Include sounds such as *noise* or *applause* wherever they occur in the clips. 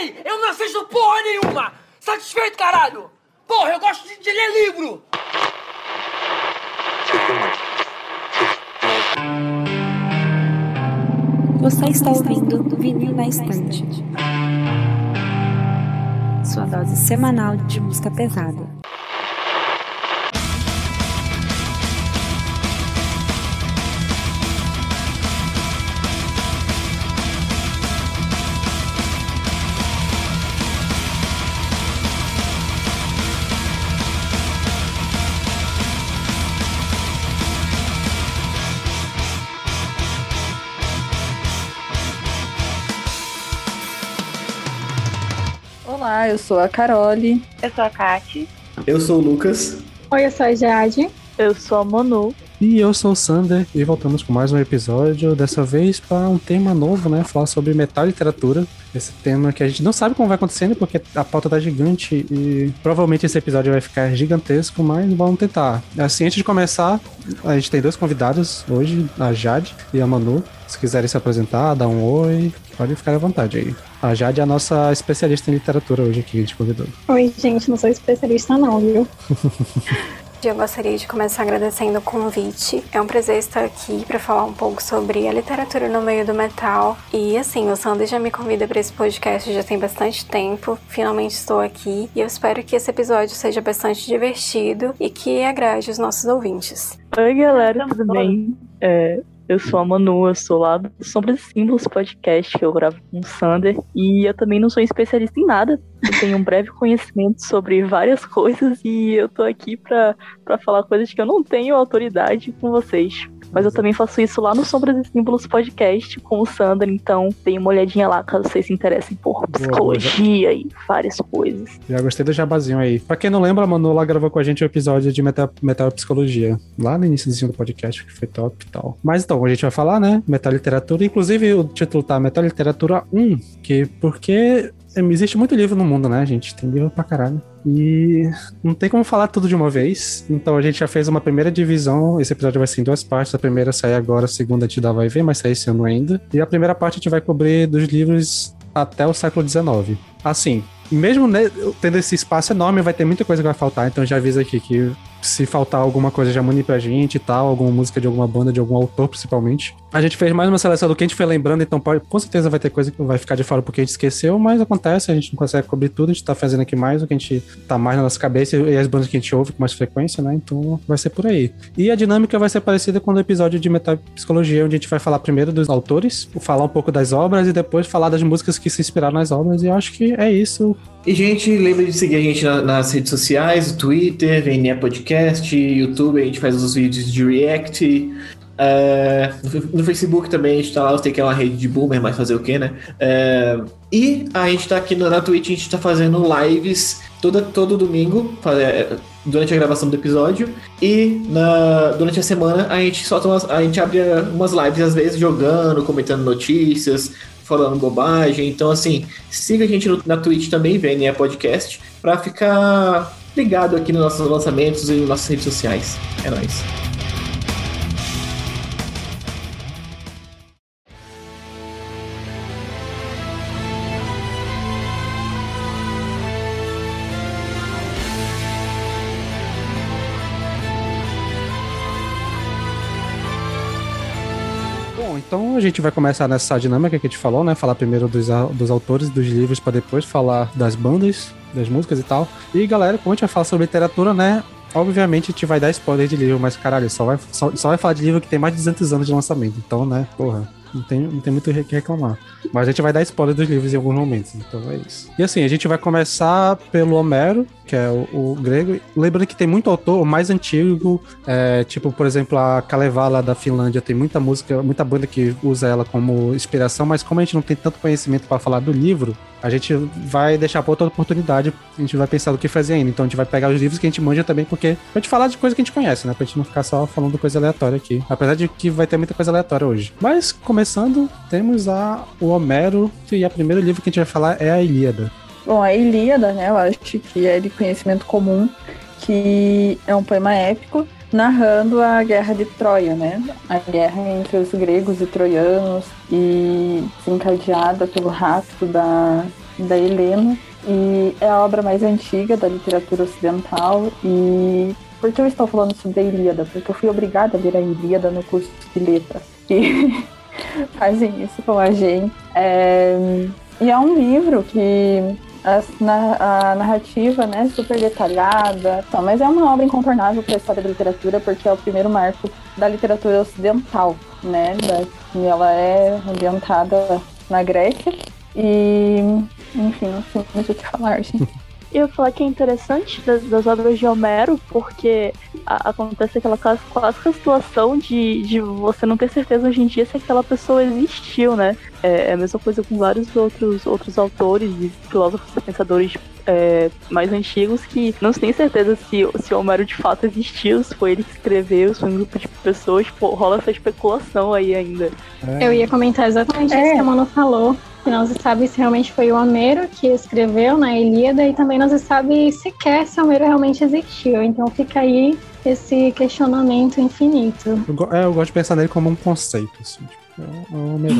Ei, eu não assisto porra nenhuma! Satisfeito, caralho? Porra, eu gosto de, de ler livro! Você está ouvindo Vinil na Estante. Sua dose semanal de música pesada. Eu sou a Carole. Eu sou a Kati. Eu sou o Lucas. Oi, eu sou a Jade. Eu sou a Monu. E eu sou o Sander e voltamos com mais um episódio, dessa vez para um tema novo, né? Falar sobre metal literatura. Esse tema que a gente não sabe como vai acontecendo porque a pauta tá gigante e provavelmente esse episódio vai ficar gigantesco, mas vamos tentar. Assim, antes de começar, a gente tem dois convidados hoje, a Jade e a Manu. Se quiserem se apresentar, dar um oi, pode ficar à vontade aí. A Jade é a nossa especialista em literatura hoje aqui, a gente convidou. Oi, gente, não sou especialista não, viu? *laughs* Eu gostaria de começar agradecendo o convite. É um prazer estar aqui para falar um pouco sobre a literatura no meio do metal. E assim, o Sander já me convida para esse podcast já tem bastante tempo. Finalmente estou aqui e eu espero que esse episódio seja bastante divertido e que agrade os nossos ouvintes. Oi, galera, tudo bem? É, eu sou a Manu, eu sou lá do Sombras e Símbolos podcast, que eu gravo com o Sander. E eu também não sou especialista em nada. Eu tenho um breve conhecimento sobre várias coisas e eu tô aqui pra, pra falar coisas que eu não tenho autoridade com vocês. Mas eu também faço isso lá no Sombras e Símbolos podcast com o Sander, então tem uma olhadinha lá caso vocês se interessem por psicologia e várias coisas. Já gostei do jabazinho aí. Pra quem não lembra, a Manu lá gravou com a gente o um episódio de psicologia, lá no início do podcast, que foi top e tal. Mas então, a gente vai falar, né? Metal e literatura. Inclusive, o título tá Metal e Literatura 1, que porque existe muito livro no mundo, né, gente? Tem livro pra caralho. E não tem como falar tudo de uma vez. Então a gente já fez uma primeira divisão. Esse episódio vai ser em duas partes. A primeira sai agora, a segunda a gente dá vai ver, mas sai esse ano ainda. E a primeira parte a gente vai cobrir dos livros até o século XIX. Assim, mesmo tendo esse espaço enorme, vai ter muita coisa que vai faltar. Então já aviso aqui que se faltar alguma coisa, já muni pra gente e tal, alguma música de alguma banda, de algum autor, principalmente. A gente fez mais uma seleção do que a gente foi lembrando, então pode, com certeza vai ter coisa que vai ficar de fora porque a gente esqueceu, mas acontece, a gente não consegue cobrir tudo, a gente tá fazendo aqui mais o que a gente tá mais na nossa cabeça e as bandas que a gente ouve com mais frequência, né? Então vai ser por aí. E a dinâmica vai ser parecida com o episódio de Metapsicologia, onde a gente vai falar primeiro dos autores, falar um pouco das obras e depois falar das músicas que se inspiraram nas obras, e eu acho que é isso. E, gente, lembra de seguir a gente na, nas redes sociais, Twitter, VNE Podcast, YouTube, a gente faz os vídeos de React. Uh, no Facebook também a gente tá lá, eu sei que é uma rede de boomer, mas fazer o quê, né? Uh, e a gente tá aqui na, na Twitch, a gente tá fazendo lives toda, todo domingo, durante a gravação do episódio. E na, durante a semana a gente solta umas, a gente abre umas lives, às vezes, jogando, comentando notícias, falando bobagem. Então, assim, siga a gente no, na Twitch também, VNE Podcast, para ficar ligado aqui nos nossos lançamentos e nas nossas redes sociais. É nóis. A gente vai começar nessa dinâmica que a gente falou, né? Falar primeiro dos, dos autores dos livros para depois falar das bandas, das músicas e tal. E galera, como a gente vai falar sobre literatura, né? Obviamente a gente vai dar spoiler de livro, mas caralho, só vai, só, só vai falar de livro que tem mais de 200 anos de lançamento. Então, né, porra, não tem, não tem muito o que reclamar. Mas a gente vai dar spoiler dos livros em alguns momentos, então é isso. E assim, a gente vai começar pelo Homero, que é o, o grego. Lembrando que tem muito autor, mais antigo, é, tipo, por exemplo, a Kalevala da Finlândia, tem muita música, muita banda que usa ela como inspiração, mas como a gente não tem tanto conhecimento para falar do livro, a gente vai deixar para outra oportunidade, a gente vai pensar do que fazer ainda. Então a gente vai pegar os livros que a gente manja também, porque pra gente falar de coisa que a gente conhece, né? Pra gente não ficar só falando coisa aleatória aqui. Apesar de que vai ter muita coisa aleatória hoje. Mas, começando, temos a, o Homero, e o primeiro livro que a gente vai falar é a Ilíada. Bom, a Ilíada, né, eu acho que é de conhecimento comum, que é um poema épico narrando a guerra de Troia, né? A guerra entre os gregos e troianos e desencadeada pelo rapto da da Helena, e é a obra mais antiga da literatura ocidental. E por que eu estou falando sobre a Ilíada? Porque eu fui obrigada a ler a Ilíada no curso de letras. E *laughs* fazem isso com a gente. É... E é um livro que a, a, narrativa, né, super detalhada, então, mas é uma obra incontornável para a história da literatura, porque é o primeiro marco da literatura ocidental, né, da, e ela é ambientada na Grécia, e, enfim, não sei muito o que falar, gente. Eu ia falar que é interessante das, das obras de Homero, porque a, acontece aquela clássica situação de, de você não ter certeza hoje em dia se aquela pessoa existiu, né? É, é a mesma coisa com vários outros, outros autores e filósofos e pensadores é, mais antigos que não se tem certeza se, se Homero de fato existiu, se foi ele que escreveu, se foi um grupo de pessoas, pô, rola essa especulação aí ainda. É. Eu ia comentar exatamente é. isso que a Manu falou que não se sabe se realmente foi o Homero que escreveu na Ilíada e também não se sabe sequer se o Homero realmente existiu. Então fica aí esse questionamento infinito. Eu, é, eu gosto de pensar nele como um conceito, assim, tipo, é o Homero.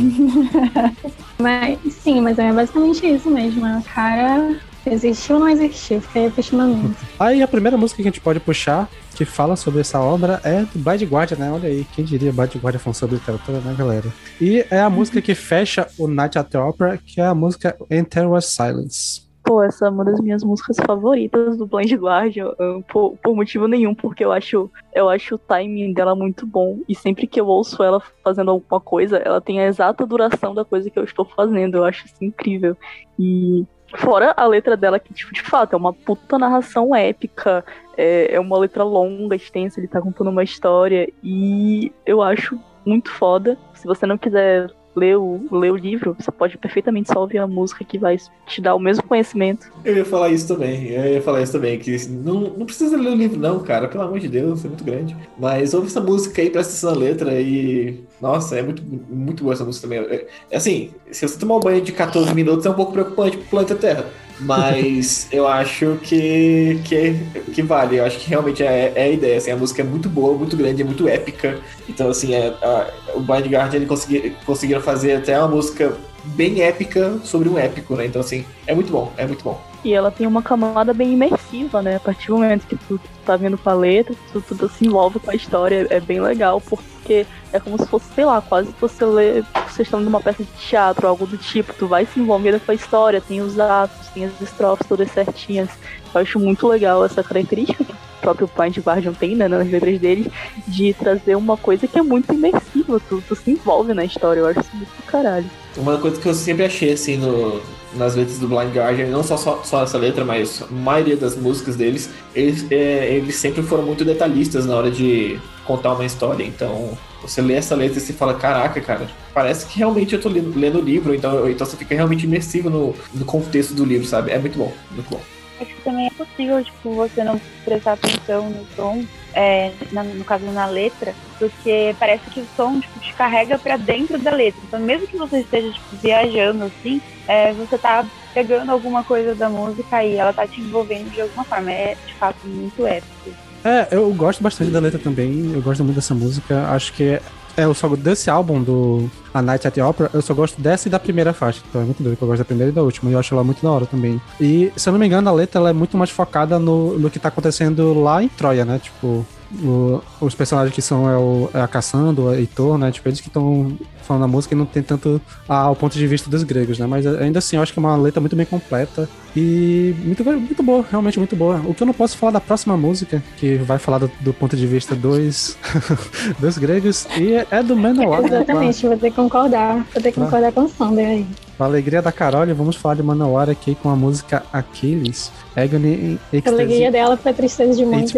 *laughs* mas, sim, mas é basicamente isso mesmo. O cara existiu ou não existiu? Fica aí o questionamento. Aí a primeira música que a gente pode puxar que fala sobre essa obra é do Blind Guardian, né? Olha aí, quem diria Blind Guardian falando sobre literatura, né, galera? E é a música que fecha o Night at the Opera, que é a música Enter Was Silence. Pô, essa é uma das minhas músicas favoritas do Blind Guardian, por, por, motivo nenhum, porque eu acho, eu acho o timing dela muito bom. E sempre que eu ouço ela fazendo alguma coisa, ela tem a exata duração da coisa que eu estou fazendo. Eu acho isso incrível. E Fora a letra dela, que, tipo, de fato, é uma puta narração épica, é, é uma letra longa, extensa, ele tá contando uma história, e eu acho muito foda. Se você não quiser ler o, ler o livro, você pode perfeitamente só ouvir a música que vai te dar o mesmo conhecimento. Eu ia falar isso também, eu ia falar isso também, que não, não precisa ler o livro não, cara, pelo amor de Deus, é muito grande. Mas ouve essa música aí, presta atenção na letra e... Nossa, é muito, muito boa essa música também. É, é assim, se você tomar um banho de 14 minutos é um pouco preocupante pro planeta Terra. Mas eu acho que, que, que vale. Eu acho que realmente é, é a ideia. Assim, a música é muito boa, muito grande, é muito épica. Então, assim, é, a, o Blind Guardian consegui, conseguiram fazer até uma música bem épica sobre um épico, né? Então, assim, é muito bom, é muito bom. E ela tem uma camada bem imersiva, né? A partir do momento que tu, tu tá vendo com a letra, tu, tu, tu se envolve com a história, é bem legal, porque é como se fosse, sei lá, quase você lê, você está numa peça de teatro, algo do tipo, tu vai se envolvendo com a história, tem os atos, tem as estrofes todas certinhas. Eu acho muito legal essa característica que o próprio Blind Guardian tem, né, nas letras dele, de trazer uma coisa que é muito imersiva, tu, tu se envolve na história, eu acho isso muito do caralho. Uma coisa que eu sempre achei, assim, no, nas letras do Blind Guardian, não só, só, só essa letra, mas a maioria das músicas deles, eles, é, eles sempre foram muito detalhistas na hora de contar uma história. Então, você lê essa letra e você fala, caraca, cara, parece que realmente eu tô lendo, lendo o livro, então, então você fica realmente imersivo no, no contexto do livro, sabe? É muito bom, muito bom. Acho que também é possível, tipo, você não prestar atenção no tom, é, na, no caso na letra, porque parece que o som tipo, te carrega para dentro da letra. Então, mesmo que você esteja tipo, viajando assim, é, você tá pegando alguma coisa da música e ela tá te envolvendo de alguma forma. É de fato muito épico. É, eu gosto bastante da letra também. Eu gosto muito dessa música. Acho que é, o só desse álbum do A Night at the Opera, eu só gosto dessa e da primeira faixa. Então é muito doido que eu gosto da primeira e da última. E eu acho ela muito da hora também. E, se eu não me engano, a letra ela é muito mais focada no, no que tá acontecendo lá em Troia, né? Tipo, o, os personagens que são é, o, é a Cassandra, o Heitor, né? Tipo, eles que estão falando a música e não tem tanto ao ponto de vista dos gregos, né? Mas ainda assim, eu acho que é uma letra muito bem completa e muito, muito boa, realmente muito boa. O que eu não posso falar da próxima música, que vai falar do, do ponto de vista dos, *laughs* dos gregos, e é do Manowar. Né? Exatamente, né? vou ter que concordar, vou ter que concordar com o Sander aí. A alegria da Carol, vamos falar de Manowar aqui com a música Aquiles, Agony A alegria dela foi a tristeza de muitos.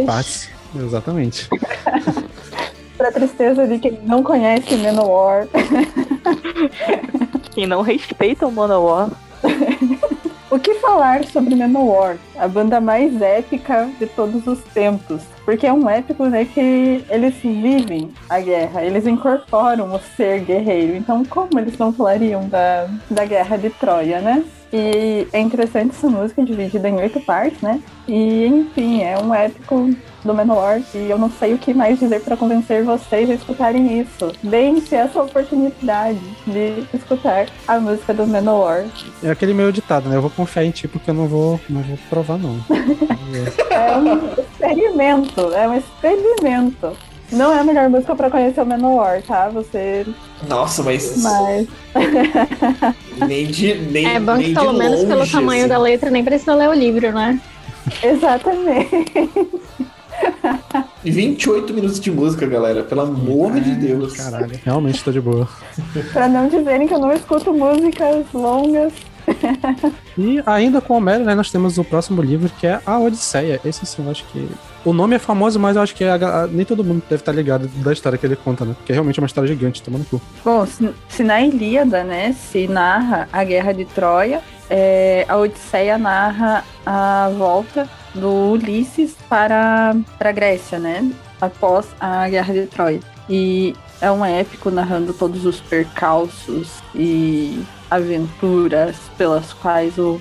Exatamente. *laughs* pra tristeza de quem não conhece Manowar. *laughs* quem não respeita o Manowar. *laughs* o que falar sobre Manowar? A banda mais épica de todos os tempos. Porque é um épico, né, que eles vivem a guerra, eles incorporam o ser guerreiro. Então, como eles não falariam da, da guerra de Troia, né? E é interessante essa música, dividida em oito partes, né? E, enfim, é um épico do Menor e eu não sei o que mais dizer para convencer vocês a escutarem isso. Deem-se essa oportunidade de escutar a música do Menor. É aquele meio ditado, né? Eu vou confiar em ti porque eu não vou, não vou provar, não. *laughs* é um experimento, é um experimento. Não é a melhor música pra conhecer o Menor, tá? Você. Nossa, mas. Mas. *laughs* nem de. Nem, é bom que pelo menos pelo tamanho assim. da letra nem precisa ler o livro, né? Exatamente. 28 minutos de música, galera. Pelo amor de Deus. Caralho, realmente tô de boa. pra não dizerem que eu não escuto músicas longas. e ainda com o Homero, né, nós temos o próximo livro que é A Odisseia. Esse sim, eu acho que. O nome é famoso, mas eu acho que a, a, nem todo mundo deve estar ligado da história que ele conta, né? Porque realmente é uma história gigante, tomando cu. Bom, se, se na Ilíada, né, se narra a guerra de Troia, é, a Odisseia narra a volta do Ulisses para, para a Grécia, né? Após a guerra de Troia. E é um épico narrando todos os percalços e aventuras pelas quais o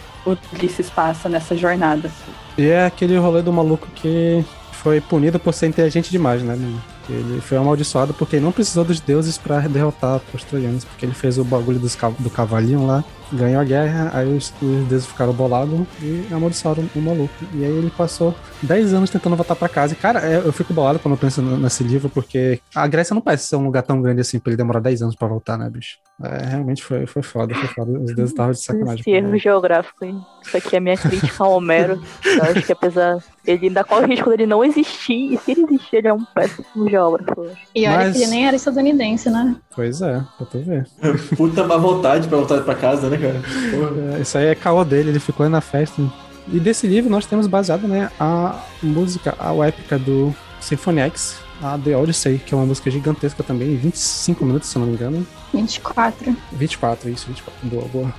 Ulisses passa nessa jornada. E é aquele rolê do maluco que foi punido por ser inteligente demais, né? Ele foi amaldiçoado porque não precisou dos deuses para derrotar os troianos, porque ele fez o bagulho dos, do cavalinho lá, ganhou a guerra, aí os, os deuses ficaram bolados e amaldiçoaram o maluco. E aí ele passou 10 anos tentando voltar para casa. E, cara, eu fico bolado quando eu penso nesse livro, porque a Grécia não parece ser um lugar tão grande assim pra ele demorar 10 anos para voltar, né, bicho? É, realmente foi, foi foda, foi foda. Os deuses estavam de sacanagem. Esse erro geográfico, hein? Isso aqui é minha crítica ao Homero. Eu acho que apesar. Ele ainda corre o risco dele não existir, e se ele existir, ele é um péssimo geógrafo. E olha Mas... que ele nem era estadunidense, né? Pois é, pra tu ver. *laughs* Puta má vontade pra voltar pra casa, né, cara? É, isso aí é caô dele, ele ficou na festa. E desse livro nós temos baseado, né, a música, a épica do Symphony X, a The Odyssey, que é uma música gigantesca também, 25 minutos, se eu não me engano. 24. 24, isso, 24. Boa, boa.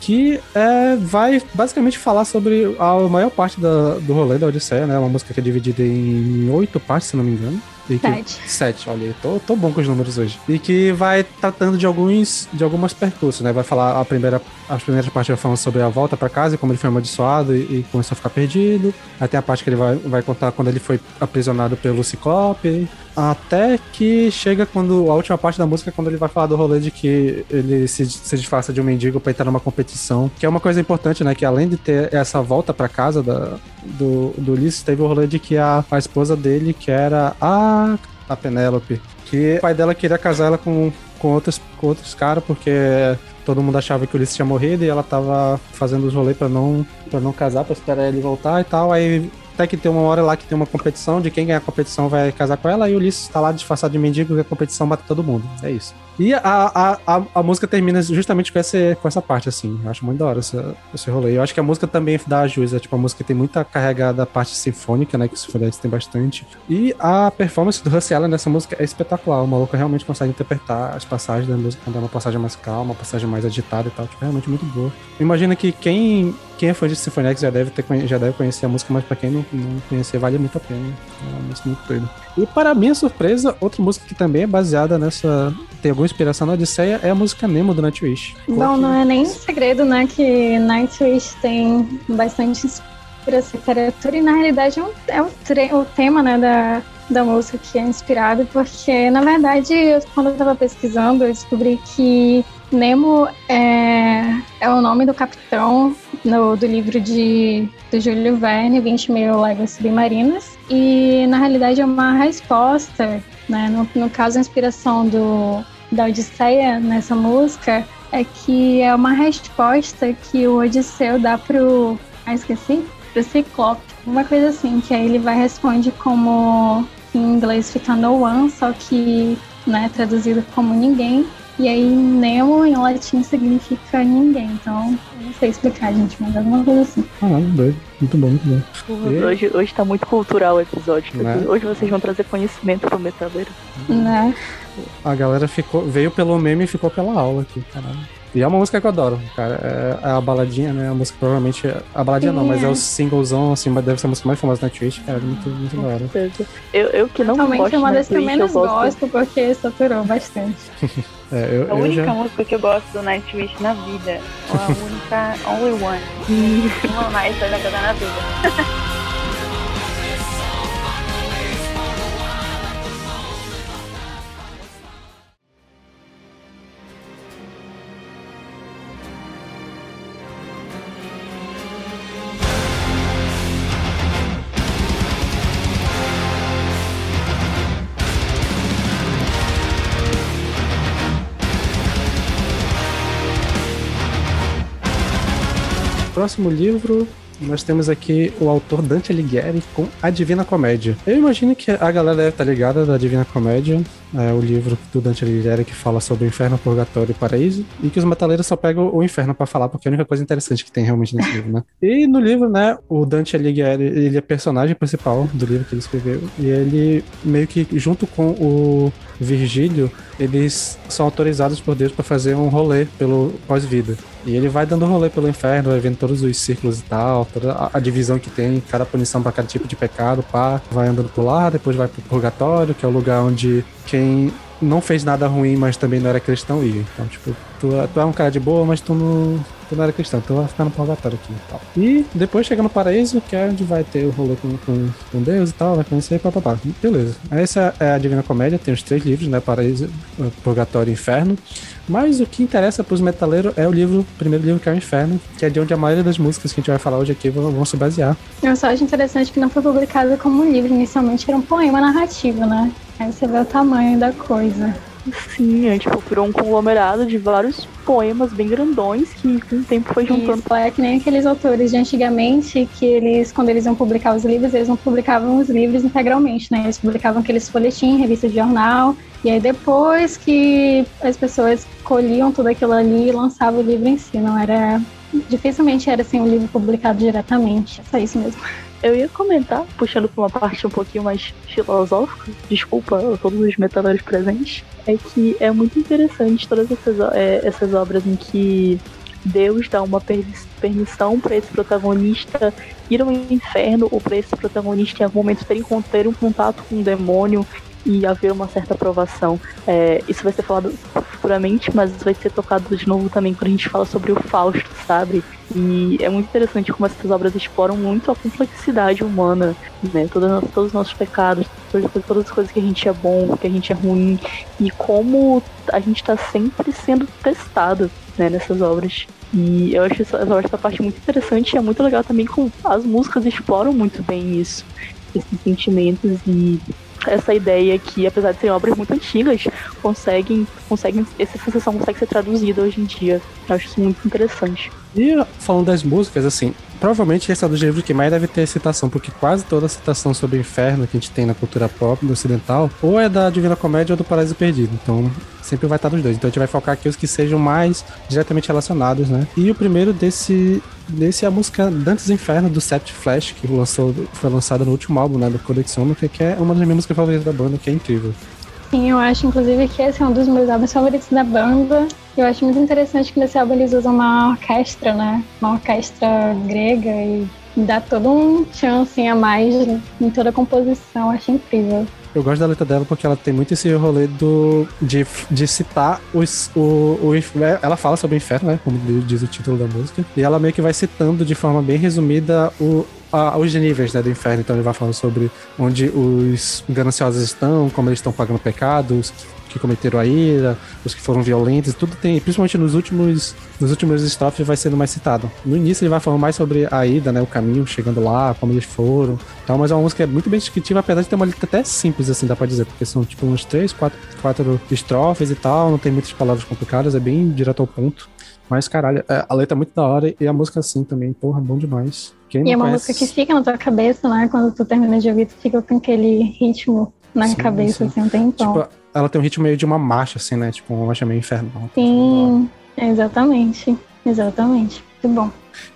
Que é, vai basicamente falar sobre a maior parte da, do rolê da Odisseia, né? Uma música que é dividida em oito partes, se não me engano. E que, sete. Sete, olha aí, tô, tô bom com os números hoje. E que vai tratando de alguns de algumas percursos, né? Vai falar a primeira, as primeiras partes vai falando sobre a volta para casa e como ele foi amaldiçoado e, e, começou a ficar perdido. Aí tem a parte que ele vai, vai contar quando ele foi aprisionado pelo Ciclope. Até que chega quando a última parte da música, quando ele vai falar do rolê de que ele se, se disfarça de um mendigo pra entrar numa competição. Que é uma coisa importante, né? Que além de ter essa volta para casa da, do, do Ulisses, teve o rolê de que a, a esposa dele, que era a, a Penélope, que o pai dela queria casar ela com, com, outros, com outros caras, porque todo mundo achava que o Ulisses tinha morrido e ela tava fazendo os rolês pra não, pra não casar, pra esperar ele voltar e tal. Aí até que tem uma hora lá que tem uma competição, de quem ganhar a competição vai casar com ela, e o Ulisses tá lá disfarçado de mendigo e a competição mata todo mundo. É isso. E a, a, a, a, música termina justamente com essa, com essa parte, assim. Eu acho muito da hora esse, esse rolê. Eu acho que a música também dá jus. É, tipo, a música tem muita carregada parte sinfônica, né? Que o Sinfonia tem bastante. E a performance do Russell Allen nessa música é espetacular. O maluco realmente consegue interpretar as passagens da música quando é uma passagem mais calma, uma passagem mais agitada e tal. Tipo, realmente muito boa. Imagina que quem, quem é fã de Symphony X já deve, ter, já deve conhecer a música, mas pra quem não, não conhecer, vale muito a pena. É uma música muito doida. E para minha surpresa, outra música que também é baseada nessa. tem alguma inspiração na Odisseia é a música Nemo do Nightwish. Bom, não é nem segredo, né, que Nightwish tem bastante inspiração literatura e na realidade é, o, é o tema, né, da, da música que é inspirado, porque na verdade, eu, quando eu estava pesquisando, eu descobri que Nemo é, é o nome do capitão no, do livro de, do Júlio Verne, 20 mil léguas submarinas. E na realidade é uma resposta, né? No, no caso, a inspiração do, da Odisseia nessa música é que é uma resposta que o Odisseu dá pro. Ah, esqueci? Pro Ciclope. Uma coisa assim, que aí ele vai responde como em inglês fica no one, só que né, traduzido como ninguém. E aí Nemo em latim significa ninguém. Então, não sei explicar, gente, mas é alguma coisa assim. Ah, doido. Muito bom, muito bom. Hoje, hoje tá muito cultural o episódio. Né? Hoje vocês vão trazer conhecimento pro metaleiro. Né? A galera ficou, veio pelo meme e ficou pela aula aqui, caralho. E é uma música que eu adoro, cara. É, é a baladinha, né? A música provavelmente. A baladinha Sim, não, mas é é. o singlezão, assim, mas deve ser a música mais famosa na Twitch, cara. Muito, muito da hora. Eu, eu que não Realmente gosto é uma da das que eu menos gosto. porque saturou bastante. *laughs* É, eu, A eu única já. música que eu gosto do Nightwish na vida. Ou a *laughs* única, only one. Uma mais vai cantar na vida. *laughs* Próximo livro, nós temos aqui o autor Dante Alighieri com A Divina Comédia. Eu imagino que a galera deve estar ligada da Divina Comédia, é o livro do Dante Alighieri que fala sobre o inferno, purgatório e paraíso, e que os metaleiros só pegam o inferno pra falar, porque é a única coisa interessante que tem realmente nesse livro, né? E no livro, né, o Dante Alighieri, ele é personagem principal do livro que ele escreveu, e ele meio que junto com o Virgílio, eles são autorizados por Deus para fazer um rolê pelo pós-vida. E ele vai dando rolê pelo inferno, vai vendo todos os círculos e tal, toda a divisão que tem, cada punição para cada tipo de pecado, pá, vai andando por lá, depois vai pro purgatório, que é o lugar onde quem não fez nada ruim, mas também não era cristão ia. Então, tipo, tu, tu é um cara de boa, mas tu não, tu não era cristão, tu vai ficar no purgatório aqui e tal. E depois chega no paraíso, que é onde vai ter o rolê com, com, com Deus e tal, vai conhecer, papapá. Beleza. Essa é a Divina Comédia, tem os três livros, né? Paraíso, Purgatório e Inferno. Mas o que interessa pros metaleiros é o livro, o primeiro livro que é o Inferno, que é de onde a maioria das músicas que a gente vai falar hoje aqui vão, vão se basear. Eu só acho interessante que não foi publicado como um livro, inicialmente era um poema narrativo, né? Aí você vê o tamanho da coisa. Sim, é tipo, virou um conglomerado de vários poemas bem grandões que com o tempo foi juntando. Isso, é que nem aqueles autores de antigamente que eles, quando eles iam publicar os livros, eles não publicavam os livros integralmente, né? Eles publicavam aqueles folhetins, revista de jornal, e aí depois que as pessoas colhiam tudo aquilo ali e lançavam o livro em si, não era... Dificilmente era assim um livro publicado diretamente, é só isso mesmo. Eu ia comentar, puxando pra uma parte um pouquinho mais filosófica, desculpa a todos os metaleiros presentes, é que é muito interessante todas essas, é, essas obras em que Deus dá uma permis- permissão para esse protagonista ir ao inferno ou para esse protagonista em algum momento ter, ter um contato com um demônio e haver uma certa aprovação. É, isso vai ser falado futuramente, mas vai ser tocado de novo também quando a gente fala sobre o Fausto, sabe? E é muito interessante como essas obras exploram muito a complexidade humana, né? Todas, todos os nossos pecados, todas, as coisas que a gente é bom, que a gente é ruim, e como a gente está sempre sendo testado né, nessas obras. E eu acho essa, essa parte muito interessante e é muito legal também como as músicas exploram muito bem isso, esses sentimentos e essa ideia que, apesar de serem obras muito antigas, conseguem, conseguem essa sensação consegue ser traduzida hoje em dia. Eu acho isso muito interessante. E falando das músicas, assim, provavelmente esse é dos livros que mais deve ter citação, porque quase toda citação sobre o inferno que a gente tem na cultura pop, ocidental, ou é da Divina Comédia ou do Paraíso Perdido. Então, sempre vai estar nos dois. Então a gente vai focar aqui os que sejam mais diretamente relacionados, né? E o primeiro desse, desse é a música Dantes Inferno, do Sept Flash, que lançou, foi lançada no último álbum, né, do Codex Omega, que é uma das minhas músicas favoritas da banda, que é incrível. Sim, eu acho, inclusive, que esse é um dos meus álbuns favoritos da banda. Eu acho muito interessante que nesse álbum eles usam uma orquestra, né? Uma orquestra grega e dá todo um chance a mais em toda a composição. Eu acho incrível. Eu gosto da letra dela porque ela tem muito esse rolê do, de, de citar os, o, o. Ela fala sobre o inferno, né? Como diz o título da música. E ela meio que vai citando de forma bem resumida o, a, os níveis né, do inferno. Então ele vai falando sobre onde os gananciosos estão, como eles estão pagando pecados, que cometeram a ira, os que foram violentos, tudo tem, principalmente nos últimos, nos últimos estrofes vai sendo mais citado. No início ele vai falando mais sobre a ida, né, o caminho, chegando lá, como eles foram. Então, mas é uma música muito bem descritiva, apesar de ter uma letra até simples, assim, dá pra dizer, porque são tipo uns três, quatro, quatro estrofes e tal, não tem muitas palavras complicadas, é bem direto ao ponto. Mas, caralho, a letra é muito da hora e a música assim também, porra, bom demais. Quem e é uma conhece... música que fica na tua cabeça, né? Quando tu termina de ouvir, tu fica com aquele ritmo na sim, cabeça, sim. assim, um tempão. Tipo, ela tem um ritmo meio de uma marcha, assim, né? Tipo, uma marcha meio infernal. Sim, exatamente. Exatamente. Muito bom.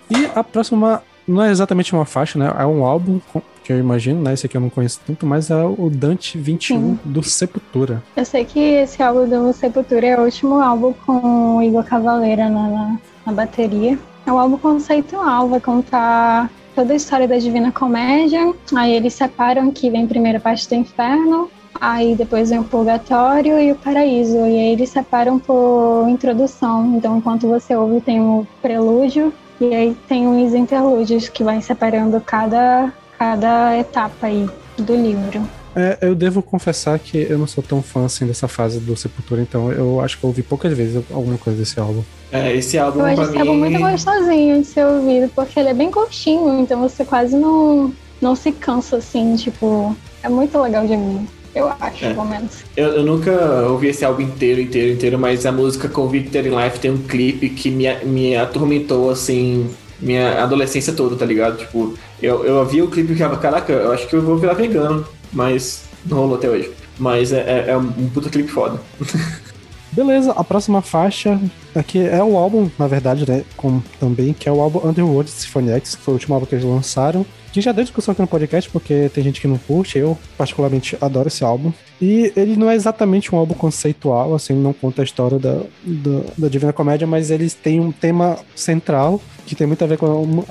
E a próxima não é exatamente uma faixa, né? É um álbum que eu imagino, né? Esse aqui eu não conheço tanto, mas é o Dante 21 do Sepultura. Eu sei que esse álbum do Sepultura é o último álbum com o Igor Cavaleira na, na, na bateria. É um álbum conceitual, vai contar toda a história da Divina Comédia. Aí eles separam que vem primeiro a parte do inferno, aí depois vem o purgatório e o paraíso. E aí eles separam por introdução. Então, enquanto você ouve, tem o prelúdio e aí tem uns interlúdios que vai separando cada, cada etapa aí do livro. É, eu devo confessar que eu não sou tão fã assim dessa fase do Sepultura, então eu acho que eu ouvi poucas vezes alguma coisa desse álbum. É, esse álbum Eu acho esse álbum mim... muito gostosinho de ser ouvido, porque ele é bem curtinho, então você quase não, não se cansa assim, tipo, é muito legal de ouvir. Eu acho, É. pelo menos. Eu, eu nunca ouvi esse álbum inteiro, inteiro, inteiro, mas a música Convicted in Life tem um clipe que me, me atormentou, assim, minha adolescência toda, tá ligado? Tipo, eu, eu vi o clipe e ficava, caraca, eu acho que eu vou virar vegano, mas não rolou até hoje. Mas é, é- é um puta clipe foda. *laughs* Beleza, a próxima faixa aqui é o álbum, na verdade, né? Com, também, que é o álbum Underworld Symphony X, que foi o último álbum que eles lançaram. Que já deu discussão aqui no podcast, porque tem gente que não curte, eu particularmente adoro esse álbum. E ele não é exatamente um álbum conceitual, assim, não conta a história da, da, da Divina Comédia, mas eles têm um tema central que tem muito a ver com. uma-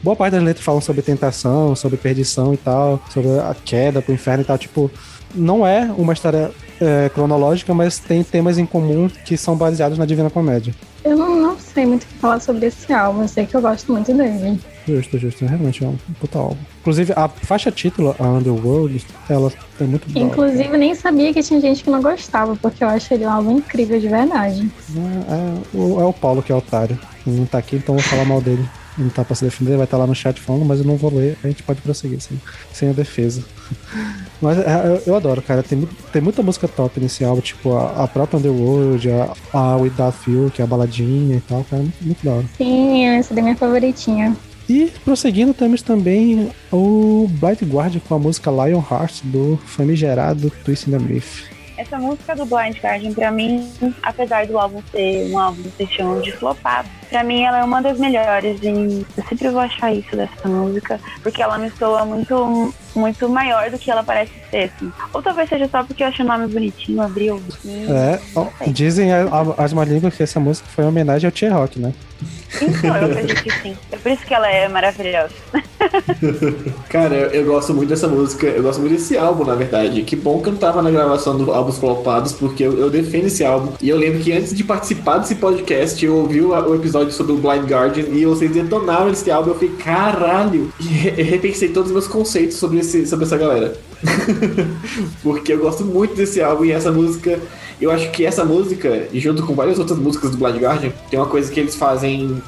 boa parte das letras falam sobre tentação, sobre perdição e tal, sobre a queda pro inferno e tal. Tipo, não é uma história é, cronológica, mas tem temas em comum que são baseados na Divina Comédia. Eu não, não sei muito o que falar sobre esse álbum, eu sei que eu gosto muito dele. Justo, justo. Realmente é um puta álbum. Inclusive, a faixa título, a Underworld, ela é muito boa. Inclusive, nem sabia que tinha gente que não gostava, porque eu acho ele um álbum incrível de verdade. É, é o, é o Paulo que é otário. Ele não tá aqui, então eu vou falar mal dele. Ele não tá pra se defender, vai estar lá no chat falando, mas eu não vou ler, a gente pode prosseguir sem, sem a defesa. *laughs* Mas é, eu, eu adoro, cara. Tem, tem muita música top nesse álbum, tipo a, a própria Underworld, a, a Without You, que é a baladinha e tal, cara. Muito, muito da hora. Sim, essa é minha favoritinha. E prosseguindo, temos também o Blind Guardian com a música Lion Heart do famigerado Twist in the Myth. Essa música do Blind Guardian, pra mim, apesar do álbum ser um álbum que se chama de flopado, pra mim ela é uma das melhores. E eu sempre vou achar isso dessa música, porque ela me soa muito, muito maior do que ela parece ser. Assim. Ou talvez seja só porque eu achei o nome bonitinho, abril. É, ó, dizem a- a- as más línguas que essa música foi uma homenagem ao Tier Rock, né? Então, eu acredito que sim. É por isso que ela é maravilhosa. *laughs* Cara, eu, eu gosto muito dessa música, eu gosto muito desse álbum, na verdade. Que bom que eu não tava na gravação do Álbuns Flopados, porque eu, eu defendo esse álbum. E eu lembro que antes de participar desse podcast, eu ouvi o, o episódio sobre o Blind Guardian e vocês detonaram esse álbum. Eu fiquei, caralho! E re- repensei todos os meus conceitos sobre, esse, sobre essa galera. *laughs* porque eu gosto muito desse álbum e essa música. Eu acho que essa música, junto com várias outras músicas do Blind Guardian, tem uma coisa que eles fazem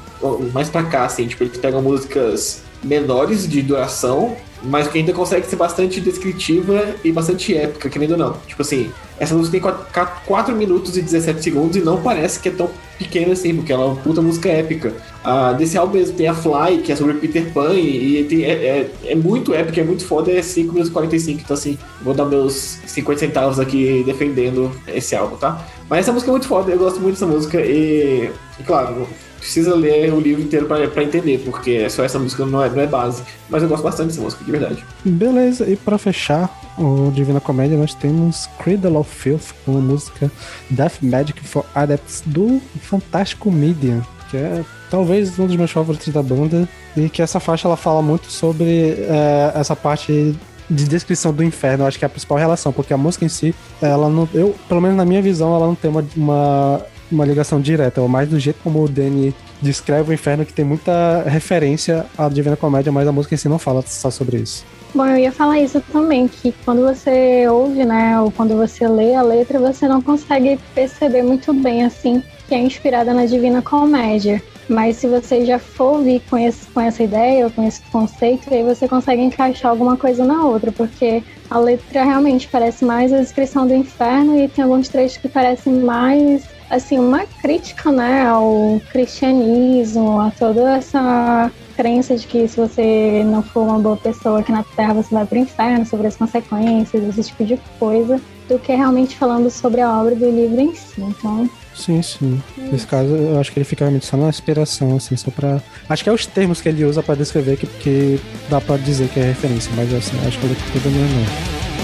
mais pra cá, assim, tipo, eles pegam músicas menores de duração, mas que ainda consegue ser bastante descritiva e bastante épica, querendo ou não. Tipo assim, essa música tem 4, 4 minutos e 17 segundos e não parece que é tão pequena assim, porque ela é uma puta música épica. Ah, desse álbum mesmo tem a Fly, que é sobre Peter Pan, e, tem- é, é- é muito épica, é muito foda, é 5 minutos e 45, então assim, vou dar meus 50 centavos aqui defendendo esse álbum, tá? Mas essa música é muito foda, eu gosto muito dessa música e, e claro, precisa ler o livro inteiro pra entender, porque só essa música não é, não é base. Mas eu gosto bastante dessa música, de verdade. Beleza, e pra fechar o Divina Comédia, nós temos Cradle of Filth com a música Death Magic for Adepts do Fantástico Medium, que é talvez um dos meus favoritos da banda, e que essa faixa ela fala muito sobre é, essa parte de descrição do inferno, eu acho que é a principal relação, porque a música em si, ela não, eu, pelo menos na minha visão, ela não tem uma, uma, uma ligação direta, é mais do jeito como o Danny descreve o inferno, que tem muita referência à Divina Comédia, mas a música em si não fala só sobre isso. Bom, eu ia falar isso também, que quando você ouve, né, ou quando você lê a letra, você não consegue perceber muito bem, assim, que é inspirada na Divina Comédia. Mas se você já for ouvir com, esse, com essa ideia, ou com esse conceito, aí você consegue encaixar alguma coisa na outra, porque a letra realmente parece mais a descrição do inferno e tem alguns trechos que parecem mais, assim, uma crítica, né, ao cristianismo, a toda essa crença de que se você não for uma boa pessoa aqui na Terra, você vai pro inferno, sobre as consequências, esse tipo de coisa, do que realmente falando sobre a obra do livro em si. Então, Sim, sim. Nesse caso, eu acho que ele fica realmente só na inspiração, assim, só pra. Acho que é os termos que ele usa pra descrever que, que dá pra dizer que é referência, mas assim, acho que ele tudo não.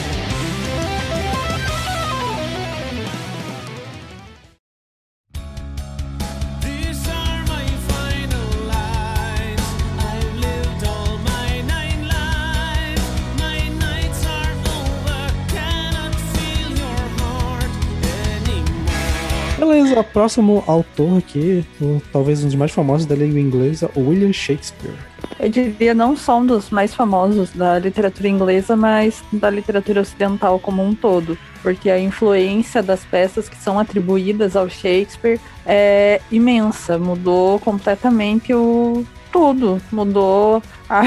Beleza, o próximo autor aqui, talvez um dos mais famosos da língua inglesa, William Shakespeare. Eu diria não só um dos mais famosos da literatura inglesa, mas da literatura ocidental como um todo. Porque a influência das peças que são atribuídas ao Shakespeare é imensa. Mudou completamente o tudo. Mudou a,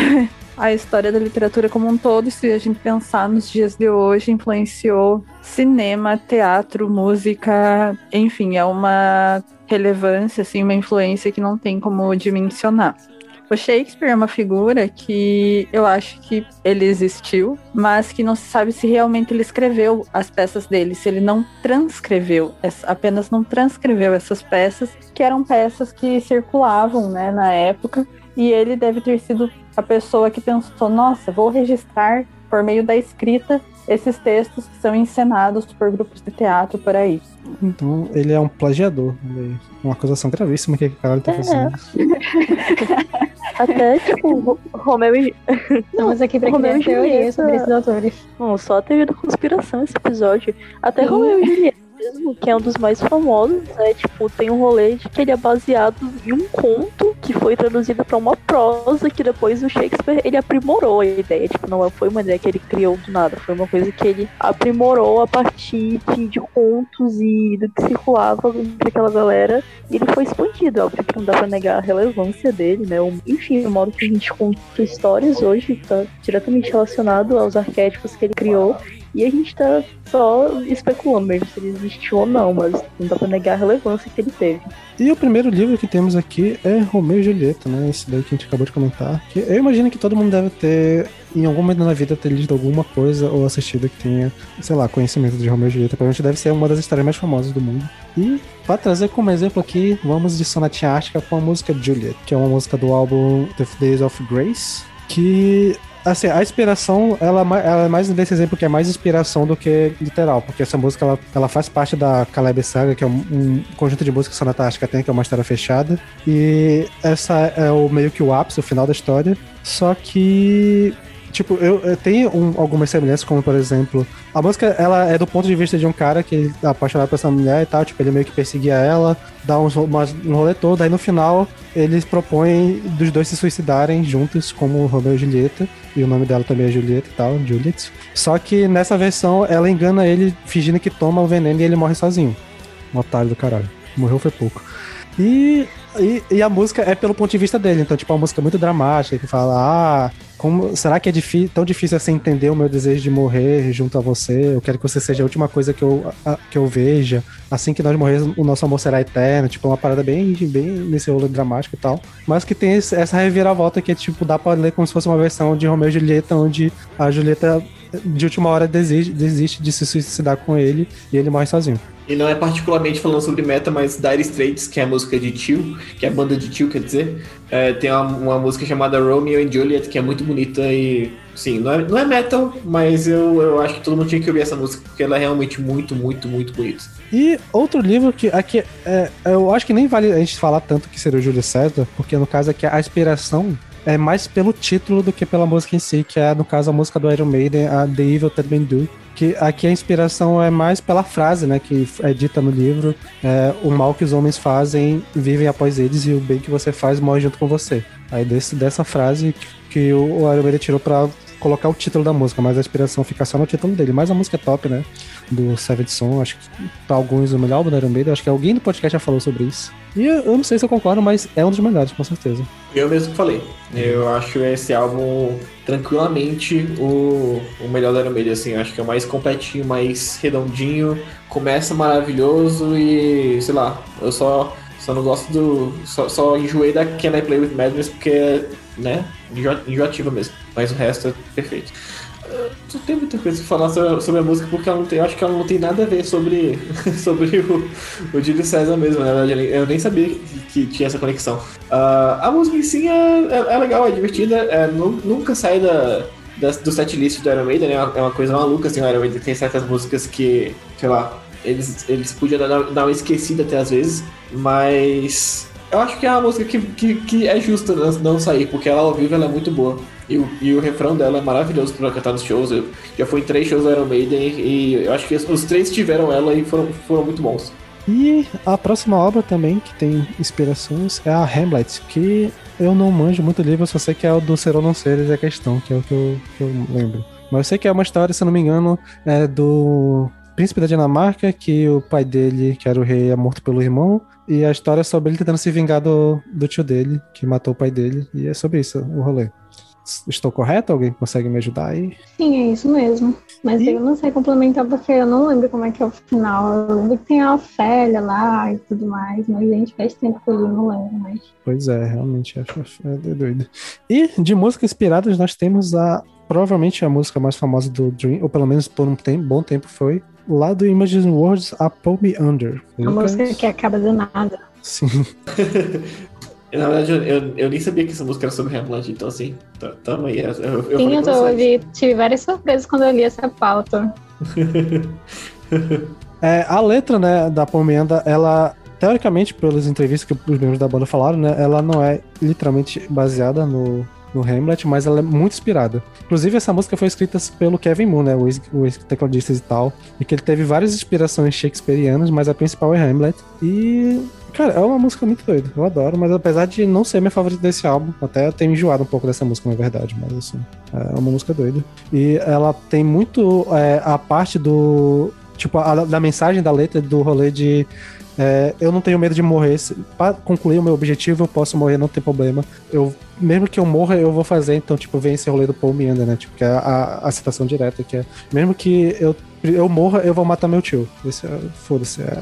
a história da literatura como um todo. Se a gente pensar nos dias de hoje, influenciou cinema, teatro, música, enfim, é uma relevância, assim, uma influência que não tem como dimensionar. O Shakespeare é uma figura que eu acho que ele existiu, mas que não se sabe se realmente ele escreveu as peças dele, se ele não transcreveu, apenas não transcreveu essas peças, que eram peças que circulavam né, na época, e ele deve ter sido a pessoa que pensou: nossa, vou registrar por meio da escrita esses textos que são encenados por grupos de teatro por aí. Então, ele é um plagiador. Ele- Uma acusação gravíssima que aquele cara tá É. fazendo. *laughs* Até, tipo, *laughs* Ro- Romeu e. Estamos aqui pra Romeu criar e sobre esses autores. Não, só teoria da conspiração esse episódio. Até. Romeu e Julieta mesmo, que é um dos mais famosos, é tipo, tem um rolê de que ele é baseado em um conto que foi traduzido pra uma prosa que depois o Shakespeare ele aprimorou a ideia. Tipo, não foi uma ideia que ele criou do nada, foi uma coisa que ele aprimorou a partir de, de contos e do que circulava entre aquela galera. E ele foi expandido, óbvio que não dá pra negar a relevância dele, né? Enfim, o modo que a gente conta histórias hoje tá diretamente relacionado aos arquétipos que ele criou. E a gente tá só especulando mesmo se ele existiu ou não, mas não dá pra negar a relevância que ele teve. E o primeiro livro que temos aqui é Romeu e Julieta, né? Esse daí que a gente acabou de comentar. Que eu imagino que todo mundo deve ter, em algum momento na vida, ter lido alguma coisa ou assistido que tenha, sei lá, conhecimento de Romeu e Julieta. Provavelmente deve ser uma das histórias mais famosas do mundo. E, pra trazer como exemplo aqui, vamos de Sonatinha Ártica com a música Juliet, que é uma música do álbum The Days of Grace, que assim, a inspiração, ela, é ela é mais desse exemplo que é mais inspiração do que literal, porque essa música ela, ela faz parte da Caleb Saga, que é um, um conjunto de músicas que Sonata Ártica tem, que é uma história fechada, e essa é o meio que o ápice, o final da história. Só que Tipo, eu, eu tenho um, algumas semelhanças, como por exemplo, a música ela é do ponto de vista de um cara que ele é apaixonado por essa mulher e tal, tipo, ele meio que perseguia ela, dá uns, umas, um rolê todo, aí no final eles propõem dos dois se suicidarem juntos, como Romeu e Julieta, e o nome dela também é Julieta e tal, Juliet. Só que nessa versão ela engana ele fingindo que toma o veneno e ele morre sozinho. Um otário do caralho. Morreu foi pouco. E, e, e a música é pelo ponto de vista dele, então, tipo, a música é muito dramática, que fala, ah, como, será que é tão difícil assim entender o meu desejo de morrer junto a você? Eu quero que você seja a última coisa que eu, a- que eu veja. Assim que nós morrermos, o nosso amor será eterno. Tipo, uma parada bem, bem nesse rolo dramático e tal. Mas que tem esse- essa reviravolta que, tipo, dá pra ler como se fosse uma versão de Romeu e Julieta, onde a Julieta, de última hora, desiste, desiste de se suicidar com ele e ele morre sozinho. E não é particularmente falando sobre meta, mas Dire Straits, que é a música de Tio, que é a banda de Tio, quer dizer, é, tem uma, uma música chamada Romeo and Juliet, que é muito bonita e, sim, não é, não é metal, mas eu, eu acho que todo mundo tinha que ouvir essa música, porque ela é realmente muito, muito, muito bonita. E outro livro que aqui é, eu acho que nem vale a gente falar tanto que seria o Júlio César, porque no caso aqui a inspiração é mais pelo título do que pela música em si, que é no caso a música do Iron Maiden, a The Evil That Men Do. Que aqui a inspiração é mais pela frase, né, que é dita no livro: é, o mal que os homens fazem vivem após eles e o bem que você faz morre junto com você. Aí desse, dessa frase que, o Maiden tirou pra colocar o título da música, mas a inspiração fica só no título dele. Mas a música é top, né? Do Savage Son, acho que pra alguns o melhor álbum Iron Maiden, acho que alguém do podcast já falou sobre isso. E eu, eu não sei se eu concordo, mas é um dos melhores, com certeza. Eu mesmo que falei. Eu acho esse álbum tranquilamente o, o melhor da Iron Maiden, assim. Eu acho que é o mais completinho, mais redondinho. Começa maravilhoso e, sei lá, eu só, só não gosto do. Só, só enjoei da Can I Play With Madness porque, né, enjo- enjoativa mesmo. Mas o resto é perfeito. Não tem muita coisa pra falar sobre, a música, porque ela não tem, eu acho que ela não tem nada a ver sobre, *laughs* sobre o, o César mesmo, verdade. Eu nem- sabia que, que tinha essa conexão. Ah, a música em si é, é, é legal, é divertida, é, nu- nunca sai da, das, do setlist do Iron Maiden, né? É uma coisa maluca, assim, o Iron Maiden tem certas músicas que, sei lá, eles, eles podiam dar, dar uma esquecida até às vezes, mas eu acho que é uma música que, que, que é justa não, sair, porque ela ao vivo ela é muito boa. E o, e o refrão dela é maravilhoso pra cantar nos shows. Eu já fui em três shows do Iron Maiden e eu acho que os três tiveram ela e foram, foram muito bons. E a próxima obra também, que tem inspirações, é a Hamlet, que eu não manjo muito livro, eu só sei que é o do Ser ou Não Ser, é a questão, que é o que eu, que eu lembro. Mas eu sei que é uma história, se eu não me engano, é do príncipe da Dinamarca, que o pai dele, que era o rei, é morto pelo irmão, e a história é sobre ele tentando se vingar do, do tio dele, que matou o pai dele, e é sobre isso o rolê. Estou correto? Alguém consegue me ajudar aí? Sim, é isso mesmo. Mas eu não sei complementar porque eu não lembro como é que é o final. Eu lembro que tem a Ofélia lá e tudo mais, mas gente, faz tempo que eu não lembro mais. Pois é, realmente acho é doido. E de músicas inspiradas, nós temos a provavelmente a música mais famosa do Dream, ou pelo menos por um tempo, bom tempo foi, lá do Imagine Words, a Pull Me Under. A música que acaba do nada. Sim. *laughs* Na verdade, eu, eu, eu nem sabia que essa música era sobre Hamlet, então assim, tá, tamo aí. Eu, eu, Sim, eu, tô, eu vi, tive várias surpresas quando eu li essa pauta. *laughs* É, a letra, né, da Under, ela, teoricamente, pelas entrevistas que os membros da banda falaram, né, ela não é literalmente baseada no, no Hamlet, mas ela é muito inspirada. Inclusive, essa música foi escrita pelo Kevin Moon, né, o ex- o ex-tecladista e tal, e que ele teve várias inspirações shakespearianas, mas a principal é Hamlet. E, cara, é uma música muito doida, eu adoro, mas apesar de não ser minha favorita desse álbum, até tenho enjoado um pouco dessa música, na verdade, mas assim, é uma música doida. E ela tem muito é, a parte do. Tipo, a- da mensagem da letra do rolê de. É, eu não tenho medo de morrer. Pra concluir o meu objetivo, eu posso morrer, não tem problema. Eu, mesmo que eu morra, eu vou fazer. Então, tipo, vem esse rolê do Paul Meander, né? Tipo, que é a, a citação direta, que é. Mesmo que eu, eu morra, eu vou matar meu tio. Esse é. Foda-se, é,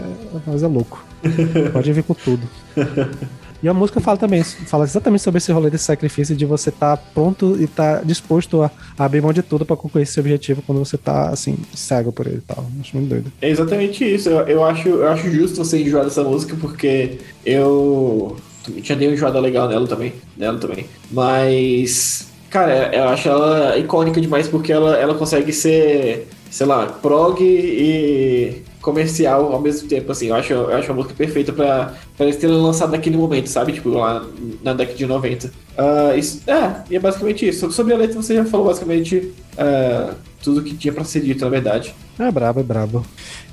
mas é louco. *laughs* Pode vir com tudo. *laughs* E a música fala também, fala exatamente sobre esse rolê desse sacrifício de você estar pronto e estar disposto a, a abrir mão de tudo pra concluir esse objetivo quando você tá, assim, cego por ele e tal. Acho muito doido. É exatamente isso. Eu, eu acho, eu acho justo você enjoar dessa música, porque eu já dei uma enjoada legal nela também. Nela também. Mas. Cara, eu acho ela icônica demais porque ela, ela consegue ser, sei lá, prog e comercial ao mesmo tempo, assim. Eu acho, eu acho a música perfeita pra, pra eles terem lançado naquele momento, sabe? Tipo, lá na década de 90. Ah, isso, é, e é basicamente isso. Sobre a letra você já falou basicamente ah, tudo que tinha pra ser dito, na verdade. É brabo, é brabo.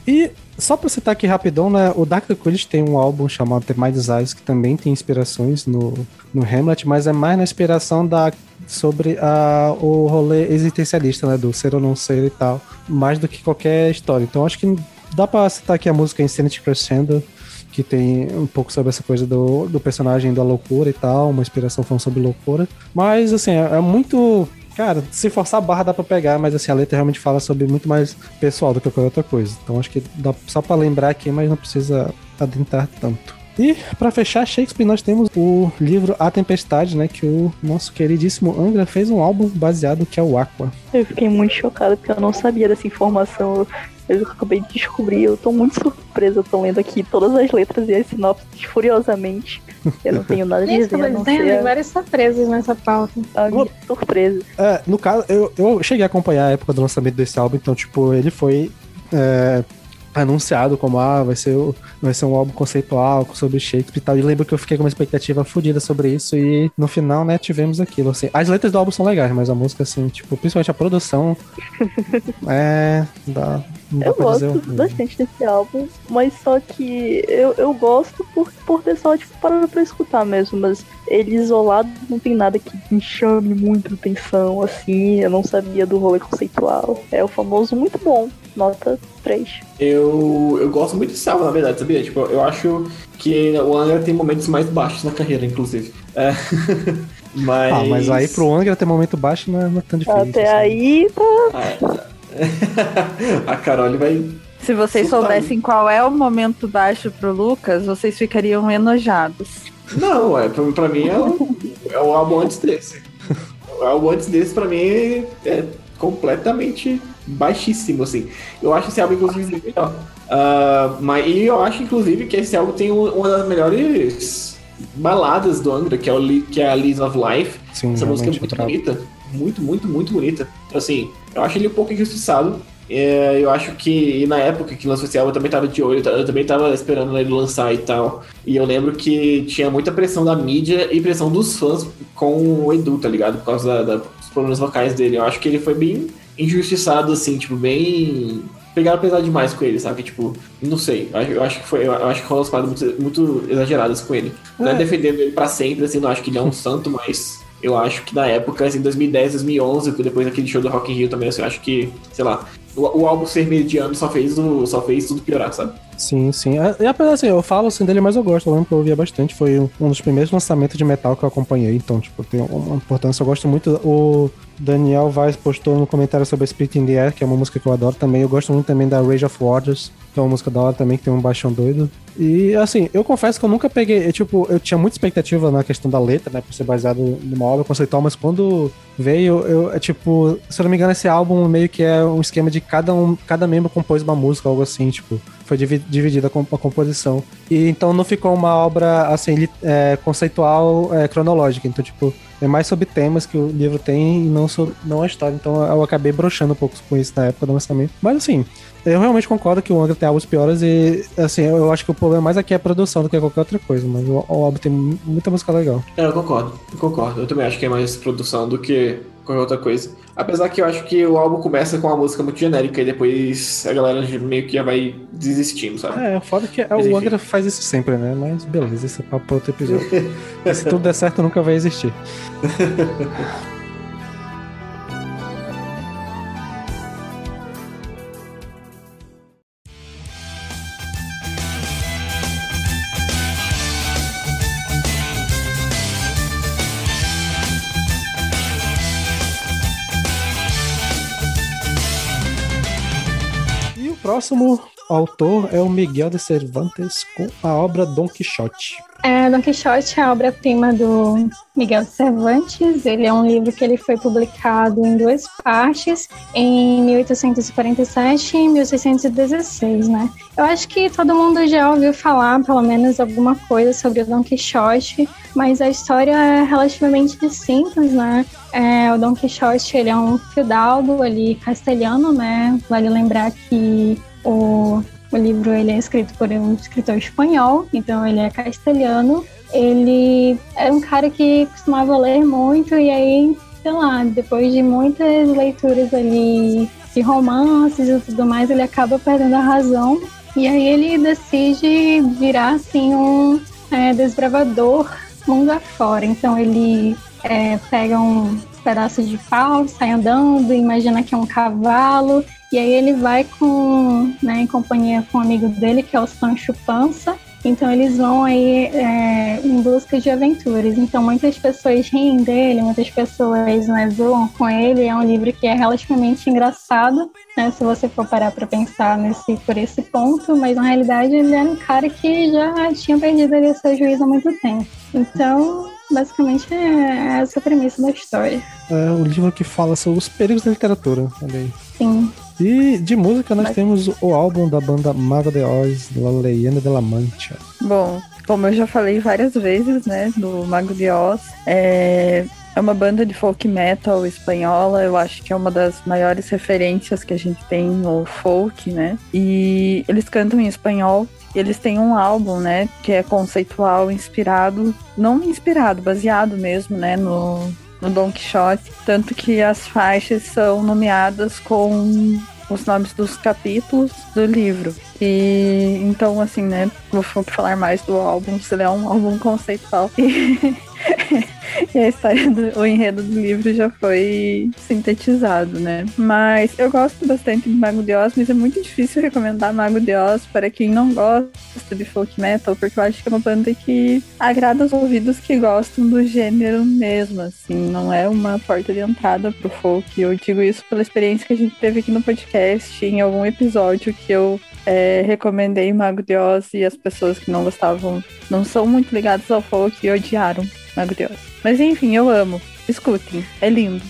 E só pra citar aqui rapidão, né? O Dark Quidditch tem um álbum chamado The My Desires que também tem inspirações no, no Hamlet, mas é mais na inspiração da sobre a, o rolê existencialista, né? Do ser ou não ser e tal, mais do que qualquer história. Então acho que dá pra citar aqui a música Insanity Crescendo, que tem um pouco sobre essa coisa do, do personagem da loucura e tal, uma inspiração falando sobre loucura. Mas assim, é, é muito. Cara, se forçar a barra dá pra pegar, mas assim, a letra realmente fala sobre muito mais pessoal do que qualquer outra coisa. Então acho que dá só pra lembrar aqui, mas não precisa adentrar tanto. E pra fechar Shakespeare, nós temos o livro A Tempestade, né? Que o nosso queridíssimo Angra fez um álbum baseado que é o Aqua. Eu fiquei muito chocada porque eu não sabia dessa informação. Eu acabei de descobrir, eu tô muito surpresa. Eu tô lendo aqui todas as letras e as sinopses furiosamente. Eu não tenho nada Isso, *laughs* dizer, a dizendo, ser tem várias surpresas nessa pauta. a minha surpresa. É, no caso, eu, eu cheguei a acompanhar a época do lançamento desse álbum, então, tipo, ele foi é, anunciado como, ah, vai ser, o- vai ser um álbum conceitual sobre Shakespeare e tal. E lembro que eu fiquei com uma expectativa fodida sobre isso e no final, né, tivemos aquilo, assim. As letras do álbum são legais, mas a música, assim, tipo, principalmente a produção, *laughs* é... Dá, não Eu gosto bastante desse álbum, mas só que eu, eu gosto por, por ter só, tipo, parado pra escutar mesmo, mas ele isolado não tem nada que me chame muito atenção, assim, eu não sabia do rolê conceitual. É o famoso muito bom, nota 3. Eu, eu gosto muito desse álbum, na verdade, sabia? Tipo, eu acho que o Angra tem momentos mais baixos na carreira, inclusive. É. *laughs* mas... Ah, mas aí pro Angra ter momento baixo não é, não é tão difícil. Até assim. aí, tá. *laughs* A Carol vai. Se vocês soubessem qual é o momento baixo pro Lucas, vocês ficariam enojados. Não, é, pra, pra mim é o, é o álbum antes desse. *laughs* O álbum antes desse, pra mim, é completamente baixíssimo, assim. Eu acho esse álbum, inclusive, melhor. Ah, mas, e eu acho, inclusive, que esse álbum tem um- uma das melhores baladas do Angra, que é, o, que é a Lease of Life. Sim, Essa música é muito brabo. bonita. Muito, muito, muito bonita. Então, assim, eu acho ele um pouco injustiçado. É, eu acho que e na época que lançou esse álbum eu também tava de olho, eu também tava esperando ele lançar e tal. E eu lembro que tinha muita pressão da mídia e pressão dos fãs com o Edu, tá ligado? Por causa da- da- problemas vocais dele. Eu acho que ele foi bem injustiçado, assim, tipo, bem. Pegaram pesado demais com ele, sabe? Tipo, não sei. Eu acho- que foi. Eu acho que foram umas paradas muito, muito exageradas com ele. Não é É. defendendo ele pra sempre, assim, não acho que ele é um *laughs* santo, mas eu acho que na época, assim, 2010, 2011, depois daquele show do Rock in Rio também, assim, eu acho que, sei lá, o, o álbum ser mediano só fez, o, só fez tudo piorar, sabe? Sim, sim. É, E apesar assim, eu falo assim dele, mas eu gosto. Eu lembro que eu ouvia bastante. Foi um dos primeiros lançamentos de metal que eu acompanhei. Então, tipo, tem uma importância. Eu gosto muito. O Daniel Vaz postou no comentário sobre Split in the Air, que é uma música que eu adoro também. Eu gosto muito também da Rage of Waters, é uma música da hora também, que tem um baixão doido. E assim, eu confesso que eu nunca peguei. eu, tipo, eu tinha muita expectativa na questão da letra, né? Por ser baseado numa obra conceitual, mas quando veio, eu, é, tipo, se eu não me engano, esse álbum meio que é um esquema de cada um, cada membro compôs uma música, algo assim, tipo, foi divi- dividida a, com- a composição. E então não ficou uma obra, assim, é, conceitual é, cronológica. Então, tipo, é mais sobre temas que o livro tem e não, sobre, não a história. Então eu acabei broxando um pouco com isso na época do lançamento. Mas assim, eu realmente concordo que o Angra tem álbuns piores e, assim, eu acho que o problema mais aqui é a produção do que qualquer outra coisa. Mas o, o álbum tem mu- muita música legal. É, eu concordo, eu concordo. Eu também acho que é mais produção do que qualquer outra coisa. Apesar que eu acho que o álbum começa com uma música muito genérica e depois a galera meio que já vai desistindo, sabe? É, foda que Mas o. Angra faz isso sempre, né? Mas beleza, esse é papo pra outro episódio. *laughs* Se tudo der certo, nunca vai existir. *laughs* próximo autor é o Miguel de Cervantes com a obra Dom Quixote. É, Don Quixote é a obra-prima do Miguel Cervantes. Ele é um livro que ele foi publicado em duas partes, em 1847 e em 1616, né? Eu acho que todo mundo já ouviu falar, pelo menos, alguma coisa sobre o Don Quixote, mas a história é relativamente simples, né? É, o Don Quixote, ele é um fidalgo ali castelhano, né? Vale lembrar que o o livro ele é escrito por um escritor espanhol, então ele é castelhano. Ele é um cara que costumava ler muito e aí, sei lá, depois de muitas leituras ali de romances e tudo mais, ele acaba perdendo a razão e aí ele decide virar assim um é, desbravador mundo afora. Então ele é, pega um pedaço de pau, sai andando, imagina que é um cavalo e aí ele vai com, né, em companhia com um amigo dele, que é o Sancho Panza. Então eles vão aí é, em busca de aventuras. Então muitas pessoas riem dele, muitas pessoas né, zoam com ele. É um livro que é relativamente engraçado, né, se você for parar para pensar nesse, por esse ponto. Mas na realidade ele era um cara que já tinha perdido ali seu juízo há muito tempo. Então basicamente é essa a premissa da história. É o livro que fala sobre os perigos da literatura. Olha aí. Sim. E de música nós temos o álbum da banda Mago de Oz, La Leyenda de la Mancha. Bom, como eu já falei várias vezes, né, do Mago de Oz, é, é uma banda de folk metal espanhola, eu acho que é uma das maiores referências que a gente tem no folk, né, e eles cantam em espanhol, eles têm um álbum, né, que é conceitual, inspirado, não inspirado, baseado mesmo, né, no, no Don Quixote, tanto que as faixas são nomeadas com os nomes dos capítulos do livro. E então, assim, né, vou falar mais do álbum, se ele é um álbum conceitual. E, *laughs* *laughs* e a história do o enredo do livro já foi sintetizado, né? Mas eu gosto bastante de Mago de Oz, mas é muito difícil recomendar Mago de Oz para quem não gosta de folk metal, porque eu acho que é uma banda que agrada os ouvidos que gostam do gênero mesmo, assim, não é uma porta de entrada pro folk. Eu digo isso pela experiência que a gente teve aqui no podcast, em algum episódio que eu é, recomendei Mago de Oz e as pessoas que não gostavam, não são muito ligadas ao folk e odiaram Mago de Oz. Mas enfim, eu amo. Escutem, é lindo.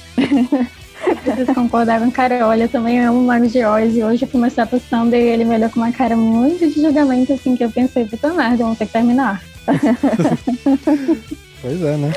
Vocês concordavam, cara, olha, eu também amo o Mago de Oz. E hoje eu fui mostrar pro Sander e ele me olhou com uma cara muito de julgamento, assim, que eu pensei, puta merda, vamos ter que terminar. *laughs* Pois é, né?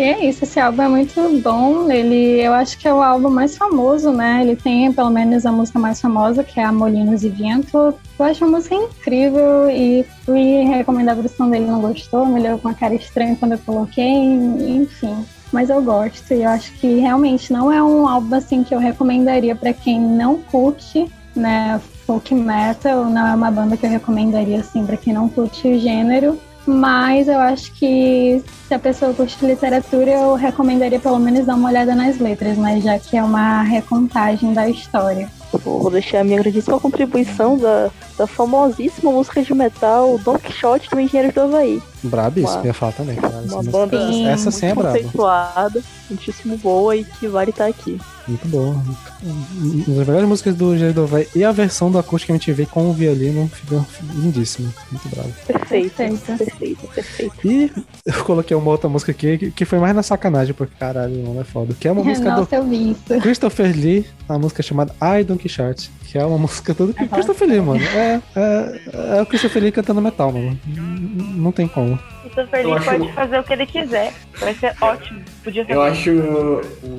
E é isso, esse álbum é muito bom. Ele, eu acho que é o álbum mais famoso, né? Ele tem pelo menos a música mais famosa, que é a Molinos e Vento. Eu acho uma música incrível e fui recomendar a versão dele, não gostou, me olhou com uma cara estranha quando eu coloquei, enfim. Mas eu gosto e eu acho que realmente não é um álbum assim que eu recomendaria para quem não curte, né? Folk metal, não é uma banda que eu recomendaria assim para quem não curte o gênero. Mas eu acho que se a pessoa curte literatura, eu recomendaria pelo menos dar uma olhada nas letras, né? Já que é uma recontagem da história. Vou deixar a minha grandíssima contribuição da, da famosíssima música de metal Don Quixote do Engenheiro do Havaí. Brabíssimo, Uma- ia falar também. Uma banda essa sim é muito braba. conceituada, muitíssimo boa e que vale estar aqui. Muito boa. Uma das melhores músicas do Engenheiro do Havaí e a versão do acústica MTV com o violino ficou lindíssima. Muito bravo. Perfeito, Perfeita. perfeito, perfeito. E eu coloquei uma outra música aqui que, que foi mais na sacanagem, porque caralho, mano, é foda. Que é uma *laughs* música do Nossa, isso. Christopher Lee, a música chamada I Don Quixote, que é uma música toda que Christopher Lee, mano. É, é, é o Christopher Lee cantando metal, mano. Não tem como. Christopher Lee acho- pode fazer o que ele quiser. Vai ser ótimo. Podia ser Eu acho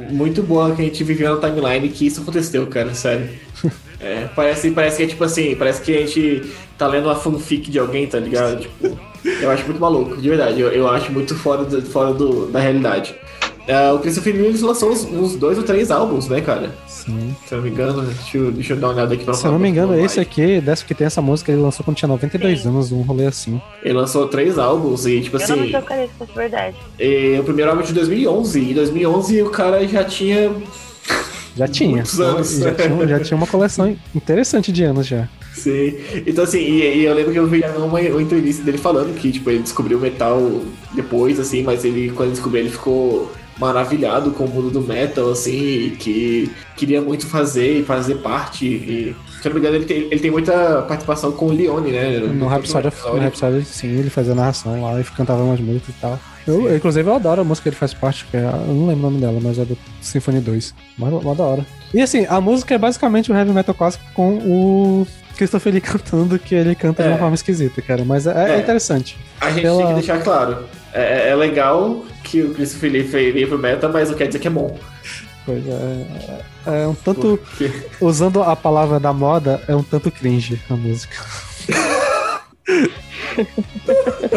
muito boa que a gente viveu na timeline que isso aconteceu, cara, sério. *laughs* É, parece, parece que é tipo assim, parece que a gente tá lendo uma fanfic de alguém, tá ligado? Tipo, eu acho muito maluco, de verdade. Eu, eu acho muito fora, do, fora do, da realidade. É, o Christopher Lee lançou uns, uns dois ou três álbuns, né, cara? Sim. Se eu não me engano, deixa eu, deixa eu dar uma olhada aqui pra Se eu não me engano, esse aqui, dessa que tem essa música, ele lançou quando tinha 92 anos, um rolê assim. Ele lançou três álbuns e, tipo Eu não assim, me tocaria se fosse verdade. e o primeiro álbum é de 2011. E em 2011 o cara já tinha Já tinha. Muitos anos. Já tinha, já tinha uma coleção interessante de anos já. Sim. Então, assim, e, e eu lembro que eu vi uma, uma entrevista dele falando que, tipo, ele descobriu o metal depois, assim, mas ele, quando ele descobriu, ele ficou maravilhado com o mundo do metal, assim, e que queria muito fazer e fazer parte. E, se eu não me engano, ele tem, ele tem muita participação com o Leone, né? No Rhapsody, no Rhapsody, sim, ele fazia narração lá e cantava umas músicas e tal. Eu, inclusive, eu adoro a música que ele faz parte, que é, eu não lembro o nome dela, mas é do Symphony 2. Mas uma da hora. E assim, a música é basicamente o heavy metal clássico com o Christopher Lee *laughs* cantando, que ele canta de uma É. forma esquisita, cara. Mas é, é É. interessante. A gente Pela- tem que deixar claro. É, é legal que o Christopher Lee fez- veio pro metal, mas não quer dizer que é bom. Pois é, é, é um tanto. Usando a palavra da moda, é um tanto cringe a música.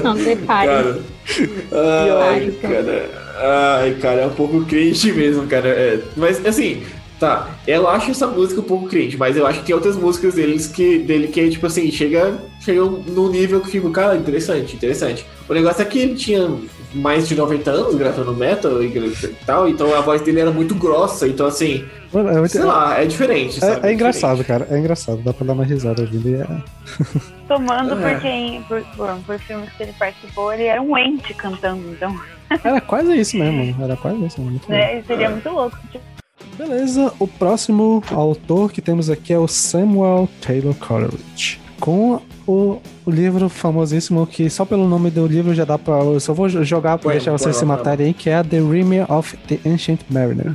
Não, detalhe. Cara. Ai, cara. Ai, cara, é um pouco cringe mesmo, cara. É, mas assim, tá. Eu acho essa música um pouco cringe, mas eu acho que tem outras músicas deles que, dele que, tipo assim, chega, chega num nível que fica, cara, interessante, interessante. O negócio é que ele tinha mais de 90 anos gravando metal e tal, então a voz dele era muito grossa, então assim, Mano, é muito- sei lá, é diferente, É, sabe? é engraçado, cara. É engraçado. Dá pra dar uma risada ouvindo. é- *laughs* Tomando É. por quem, por, por, por filmes que ele participou, ele era um ente cantando, então *laughs* Era quase isso mesmo. Era quase isso. Muito bom. né, seria muito louco. Tipo, Beleza, o próximo autor que temos aqui é o Samuel Taylor Coleridge. Com o, o livro famosíssimo que só pelo nome do livro já dá pra. Eu só vou jogar pra deixar vocês se matarem aí, que é The Rime of the Ancient Mariner.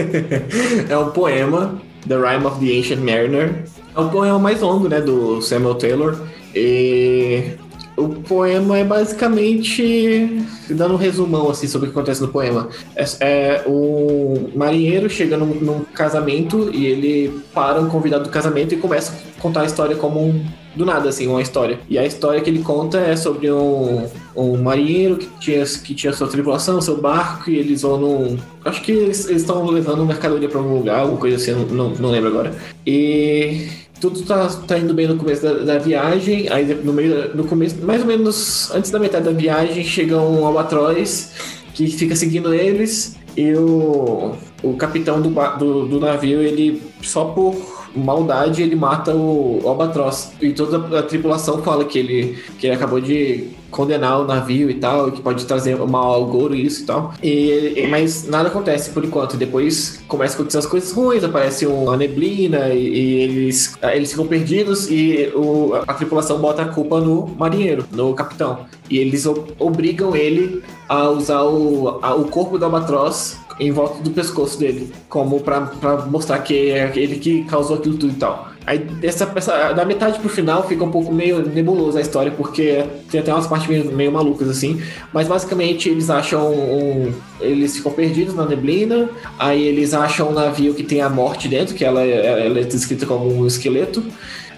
*laughs* é um poema, The Rime of the Ancient Mariner. É o poema mais longo, né, do Samuel Taylor. E o poema é basicamente dando um resumão assim sobre o que acontece no poema. É, é o marinheiro chega num, num casamento e ele para um convidado do casamento e começa a contar a história como um do nada, assim, uma história. E a história que ele conta é sobre um, um marinheiro que tinha, que tinha sua tripulação, seu barco, e eles vão num. Acho que eles estão levando mercadoria para algum lugar, alguma coisa assim, não, não lembro agora. E tudo tá, tá indo bem no começo da, da viagem, aí no meio, no começo, mais ou menos antes da metade da viagem, chega um albatroz que fica seguindo eles e o, o capitão do, do, do navio, ele só por maldade ele mata o, o albatroz e toda a tripulação fala que ele, que ele acabou de condenar o navio e tal, que pode trazer mal ao Goro e isso e tal. E, mas nada acontece por enquanto. Depois começa a acontecer as coisas ruins, aparece uma neblina e, e eles, eles ficam perdidos e o, a tripulação bota a culpa no marinheiro, no capitão. E eles obrigam ele a usar o, a- o corpo do albatroz em volta do pescoço dele, como pra mostrar que é ele que causou aquilo tudo e tal. Aí, essa, essa, da metade pro final fica um pouco meio nebuloso a história, porque tem até umas partes meio, meio malucas assim. Mas basicamente eles acham um. Eles ficam perdidos na neblina, aí eles acham um navio que tem a morte dentro, que ela, ela é descrita como um esqueleto.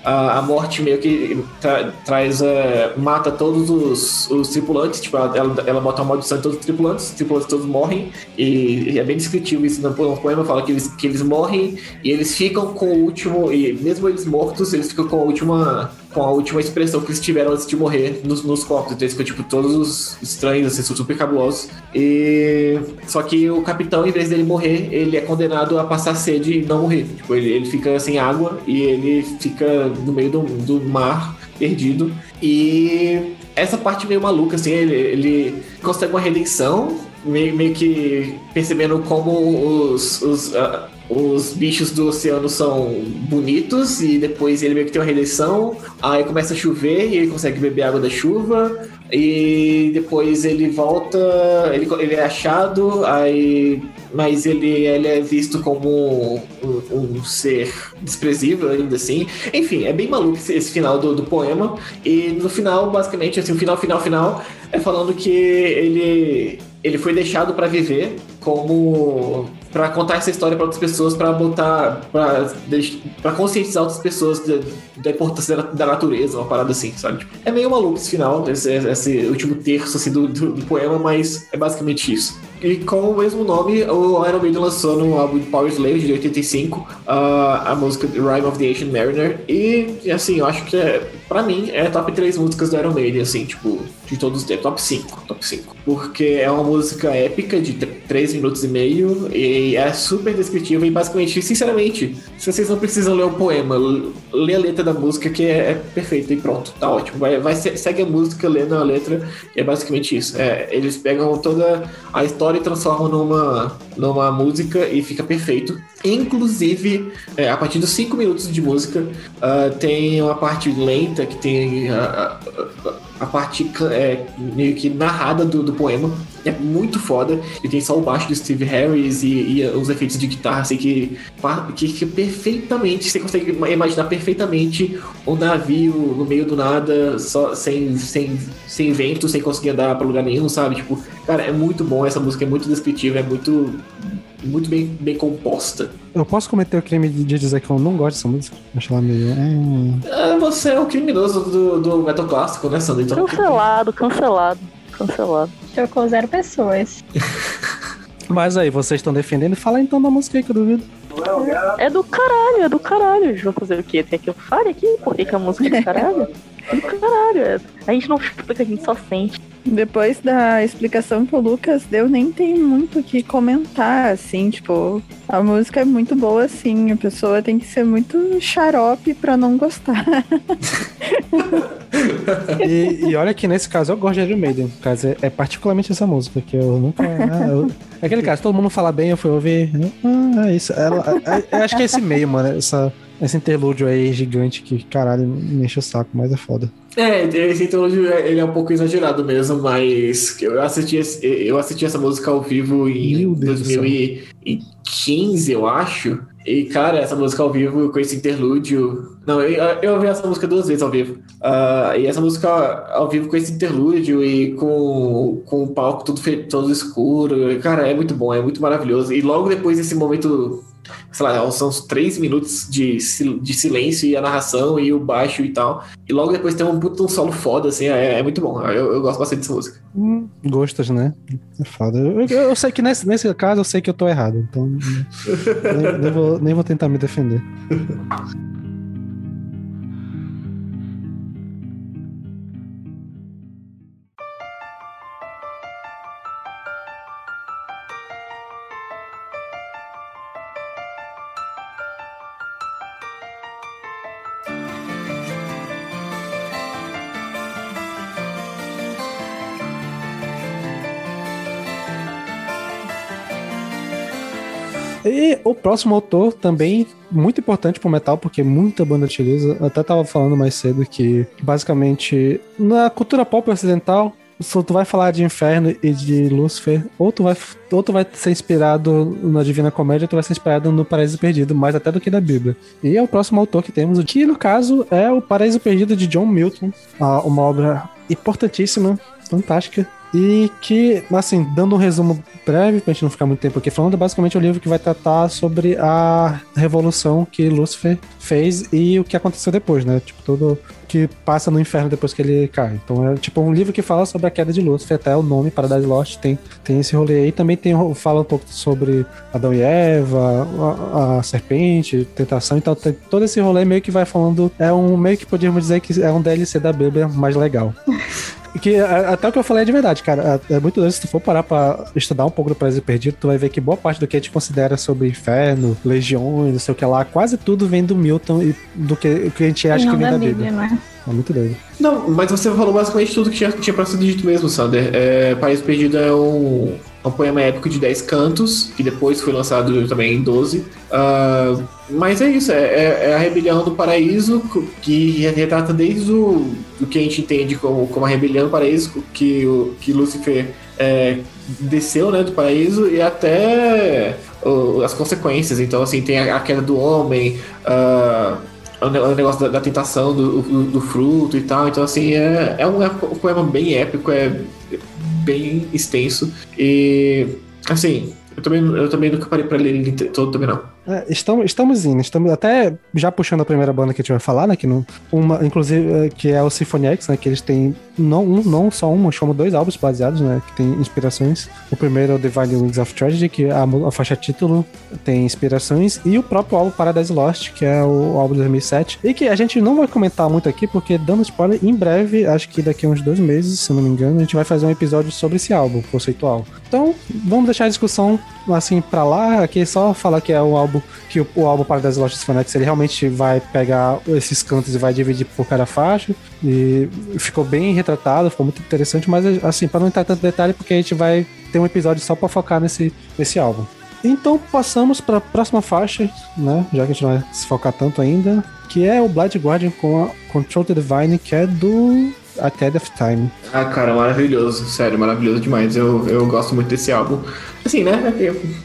A, morte meio que tra- traz. eh, mata todos os, os tripulantes, tipo, ela, ela, ela bota uma maldição em todos os tripulantes, os tripulantes todos morrem, e, e é bem descritivo isso no poema, fala que eles, que eles morrem e eles ficam com o último. E mesmo eles mortos, eles ficam com a última. Com a última expressão que eles tiveram antes de morrer nos, nos corpos. Então eles ficam, tipo, todos os estranhos, assim, super cabulosos. E. Só que o capitão, em vez dele morrer, ele é condenado a passar sede e não morrer. Tipo, ele, ele fica sem água e ele fica no meio do, do mar, perdido. E essa parte meio maluca, assim, ele, ele consegue uma redenção, meio, meio que percebendo como os, os, ah, os bichos do oceano são bonitos e depois ele meio que tem uma redenção, aí começa a chover e ele consegue beber água da chuva e depois ele volta, ele, ele é achado, aí mas ele, ele é visto como um, um ser desprezível ainda assim. Enfim, é bem maluco esse, esse final do, do poema. E no final, basicamente, assim, o final, final, final, é falando que ele, ele foi deixado para viver como para contar essa história para outras pessoas, para botar, para conscientizar outras pessoas da, da importância da, da natureza, uma parada assim, sabe? Tipo, é meio maluco esse final, esse, esse último terço assim, do, do, do poema, mas é basicamente isso. E com o mesmo nome, o Iron Maiden lançou no álbum Power Slave de 85 a a música Rime of the Ancient Mariner. E, assim, eu acho que é, pra mim é top 3 músicas do Iron Maiden, assim, tipo, de todos os tempos. Top 5, top 5. Porque é uma música épica de 3 minutos e meio e é super descritiva e basicamente, sinceramente, se vocês não precisam ler o poema, lê a letra da música que é, é perfeita e pronto, tá ótimo. Vai, vai, se- segue a música lendo a letra e é basicamente isso. É, eles pegam toda a história e transformam numa, numa música e fica perfeito. Inclusive, é, a partir dos 5 minutos de música, ah, tem uma parte lenta que tem a, a- a parte é, meio que narrada do, do poema. É muito foda. E tem só o baixo do Steve Harris e, e os efeitos de guitarra, assim, que, que, que perfeitamente, você consegue imaginar perfeitamente um navio no meio do nada, só sem, sem, sem vento, sem conseguir andar pra lugar nenhum, sabe? Tipo, cara, é muito bom. Essa música é muito descritiva, é muito, muito bem, bem composta. Eu posso cometer o crime de dizer que eu não gosto dessa música? Acho ela meio. é. Ah, você é o criminoso do, do metal clássico, né, Sandra? Então, Cancelado, cancelado, cancelado. Chocou zero pessoas. *laughs* Mas aí, vocês estão defendendo? Fala então da música aí que eu duvido. É do caralho, é do caralho. A gente vai fazer o quê? Tem que eu fale aqui? Por que, que a música é do caralho? *laughs* Do caralho. é. A gente não explica, a gente só sente. Depois da explicação que o Lucas deu, nem tem muito o que comentar, assim, tipo, a música é muito boa, assim, a pessoa tem que ser muito xarope pra não gostar. *laughs* E, e olha que nesse caso eu gosto de Iron Maiden. No caso, é, é particularmente essa música, que eu nunca. ah, eu- é aquele caso, todo mundo fala bem, eu fui ouvir. Ah, é isso. Ela, é- eu acho que é esse meio, mano. Essa, esse interlúdio aí gigante que, caralho, me enche o saco, mas é foda. É, esse interlúdio ele é um pouco exagerado mesmo, mas eu assisti, esse- eu assisti essa música ao vivo em Meu Deus do céu. 2015, eu acho. E, cara, essa música ao vivo com esse interlúdio. Não, eu, eu ouvi essa música duas vezes ao vivo. Ah, e essa música ao vivo com esse interlúdio e com, com o palco todo, fe- todo escuro. Cara, é muito bom, é muito maravilhoso. E logo depois desse momento sei lá, são uns três minutos de, de silêncio e a narração e o baixo e tal. E logo depois tem um puto um solo foda, assim, é, é muito bom. Eu, eu gosto bastante dessa música. Hum, Gostas, né? É foda. Eu, eu- sei que nesse, nesse caso eu sei que eu tô errado, então. nem, nem vou, nem vou tentar me defender. E o próximo autor também muito importante pro metal, porque muita banda utiliza. Eu até tava falando mais cedo que, basicamente, na cultura pop ocidental, se tu vai falar de Inferno e de Lúcifer, ou tu vai, ou tu vai ser inspirado na Divina Comédia, ou tu vai ser inspirado no Paraíso Perdido, mais até do que na Bíblia. E é o próximo autor que temos, que no caso é o Paraíso Perdido de John Milton, uma obra importantíssima, fantástica. E que, assim, dando um resumo breve, pra gente não ficar muito tempo aqui falando, é basicamente um livro que vai tratar sobre a revolução que Lúcifer fez e o que aconteceu depois, né? Tipo, tudo que passa no inferno depois que ele cai. Então é tipo um livro que fala sobre a queda de Lúcifer, até o nome Paradise Lost tem, tem esse rolê aí. Também tem, fala um pouco sobre Adão e Eva, a, a serpente, tentação. Então tem todo esse rolê meio que vai falando. É um meio que podíamos dizer que é um DLC da Bíblia mais legal. *laughs* Que a- até o que eu falei é de verdade, cara. É é muito doido. Se tu for parar pra estudar um pouco do Paraíso Perdido, tu vai ver que boa parte do que a gente considera sobre inferno, legiões, não sei o que lá, quase tudo vem do Milton e do que, o que a gente acha não que vem da da Bíblia, Bíblia. né? É muito doido. Não, mas você falou basicamente tudo que tinha, tinha pra ser dito mesmo, Sander. É, País Perdido é um, um poema épico de 10 cantos, que depois foi lançado também em 12. Ah, mas é isso, é, é- é a rebelião do paraíso, que retrata desde o, o que a gente entende como, como a rebelião do paraíso, que, o, que Lúcifer é, desceu né, do paraíso, e até o- as consequências. Então, assim, tem a, a queda do homem, o ne- o negócio da, da tentação do, do, do fruto e tal. Então, assim, é, é um, é um poema bem épico, é bem extenso. E, assim, eu também, eu também nunca parei pra ler ele todo também, não. É, estamos, estamos indo, estamos até já puxando a primeira banda que a gente vai falar, né? Que não, uma, inclusive, é, que é o Symphony X, né? Que eles têm não, um, não só um, mas como dois álbuns baseados, né? Que tem inspirações. O primeiro é o Divine Wings of Tragedy, que a, a faixa título tem inspirações, e o próprio álbum Paradise Lost, que é o álbum de 2007. E que a gente não vai comentar muito aqui, porque dando spoiler, em breve, acho que daqui a uns dois meses, se não me engano, a gente vai fazer um episódio sobre esse álbum conceitual. Então, vamos deixar a discussão assim pra lá. Aqui é só falar que é o álbum que o, o álbum Paradise Lost X, ele realmente vai pegar esses cantos e vai dividir por cada faixa. E ficou bem retratado, ficou muito interessante, mas assim, para não entrar tanto detalhe, porque a gente vai ter um episódio só pra focar nesse, nesse álbum. Então passamos para a próxima faixa, né? Já que a gente não vai se focar tanto ainda, que é o Blind Guardian com a Control the Divine, que é do A Dead of Time. Ah, cara, maravilhoso, sério, maravilhoso demais. Eu, eu gosto muito desse álbum. Assim, né?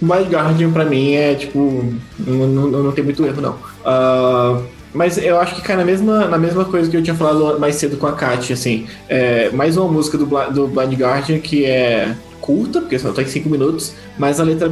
My Guardian pra mim é tipo. Não, não, não tem muito erro, não. Ah, mas eu acho que cai na mesma, na mesma coisa que eu tinha falado mais cedo com a Kat, assim. É, mais uma música do, Bla- do Blind Guardian que é curta, porque só tá em 5 minutos, mas a letra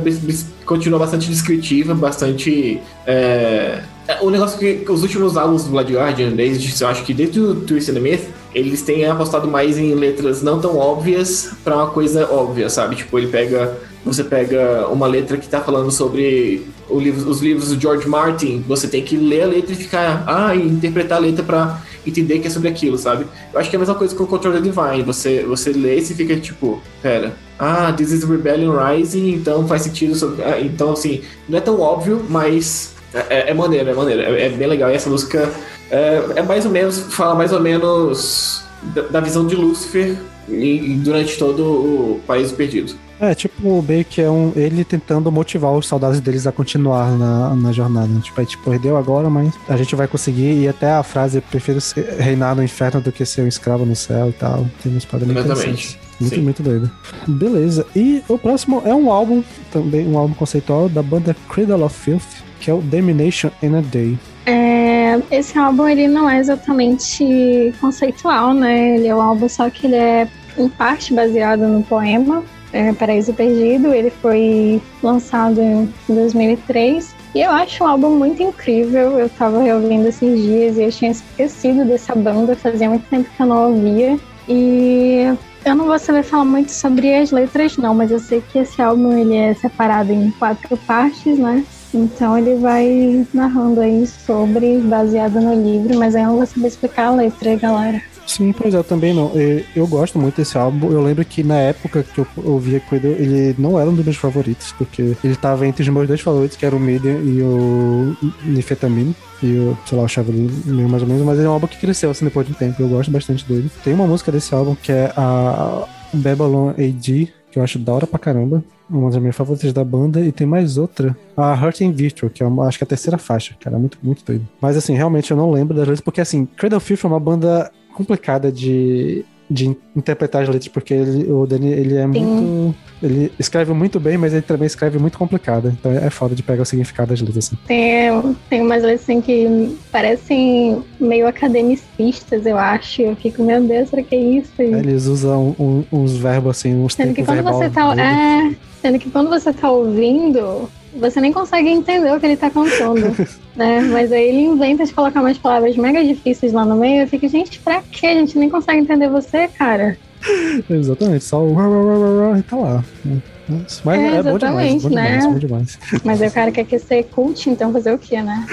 continua bastante descritiva, bastante. É, é, o negócio que os últimos álbuns do Blood Guardian, desde, eu acho que desde o Twist and the Myth, eles têm apostado mais em letras não tão óbvias pra uma coisa óbvia, sabe? Tipo, ele pega. Você pega uma letra que tá falando sobre livro- os livros do George Martin, você tem que ler a letra e ficar. Ah, e interpretar a letra pra entender que é sobre aquilo, sabe? Eu acho que é a mesma coisa com o Control the Divine. Você, você lê e fica tipo, pera, ah, This is Rebellion Rising, então faz sentido sobre. ah, então, assim, não é tão óbvio, mas é, é maneiro, é maneiro, é, é bem legal. E essa música é, é mais ou menos, fala mais ou menos da, da visão de Lúcifer e, e durante todo o País Perdido. É, tipo, meio que é um, ele tentando motivar os soldados deles a continuar na, na jornada. Tipo, a gente perdeu agora, mas a gente vai conseguir. E até a frase, prefiro ser, reinar no inferno do que ser um escravo no céu e tal. Tem paradas muito Exatamente. Muito, Sim. muito doido. Beleza. E o próximo é um álbum, também um álbum conceitual da banda Cradle of Filth, que é o Domination in a Day. É, esse álbum ele não é exatamente conceitual, né? Ele é um álbum só que ele é em parte baseado no poema é, Paraíso Perdido. Ele foi lançado em 2003 e eu acho um álbum muito incrível. Eu tava reouvindo esses dias e eu tinha esquecido dessa banda, fazia muito tempo que eu não ouvia. E eu não vou saber falar muito sobre as letras, não, mas eu sei que esse álbum ele é separado em quatro partes, né? Então ele vai narrando aí sobre, baseado no livro, mas aí eu não vou saber explicar a letra, galera. Sim, pois é, eu também não. Eu, gosto muito desse álbum. Eu lembro que na época que eu ouvia Cradle, ele não era um dos meus favoritos, porque ele tava entre os meus dois favoritos, que era o Medium e o Nifetamine. E o, sei lá, o Chevrolet, meio mais ou menos, mas ele é um álbum que cresceu assim depois de um tempo. Eu gosto bastante dele. Tem uma música desse álbum que é a Babylon AD, que eu acho da hora pra caramba. Uma das minhas favoritas da banda. E tem mais outra, a Hurting Virtual, que é uma, acho que é a terceira faixa, cara. Muito, muito doido. Mas assim, realmente eu não lembro das letras, porque assim, Cradle of Filth é uma banda complicada de de interpretar as letras, porque ele- o Dani ele é muito. Ele escreve muito bem, mas ele também escreve muito complicado. Então é foda de pegar o significado das letras. Assim. Tem, tem umas letras assim que parecem meio academicistas, eu acho. Eu fico, meu Deus, pra que isso? E- Eles usam um- uns verbos assim, uns Sendo que tempos quando você tá. É, sendo que quando você tá ouvindo, você nem consegue entender o que ele tá cantando. *laughs* né? Mas aí ele inventa de colocar umas palavras mega difíceis lá no meio. Eu fico, gente, pra quê? A gente nem consegue entender você, cara. Exatamente, só o e tá lá. Mas É, é, bom demais, exatamente, demais, né? bom demais. Mas o cara quer que ser cult, então fazer o quê, né?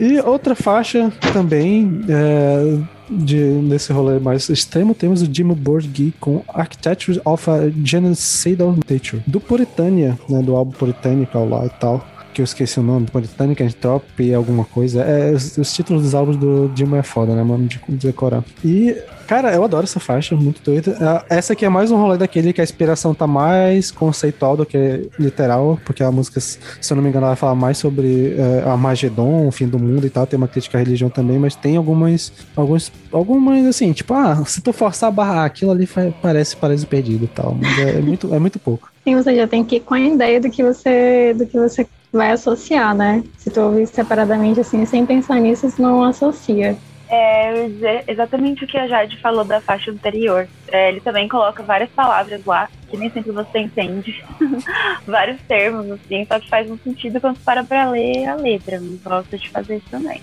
E outra faixa também é, de, nesse rolê mais extremo, temos o Jim Borghi com Architecture of a Genocidal Nature, do Puritânia, né, do álbum Puritânica lá e tal. Que eu esqueci o nome, Puritânica Entropy, alguma coisa. É, os, os títulos dos álbuns do Jim é foda, né, mano, de, de decorar. E, cara, eu adoro essa faixa, muito doida. Ah, Essa aqui é mais um rolê daquele que a inspiração tá mais conceitual do que literal, porque a música, se eu não me engano, ela fala mais sobre eh, Armagedon, o fim do mundo e tal, tem uma crítica à religião também, mas tem algumas, alguns, algumas assim, tipo, ah, se tu forçar a barrar aquilo ali parece paraíso perdido e tal, mas é, é muito, é muito pouco. Sim, você já tem que ir com a ideia do que você, do que você vai associar, né? Se tu ouvir separadamente assim, sem pensar nisso, você não associa. É exatamente o que a Jade falou da faixa anterior. É, ele também coloca várias palavras lá, que nem sempre você entende. *laughs* vários termos, assim, só que faz um sentido quando você para pra ler a letra. Eu gosto de fazer isso também.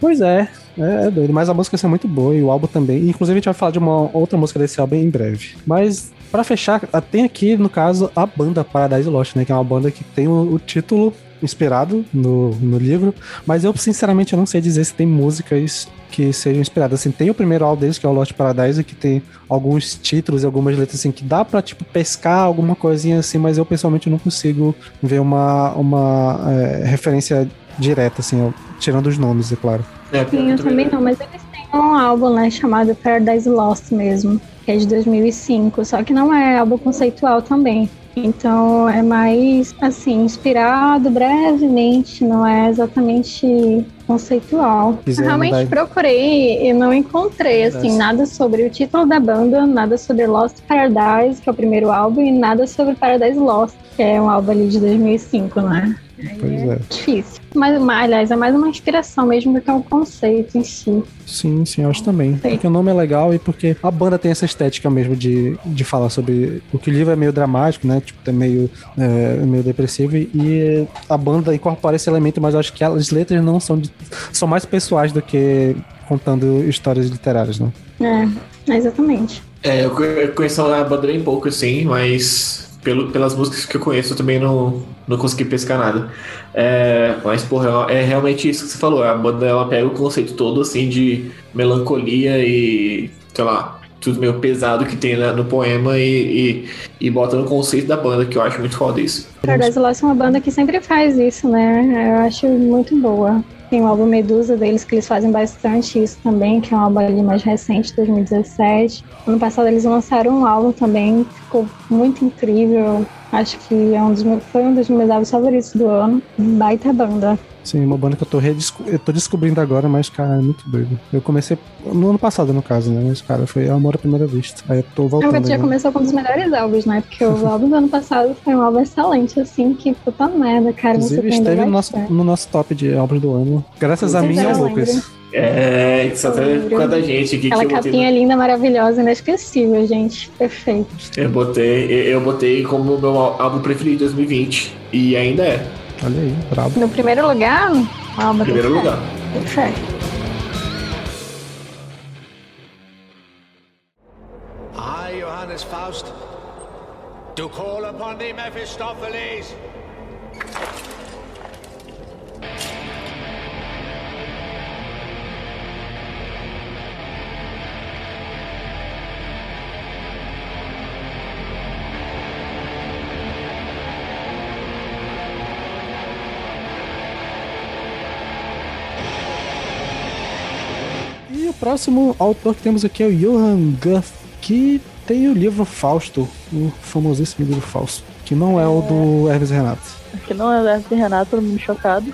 Pois é, é, é doido, mas a música é muito boa e o álbum também. Inclusive a gente vai falar de uma outra música desse álbum em breve. Mas pra fechar, tem aqui no caso a banda Paradise Lost, né, que é uma banda que tem o, o título inspirado no, no livro, mas eu sinceramente eu não sei dizer se tem músicas que sejam inspiradas. Assim, tem o primeiro álbum deles, que é o Lost Paradise, que tem alguns títulos e algumas letras assim que dá pra tipo pescar alguma coisinha assim, mas eu pessoalmente não consigo ver uma, uma é, referência direta assim, ó, tirando os nomes, é claro. Sim, eu também não, mas eles têm um álbum, né, chamado Paradise Lost mesmo, que é de 2005, só que não é álbum conceitual também. Então é mais, assim, inspirado brevemente, não é exatamente conceitual. Quiser Eu realmente procurei e não encontrei, assim, nada sobre o título da banda, nada sobre Lost Paradise, que é o primeiro álbum, e nada sobre Paradise Lost, que é um álbum ali de 2005, né? Pois é. Difícil. Mas, aliás, é mais uma inspiração mesmo do que um conceito em si. Sim, sim, eu acho também. Porque o nome é legal e porque a banda tem essa estética mesmo de, de falar sobre. Porque o livro é meio dramático, né? Tipo, é meio, é, meio depressivo e a banda incorpora esse elemento, mas eu acho que as letras não são. de- são mais pessoais do que contando histórias literárias, né? É, exatamente. É, eu conheço a banda bem pouco, assim, mas pelo, pelas músicas que eu conheço eu também não, não consegui pescar nada. É, mas, porra, é realmente isso que você falou. A banda ela pega o conceito todo, assim, de melancolia e, sei lá, tudo meio pesado que tem na- no poema e, e, e bota no conceito da banda, que eu acho muito foda isso. Paradise é uma banda que sempre faz isso, né? Eu acho muito boa. Tem o álbum Medusa deles, que eles fazem bastante isso também, que é um álbum ali mais recente, 2017. Ano passado eles lançaram um álbum também, ficou muito incrível. Acho que é um dos foi um dos meus álbuns favoritos do ano. Baita banda. Sim, uma banda que eu tô, redesco- eu tô descobrindo agora, mas, cara, é muito doido. Eu comecei no ano passado, no caso, né? Mas, cara, foi amor à primeira vista. Aí eu tô voltando. Gato já agora. começou com um dos melhores álbuns, né? Porque o álbum do ano passado foi um álbum excelente, assim, que puta merda, cara. Inclusive, esteve no nosso, no nosso top de álbuns do ano. Graças a mim e é, ao Lucas. É, isso até por causa da gente aqui Aquela que capinha linda, maravilhosa, inesquecível, gente. Perfeito. Eu botei, eu botei como meu álbum preferido de 2020. E ainda é. Olha aí, brabo. No primeiro lugar, álbum Primeiro do lugar. Perfeito. I, Johannes Faust, do call upon thee, Mephistopheles. Próximo autor que temos aqui é o Johann Goethe, que tem o livro Fausto, o famosíssimo livro Fausto, que não é o do Hermes e Renato. Que não é o Hermes Renato, todo mundo chocado.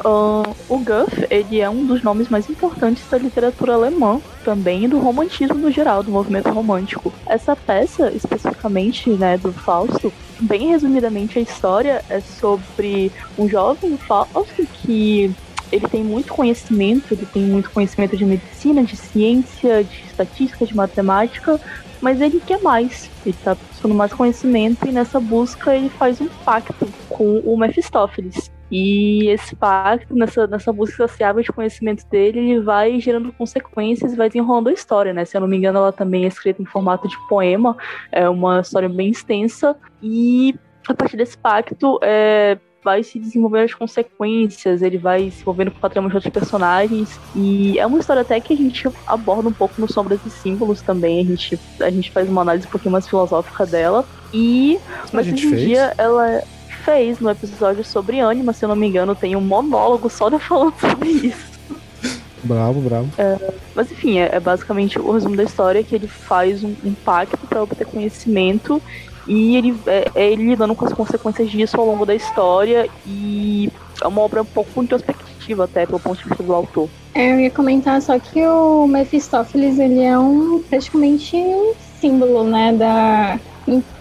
Uh, o Goethe, ele é um dos nomes mais importantes da literatura alemã, também do romantismo no geral, do movimento romântico. Essa peça, especificamente, né, do Fausto, bem resumidamente a história é sobre um jovem Fausto que ele tem muito conhecimento, ele tem muito conhecimento de medicina, de ciência, de estatística, de matemática, mas ele quer mais. Ele está buscando mais conhecimento e nessa busca ele faz um pacto com o Mephistófeles. E esse pacto, nessa, nessa busca saciável de conhecimento dele, ele vai gerando consequências e vai desenrolando a história, né? Se eu não me engano, ela também é escrita em formato de poema, é uma história bem extensa. E a partir desse pacto, é, vai se desenvolvendo as consequências, ele vai se envolvendo com o patrimônio de outros personagens. E é uma história até que a gente aborda um pouco no Sombras e Símbolos também. A gente, a gente faz uma análise um pouquinho mais filosófica dela. E, mas hoje em dia, ela fez no episódio sobre Anima, se eu não me engano, tem um monólogo só de falando *laughs* sobre isso. Bravo, bravo. É, mas enfim, é, é, basicamente o resumo da história que ele faz um, um pacto para obter conhecimento e ele é, é, ele lidando com as consequências disso ao longo da história e é uma obra um pouco introspectiva até pelo ponto de vista do autor. É, eu ia comentar só que o Mephistófeles ele é um praticamente um símbolo, né, da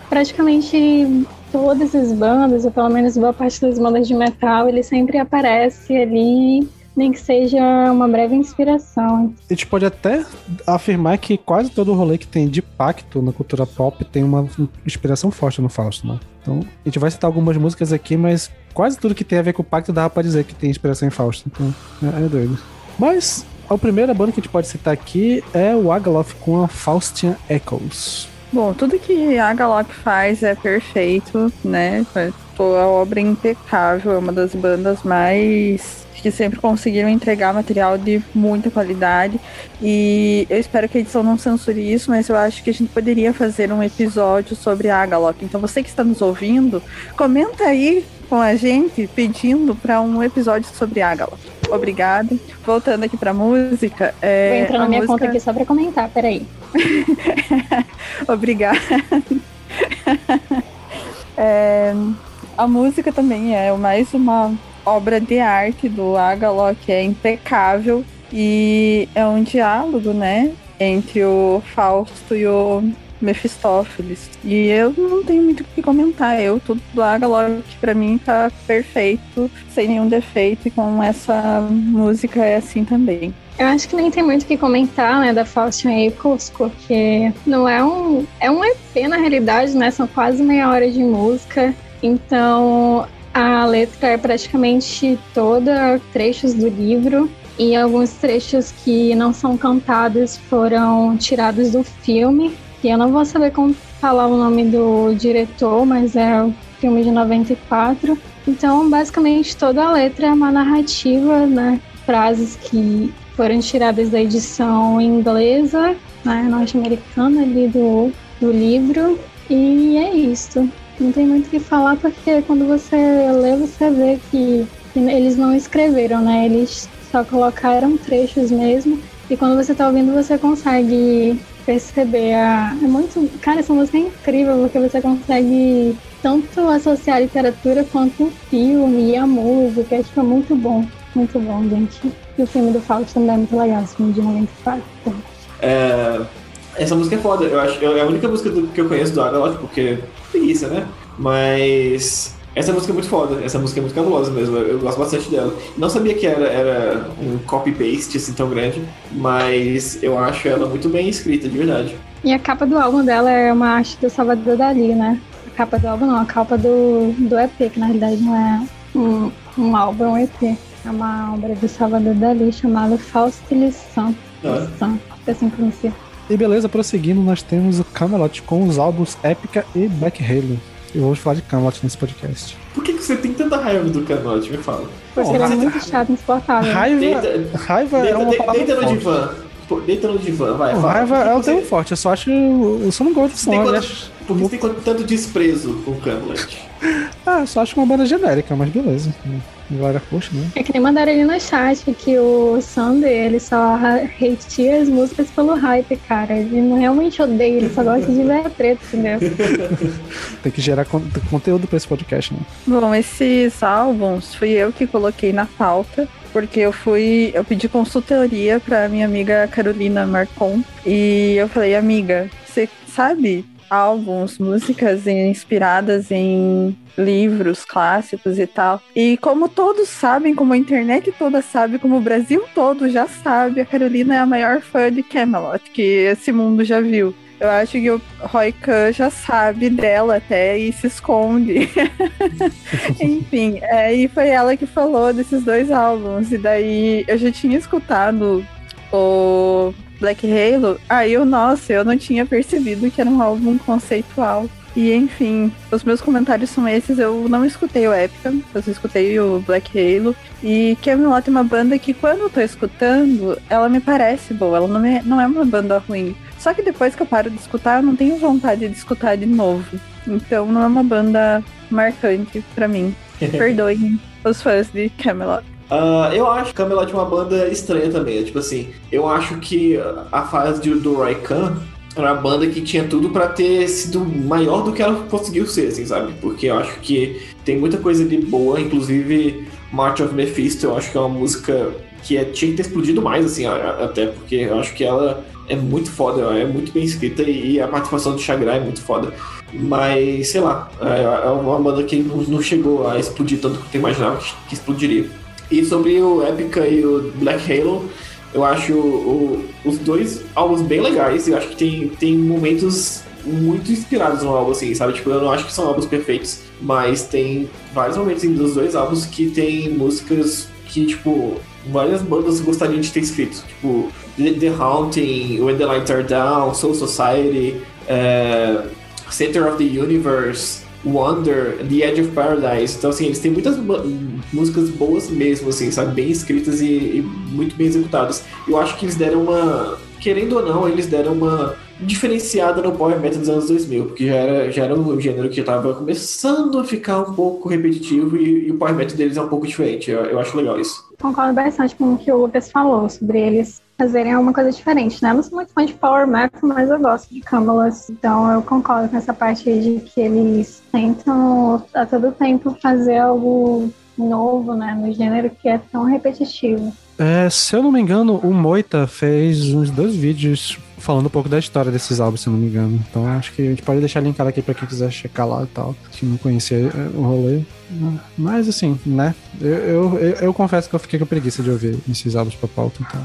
praticamente todas as bandas, ou pelo menos boa parte das bandas de metal, ele sempre aparece ali, nem que seja uma breve inspiração. A gente pode até afirmar que quase todo rolê que tem de pacto na cultura pop tem uma inspiração forte no Fausto, né? Então, a gente vai citar algumas músicas aqui, mas quase tudo que tem a ver com o pacto dá pra dizer que tem inspiração em Fausto. Então, é, é doido. Mas a primeira banda que a gente pode citar aqui é o Agaloff com a Faustian Echoes. Bom, tudo que a Galop faz é perfeito, né? A obra é impecável, é uma das bandas mais que sempre conseguiram entregar material de muita qualidade. E eu espero que a edição não censure isso, mas eu acho que a gente poderia fazer um episódio sobre a Agalok. Então você que está nos ouvindo, comenta aí com a gente pedindo para um episódio sobre Agalok. Obrigada. Voltando aqui para música. É, Vou entrar na minha música... conta aqui só para comentar, peraí. *laughs* Obrigada. *laughs* é, a música também é mais uma obra de arte do Agalok, é impecável e é um diálogo, né, entre o Fausto e o Mephistófeles. E eu não tenho muito o que comentar. Eu, tudo do Agalok, pra mim, tá perfeito, sem nenhum defeito, e com essa música é assim também. Eu acho que nem tem muito o que comentar, né, da Faustin Echoes, porque não é um... É um EP, na realidade, né, são quase meia hora de música, então a letra é praticamente toda trechos do livro, e alguns trechos que não são cantados foram tirados do filme, que eu não vou saber como falar o nome do diretor, mas é o filme de 94. Então, basicamente, toda a letra é uma narrativa, né? Frases que foram tiradas da edição inglesa, né, norte-americana ali do, do livro. E é isso. Não tem muito o que falar porque quando você lê, você vê que, que eles não escreveram, né? Eles só colocaram trechos mesmo. E quando você tá ouvindo, você consegue perceber a. É muito. Cara, essa música é incrível porque você consegue tanto associar a literatura quanto o filme e a música. É tipo, é muito bom. Muito bom, gente. E o filme do Fausto também é muito legal, esse filme de 94. É, essa música é foda. Eu acho é a única música do, que eu conheço do Agalot, porque preguiça, né? Mas essa música é muito foda, essa música é muito cabulosa mesmo, eu gosto bastante dela. Não sabia que era, era um copy-paste assim tão grande, mas eu acho ela muito bem escrita, de verdade. E a capa do álbum dela é uma arte do Salvador Dali, né? A capa do álbum não, a capa do, do EP, que na realidade não é um, um álbum, é um EP. É uma obra do Salvador Dali chamada Faustilição. Ah. É assim que pronuncia. E beleza, prosseguindo, nós temos o Camelot com os álbuns Épica e Black Halo. E vamos falar de Camelot nesse podcast. Por que, que você tem tanta raiva do Camelot? Me fala. Porque ele é muito chato, insuportável. Raiva, deita, raiva deita, é uma palavra Deita no divã. Deita no divã, vai. Não, raiva é o termo forte, eu só acho. Eu só não gosto de som. Por que você tem tanto desprezo com o Camelot? *laughs* Ah, só acho que uma banda genérica, mas beleza. Agora, poxa, né? É que nem mandaram ali no chat que o Sander, ele só hateia as músicas pelo hype, cara. Ele não realmente odeia, ele só gosta de ver a treta, entendeu? *laughs* Tem que gerar con conteúdo pra esse podcast, né? Bom, esses álbuns fui eu que coloquei na pauta. Porque eu fui, eu pedi consultoria pra minha amiga Carolina Marcon. E eu falei, amiga, você sabe álbuns, músicas inspiradas em livros clássicos e tal. E como todos sabem, como a internet toda sabe, como o Brasil todo já sabe, a Carolina é a maior fã de Camelot que esse mundo já viu. Eu acho que o Roy Khan já sabe dela até e se esconde. *laughs* Enfim, é, e foi ela que falou desses dois álbuns. E daí eu já tinha escutado o Black Halo. Aí eu, nossa, eu não tinha percebido que era um álbum conceitual. E enfim, os meus comentários são esses. Eu não escutei o Epica, eu só escutei o Black Halo. E Camelot é uma banda que, quando eu tô escutando, ela me parece boa. Ela não, me, não é uma banda ruim. Só que depois que eu paro de escutar, eu não tenho vontade de escutar de novo. Então não é uma banda marcante para mim. *laughs* Perdoem os fãs de Camelot. Uh, eu acho Camelot é uma banda estranha também. Tipo assim, eu acho que a fase do Roy Khan era uma banda que tinha tudo para ter sido maior do que ela conseguiu ser, assim, sabe? Porque eu acho que tem muita coisa de boa, inclusive March of Mephisto, eu acho que é uma música que é, tinha que ter explodido mais, assim, até porque eu acho que ela é muito foda, é muito bem escrita e a participação do Chagra é muito foda. Mas, sei lá, é, é uma banda que não chegou a explodir tanto quanto eu imaginava que explodiria. E sobre o Epica e o Black Halo, eu acho o, os dois álbuns bem legais. Eu acho que tem, tem momentos muito inspirados no álbum, assim, sabe? Tipo, eu não acho que são álbuns perfeitos, mas tem vários momentos dos dois álbuns que tem músicas que, tipo, várias bandas gostariam de ter escrito. Tipo, The, Haunting, When the Lights Are Down, Soul Society, uh, Center of the Universe, Wonder, The Edge of Paradise. Então, assim, eles têm muitas músicas boas mesmo, assim, sabe? Bem escritas e, e, muito bem executadas. Eu acho que eles deram uma. Querendo ou não, eles deram uma diferenciada no Power Metal dos anos 2000, porque já era, já era um gênero que estava começando a ficar um pouco repetitivo e, e, o Power Metal deles é um pouco diferente. Eu, eu acho legal isso. Concordo bastante com o que o Lucas falou sobre eles fazerem uma coisa diferente, né? Eu não sou muito fã de Power Metal, mas eu gosto de Camelot, então eu concordo com essa parte de que eles tentam a todo tempo fazer algo novo, né? No gênero que é tão repetitivo. É, se eu não me engano, o Moita fez uns dois vídeos falando um pouco da história desses álbuns, se eu não me engano. Então acho que a gente pode deixar linkado aqui pra quem quiser checar lá e tal, se não conhecer é, o rolê. Mas assim, né? Eu, eu, eu, eu confesso que eu fiquei com preguiça de ouvir esses álbuns pra pauta, então.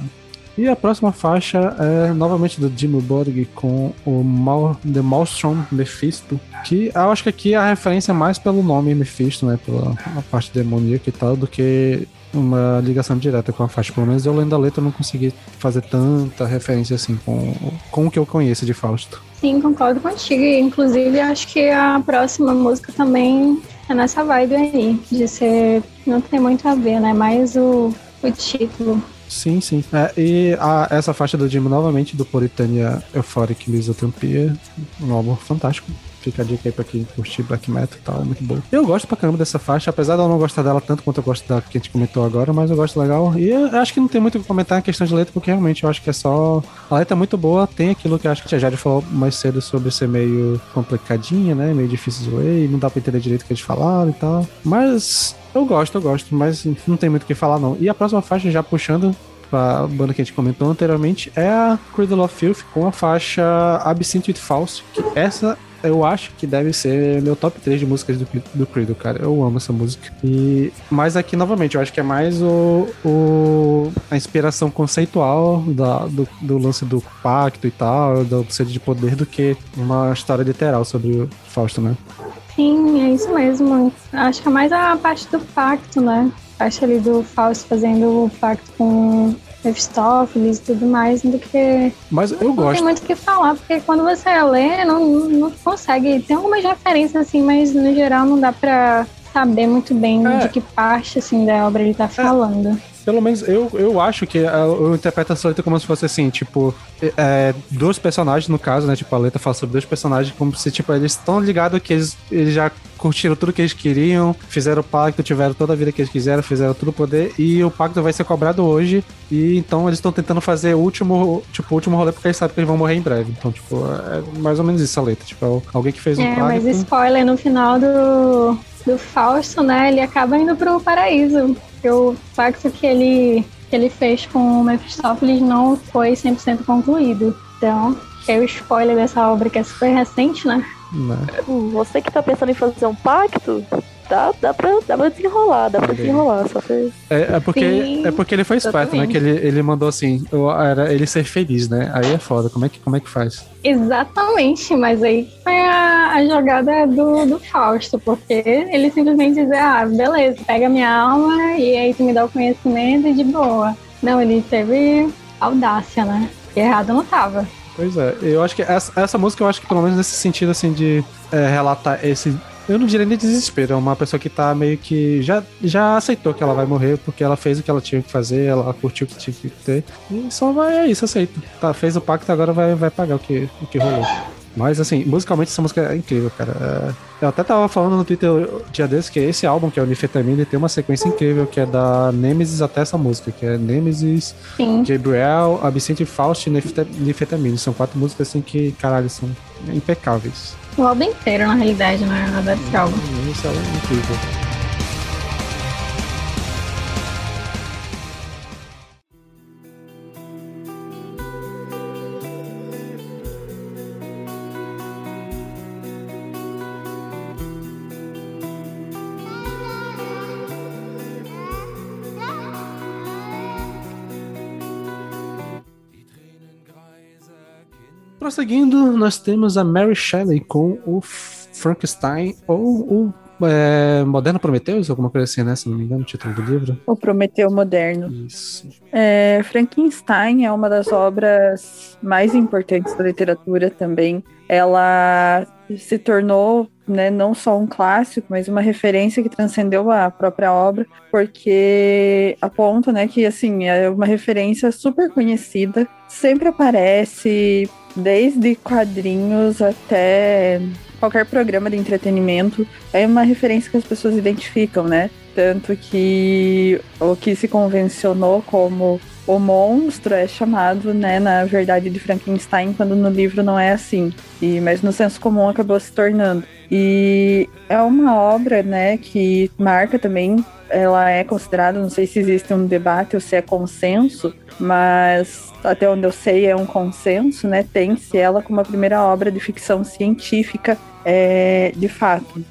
E a próxima faixa é novamente do Jimmy Borg com o Mal, The Maelstrom Mephisto, que eu acho que aqui a referência é mais pelo nome Mephisto, né, pela parte demoníaca e tal, do que uma ligação direta com a faixa. Pelo menos eu lendo a letra não consegui fazer tanta referência assim com, com o que eu conheço de Fausto. Sim, concordo contigo. Inclusive, acho que a próxima música também é nessa vibe aí, de ser. Não tem muito a ver, né? Mais o, o título. Sim, sim. É, e a, essa faixa do Jimmy, novamente, do Puritania Euphoric Misotropia, um álbum fantástico. Fica a dica aí pra quem curtir black metal e tal, muito bom. Eu gosto pra caramba dessa faixa, apesar de eu não gostar dela tanto quanto eu gosto da que a gente comentou agora, mas eu gosto legal. E acho que não tem muito o que comentar em questão de letra, porque realmente eu acho que é só. A letra é muito boa, tem aquilo que acho que a Jade falou mais cedo sobre ser meio complicadinha, né? Meio difícil de ler, e não dá pra entender direito o que eles falaram e tal. Mas eu gosto, eu gosto, mas não tem muito o que falar não. E a próxima faixa, já puxando a banda que a gente comentou anteriormente, é a Cradle of Filth com a faixa Absinthe with False, que essa eu acho que deve ser meu top 3 de músicas do, do Credo, cara. Eu amo essa música. E, mas aqui, novamente, eu acho que é mais o, o a inspiração conceitual da, do, do, lance do pacto e tal, do sede de poder, do que uma história literal sobre o Fausto, né? Sim, é isso mesmo. Acho que é mais a parte do pacto, né? Acho ali do Fausto fazendo o pacto com Mephistófeles e tudo mais, do que. Mas eu não gosto. Não tem muito o que falar, porque quando você lê, não, não consegue. Tem algumas referências, assim, mas no geral não dá pra saber muito bem é. de que parte assim da obra ele tá falando. Pelo menos eu, eu acho que é, eu interpreto essa letra como se fosse assim, tipo, é, dois personagens, no caso, né? Tipo, a letra fala sobre dois personagens, como se, tipo, eles estão ligados que eles, eles já curtiram tudo que eles queriam, fizeram o pacto, tiveram toda a vida que eles quiseram, fizeram tudo o poder, e o pacto vai ser cobrado hoje, e então eles estão tentando fazer o último, tipo, último rolê porque eles sabem que eles vão morrer em breve. Então, tipo, é mais ou menos isso a letra. Tipo, é alguém que fez um É, pacto. mas spoiler, no final do, do Fausto, né, ele acaba indo pro paraíso. Porque o pacto que ele, que ele fez com o Mephistófeles não foi 100% concluído. Então, é o spoiler dessa obra que é super recente, né? Né? Hum, Você que tá pensando em fazer um pacto, dá, dá, pra, dá pra desenrolar, dá pra desenrolar. Só você... É, é porque, Sim, é porque ele foi esperto, né? exatamente. Que ele, ele mandou assim, eu- era ele ser feliz, né? Aí é foda, como é que, como é que faz? Exatamente, mas aí foi a, a jogada do, do Fausto, porque ele simplesmente dizer, ah, beleza, pega minha alma e aí tu me dá o conhecimento e de boa. Não, ele teve audácia, né? E errado não tava. Pois é, eu acho que essa, essa música, eu acho que pelo menos nesse sentido, assim, de é, relatar esse. Eu não diria nem desespero, é uma pessoa que tá meio que. Já, já aceitou que ela vai morrer, porque ela fez o que ela tinha que fazer, ela curtiu o que tinha que ter. E só vai, é isso, aceita. Tá, fez o pacto, agora vai, vai pagar o que, o que rolou. Mas, assim, musicalmente essa música é incrível, cara. É, Eu até tava falando no Twitter um dia desse que esse álbum, que é o Nifetamine, tem uma sequência incrível, que é da Nemesis até essa música, que é Nemesis, Sim. Gabriel, Absinthe Faust e Nifeta- Nifetamine. São quatro músicas assim que, caralho, são impecáveis. O álbum inteiro, na realidade, não é nada desse álbum. Isso é incrível. Prosseguindo, nós temos a Mary Shelley com o Frankenstein ou o é, Moderno Prometheus, alguma coisa assim, né? Se não me engano, o título do livro. O Prometeu Moderno. Isso. É, Frankenstein é uma das obras mais importantes da literatura também. Ela se tornou né, não só um clássico, mas uma referência que transcendeu a própria obra, porque aponta né, que assim, é uma referência super conhecida, sempre aparece desde quadrinhos até qualquer programa de entretenimento, é uma referência que as pessoas identificam, né? Tanto que o que se convencionou como o monstro é chamado, né, na verdade, de Frankenstein, quando no livro não é assim. E, mas no senso comum acabou se tornando. E é uma obra, né, que marca também, ela é considerada, não sei se existe um debate ou se é consenso, mas até onde eu sei é um consenso, né, tem-se ela como a primeira obra de ficção científica é, de fato,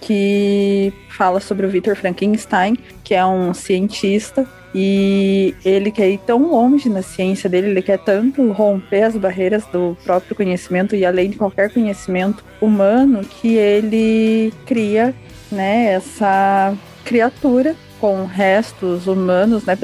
que fala sobre o Victor Frankenstein, que é um cientista e ele quer ir tão longe na ciência dele, ele quer tanto romper as barreiras do próprio conhecimento e além de qualquer conhecimento humano que ele cria, né, essa criatura com restos humanos, né,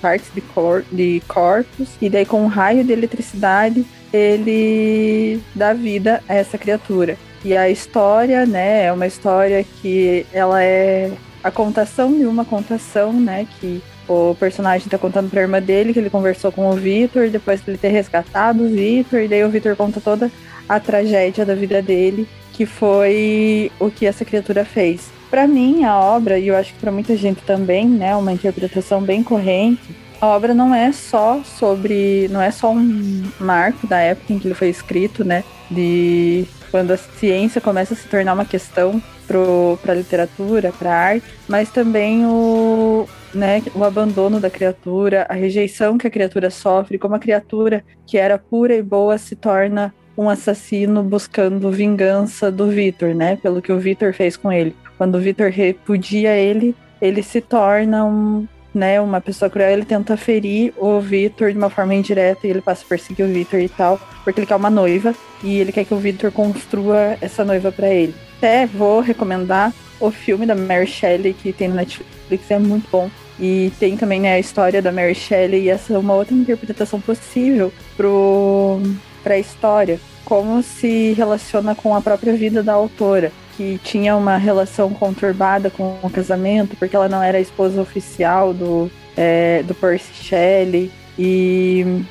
partes de, cor, de corpos, e daí com um raio de eletricidade ele dá vida a essa criatura. E a história, né, é uma história que ela é a contação de uma contação, né, que o personagem tá contando pra irmã dele que ele conversou com o Victor, depois de ele ter resgatado o Victor, e daí o Victor conta toda a tragédia da vida dele, que foi o que essa criatura fez. Para mim, a obra, e eu acho que para muita gente também, né, uma interpretação bem corrente, a obra não é só sobre, não é só um marco da época em que ele foi escrito, né, de quando a ciência começa a se tornar uma questão para a literatura, para a arte, mas também o, né, o abandono da criatura, a rejeição que a criatura sofre, como a criatura que era pura e boa se torna um assassino buscando vingança do Victor, né, pelo que o Victor fez com ele. Quando o Victor repudia ele, ele se torna um, né, uma pessoa cruel, ele tenta ferir o Victor de uma forma indireta e ele passa a perseguir o Victor e tal, porque ele quer uma noiva e ele quer que o Victor construa essa noiva para ele. Até vou recomendar o filme da Mary Shelley que tem no Netflix, é muito bom. E tem também né, a história da Mary Shelley e essa é uma outra interpretação possível para a história. Como se relaciona com a própria vida da autora. que tinha uma relação conturbada com o casamento, porque ela não era a esposa oficial do, é, do Percy Shelley, e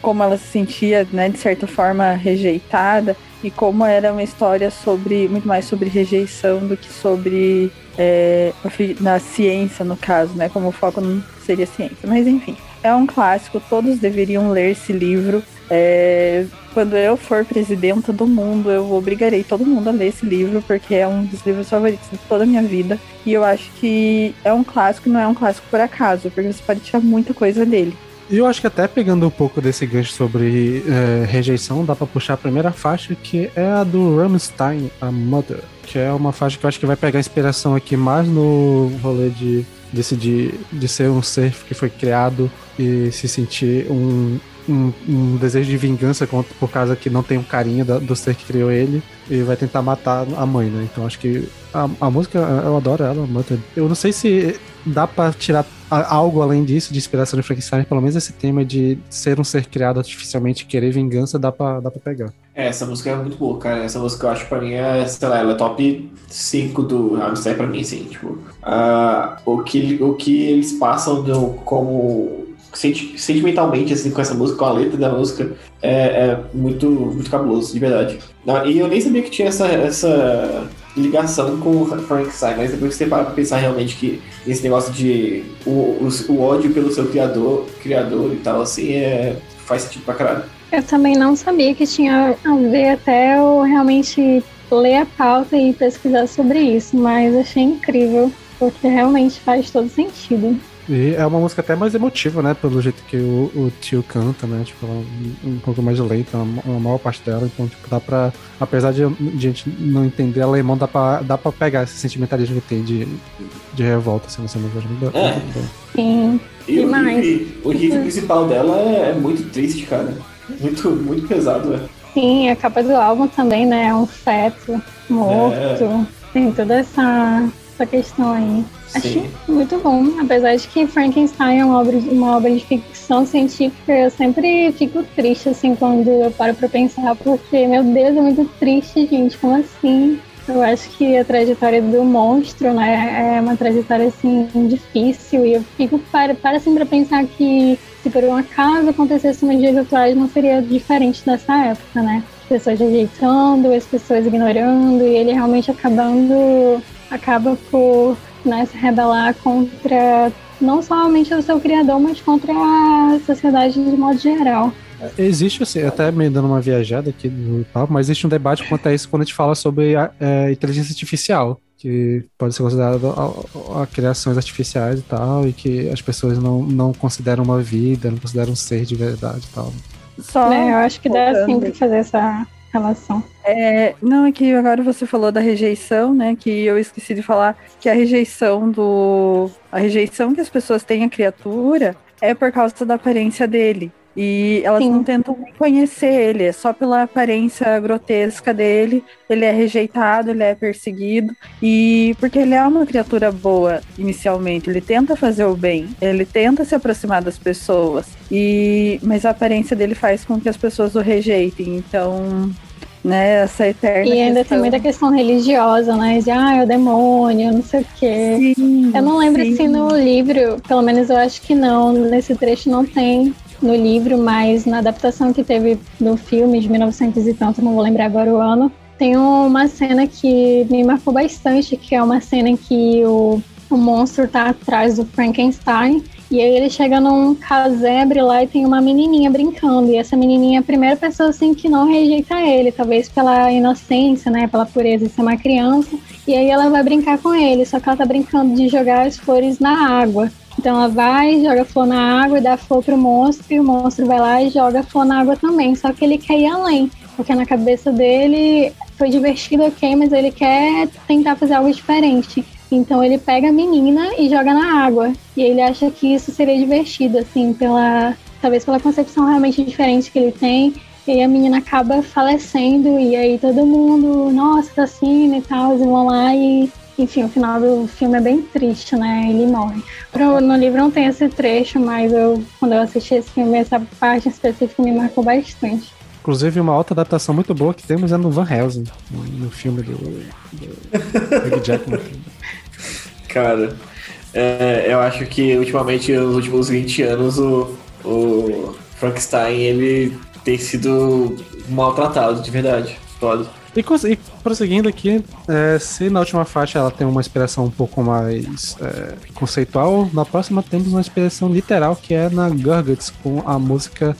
como ela se sentia, né, de certa forma, rejeitada, e como era uma história sobre muito mais sobre rejeição do que sobre é, na ciência, no caso, né? Como o foco não seria ciência. Mas enfim, é um clássico, todos deveriam ler esse livro. É, quando eu for presidenta do mundo, eu obrigarei todo mundo a ler esse livro, porque é um dos livros favoritos de toda a minha vida. E eu acho que é um clássico, não é um clássico por acaso, porque você pode tirar muita coisa dele. E eu acho que até pegando um pouco desse gancho sobre é, rejeição, dá pra puxar a primeira faixa, que é a do Rammstein, a Mother. Que é uma faixa que eu acho que vai pegar inspiração aqui mais no rolê de decidir de ser um ser que foi criado e se sentir um, um, um, desejo de vingança por causa que não tem um carinho do, do, ser que criou ele e vai tentar matar a mãe, né? Então acho que a, a música, eu adoro ela. Eu não sei se dá para tirar algo além disso, de inspiração de Frankenstein, pelo menos esse tema de ser um ser criado artificialmente querer vingança, dá pra, dá pra pegar. É, essa música é muito boa, cara. Essa música eu acho pra mim é, sei lá, ela é top 5 do Rammstein pra mim, assim, tipo. Uh, o, que, o que eles passam do, como sentimentalmente, assim, com essa música, com a letra da música, é, é muito, muito cabuloso, de verdade. E eu nem sabia que tinha essa, essa ligação com o Frankenstein, mas depois você para pra pensar realmente que esse negócio de o, o, o, ódio pelo seu criador, criador e tal, assim, é, faz sentido pra caralho. Eu também não sabia que tinha a ver até eu realmente ler a pauta e pesquisar sobre isso, mas achei incrível, porque realmente faz todo sentido. E é uma música até mais emotiva, né? Pelo jeito que o, o tio canta, né? Tipo, um, um pouco mais lenta, a maior parte dela. Então, tipo, dá pra. Apesar de a gente não entender alemão, dá pra, dá pra pegar esse sentimentalismo que tem de, de revolta, assim, você não vai é. Sim. E o riff, o riff principal dela é, é, muito triste, cara. Muito, muito pesado, né? Sim, a capa do álbum também, né? É um feto morto. É. Tem toda essa, essa questão aí. Achei muito bom. Apesar de que Frankenstein é uma obra, uma obra de ficção científica, eu sempre fico triste, assim, quando eu paro pra pensar, porque, meu Deus, é muito triste, gente. Como assim? Eu acho que a trajetória do monstro, né, é uma trajetória, assim, difícil. E eu fico, para, para assim, pra pensar que se por um acaso acontecesse nos dias atuais, não seria diferente dessa época, né? As pessoas rejeitando, as pessoas ignorando, e ele realmente acabando, acaba por né, se rebelar contra não somente o seu criador, mas contra a sociedade de modo geral. Existe, assim, até me dando uma viajada aqui no papo, mas existe um debate quanto a isso quando a gente fala sobre a, é, inteligência artificial, que pode ser considerado a, a, criações artificiais e tal, e que as pessoas não, não consideram uma vida, não consideram um ser de verdade e tal. Só é, eu acho que dá sim pra fazer essa relação. É, não, é que agora você falou da rejeição, né? Que eu esqueci de falar que a rejeição do. A rejeição que as pessoas têm à criatura é por causa da aparência dele. E elas Sim. não tentam conhecer ele, é só pela aparência grotesca dele. Ele é rejeitado, ele é perseguido. E porque ele é uma criatura boa inicialmente, ele tenta fazer o bem, ele tenta se aproximar das pessoas. E mas a aparência dele faz com que as pessoas o rejeitem. Então, né, essa eterna. E ainda questão. tem muita questão religiosa, né? De ah, é o demônio, não sei o quê. Sim, eu não lembro sim. se no livro, pelo menos eu acho que não, nesse trecho não tem no livro, mas na adaptação que teve no filme de 1900 e tanto, não vou lembrar agora o ano, tem uma cena que me marcou bastante, que é uma cena em que o, o monstro tá atrás do Frankenstein e aí ele chega num casebre lá e tem uma menininha brincando. E essa menininha é a primeira pessoa assim que não rejeita ele, talvez pela inocência, né, pela pureza de ser uma criança. E aí ela vai brincar com ele, só que ela tá brincando de jogar as flores na água. Então ela vai, joga flor na água e dá flor pro monstro, e o monstro vai lá e joga flor na água também. Só que ele quer ir além, porque na cabeça dele foi divertido, ok, mas ele quer tentar fazer algo diferente. Então ele pega a menina e joga na água. E ele acha que isso seria divertido, assim, pela. Talvez pela concepção realmente diferente que ele tem. E a menina acaba falecendo, e aí todo mundo, nossa, tá assim e tal, e vão lá e enfim, o final do filme é bem triste, né? Ele morre. No livro não tem esse trecho, mas eu, quando eu assisti esse filme, essa parte específica me marcou bastante. Inclusive, uma outra adaptação muito boa que temos é no Van Helsing, no, no filme do, do Hugh Jackman. *laughs* Cara, é, eu acho que ultimamente, nos últimos 20 anos, o, o Frankenstein ele tem sido maltratado, de verdade. E, cons- e prosseguindo aqui, é, se na última faixa ela tem uma inspiração um pouco mais é, conceitual, na próxima temos uma inspiração literal que é na Gurguts com a música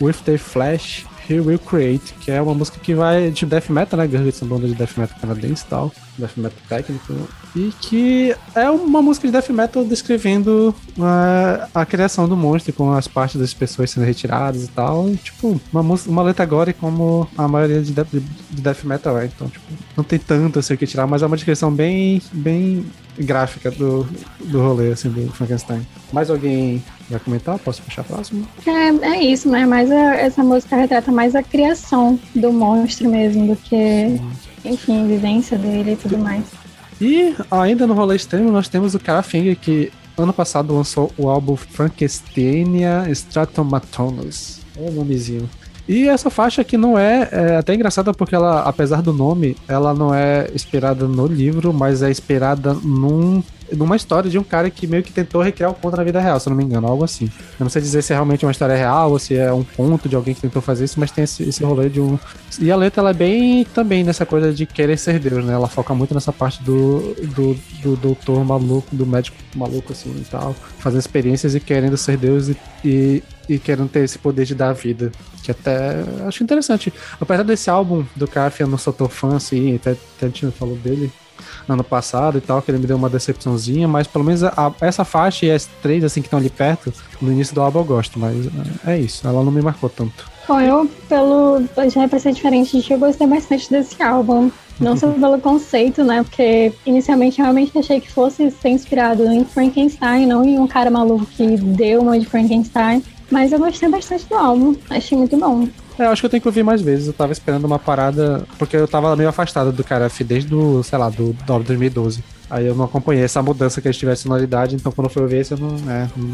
With the Flash He Will Create, que é uma música que vai de death metal, né? Gurguts é uma banda de death metal canadense e tal, death metal técnico, e que é uma música de death metal descrevendo é, a criação do monstro com as partes das pessoas sendo retiradas e tal. E, tipo, uma, música- uma letra gore como a maioria de death, de death metal é. Então, tipo, não tem tanto assim o que tirar, mas é uma descrição bem, bem gráfica do, do rolê, assim, do Frankenstein. Mais alguém vai comentar? Posso puxar a próxima? É, é isso, né? Mas a- essa música retrata mais a criação do monstro mesmo do que, enfim, a vivência dele e tudo mais. E ainda no rolê extremo, nós temos o Cara Finger, que ano passado lançou o álbum Frankenstein Stratomatonus. É o nomezinho. E essa faixa aqui não é, é até engraçada porque ela, apesar do nome, ela não é inspirada no livro, mas é inspirada num, numa história de um cara que meio que tentou recriar o conto na vida real, se eu não me engano, algo assim. Eu não sei dizer se é realmente uma história real ou se é um conto de alguém que tentou fazer isso, mas tem esse, esse rolê de um. E a letra ela é bem também nessa coisa de querer ser Deus, né? Ela foca muito nessa parte do, do, do doutor maluco, do médico maluco assim e tal, fazendo experiências e querendo ser Deus e, e, e querendo ter esse poder de dar vida. Que até acho interessante. Apesar desse álbum do Kaf, eu não sou tão fã, assim, até, até a gente falou dele ano passado e tal, que ele me deu uma decepçãozinha, mas pelo menos a- essa faixa e as três, assim, que estão ali perto, no início do álbum eu gosto, mas é, é isso, ela não me marcou tanto. Bom, eu, pelo. Já pra ser diferente eu gostei bastante desse álbum. Não só *laughs* pelo conceito, né? Porque inicialmente eu realmente achei que fosse ser inspirado em Frankenstein, não em um cara maluco que deu uma de Frankenstein. Mas eu gostei bastante do álbum. Achei muito bom. É, eu acho que eu tenho que ouvir mais vezes. Eu tava esperando uma parada, porque eu tava meio afastado do Karaf desde o, sei lá, do, do álbum 2012. Aí eu não acompanhei essa mudança que eles tiveram de sonoridade, então quando eu fui ouvir esse, eu não, é, não,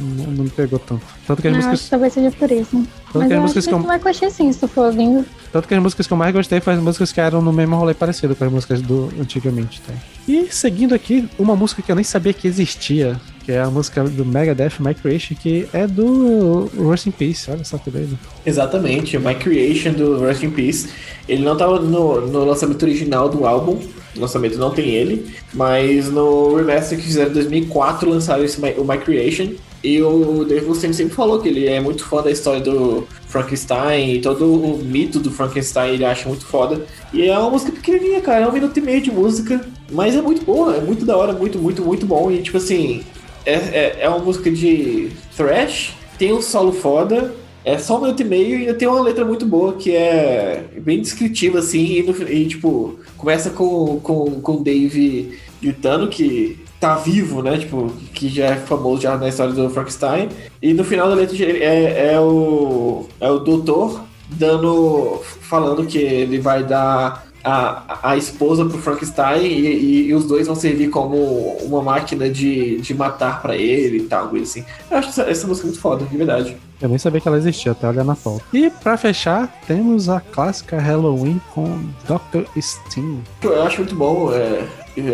não- não me pegou tanto. Tanto que as acho músicas, que talvez seja por isso. Mas que as eu acho músicas que que eu- tu vai curtir sim, se tu for ouvindo. tanto que as músicas que eu mais gostei foram as músicas que eram no mesmo rolê parecido com as músicas do antigamente. Tá? E seguindo aqui, uma música que eu nem sabia que existia, que é a música do Megadeth, My Creation, que é do Rust in Peace. Olha só que doido. Exatamente, My Creation do Rest in Peace. Ele não tava no, no lançamento original do álbum, o lançamento não tem ele, mas no remaster que fizeram em 2004 lançaram esse o My Creation. E o Dave Mustaine sempre falou que ele é muito fã da história do Frankenstein e todo o mito do Frankenstein ele acha muito foda. E é uma música pequenininha, cara, é um minuto e meio de música, mas é muito boa, é muito da hora, muito, muito, muito bom. E tipo assim, é, é, é uma música de thrash, tem um solo foda, é só um minuto e meio e tem uma letra muito boa que é bem descritiva, assim, e, no- e, tipo, começa com, com, com o Dave gritando que tá vivo, né? Tipo, que já é famoso já na história do Frankenstein. E no final da letra é, é o. É o doutor dando. falando que ele vai dar a, a esposa pro Frankenstein e, e- e os dois vão servir como uma máquina de, de matar pra ele e tal, coisa assim. Eu acho essa, essa música muito foda, de verdade. Eu nem sabia que ela existia, até olhar na foto. E pra fechar, temos a clássica Halloween com Dr. Sting. Eu acho muito bom, é,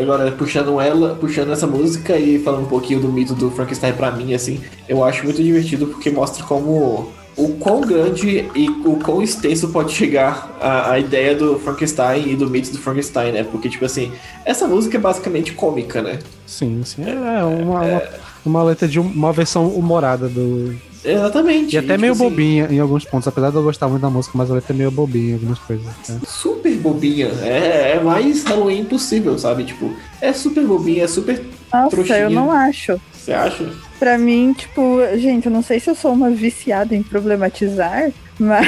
agora puxando ela, puxando essa música e falando um pouquinho do mito do Frankenstein pra mim, assim, eu acho muito divertido porque mostra como o quão grande e o quão extenso pode chegar a, a ideia do Frankenstein e do mito do Frankenstein, né? Porque, tipo assim, essa música é basicamente cômica, né? Sim, sim. É uma, uma, uma letra de um- uma versão humorada do. Exatamente. E até tipo meio assim, bobinha em alguns pontos, apesar de eu gostar muito da música, mas a letra é meio bobinha em algumas coisas. né? Super bobinha. É, é mais Halloween possível, sabe? Tipo, é super bobinha, é super Nossa, trouxinha. eu não acho. Você acha? Pra mim, tipo, gente, eu não sei se eu sou uma viciada em problematizar, *laughs* mas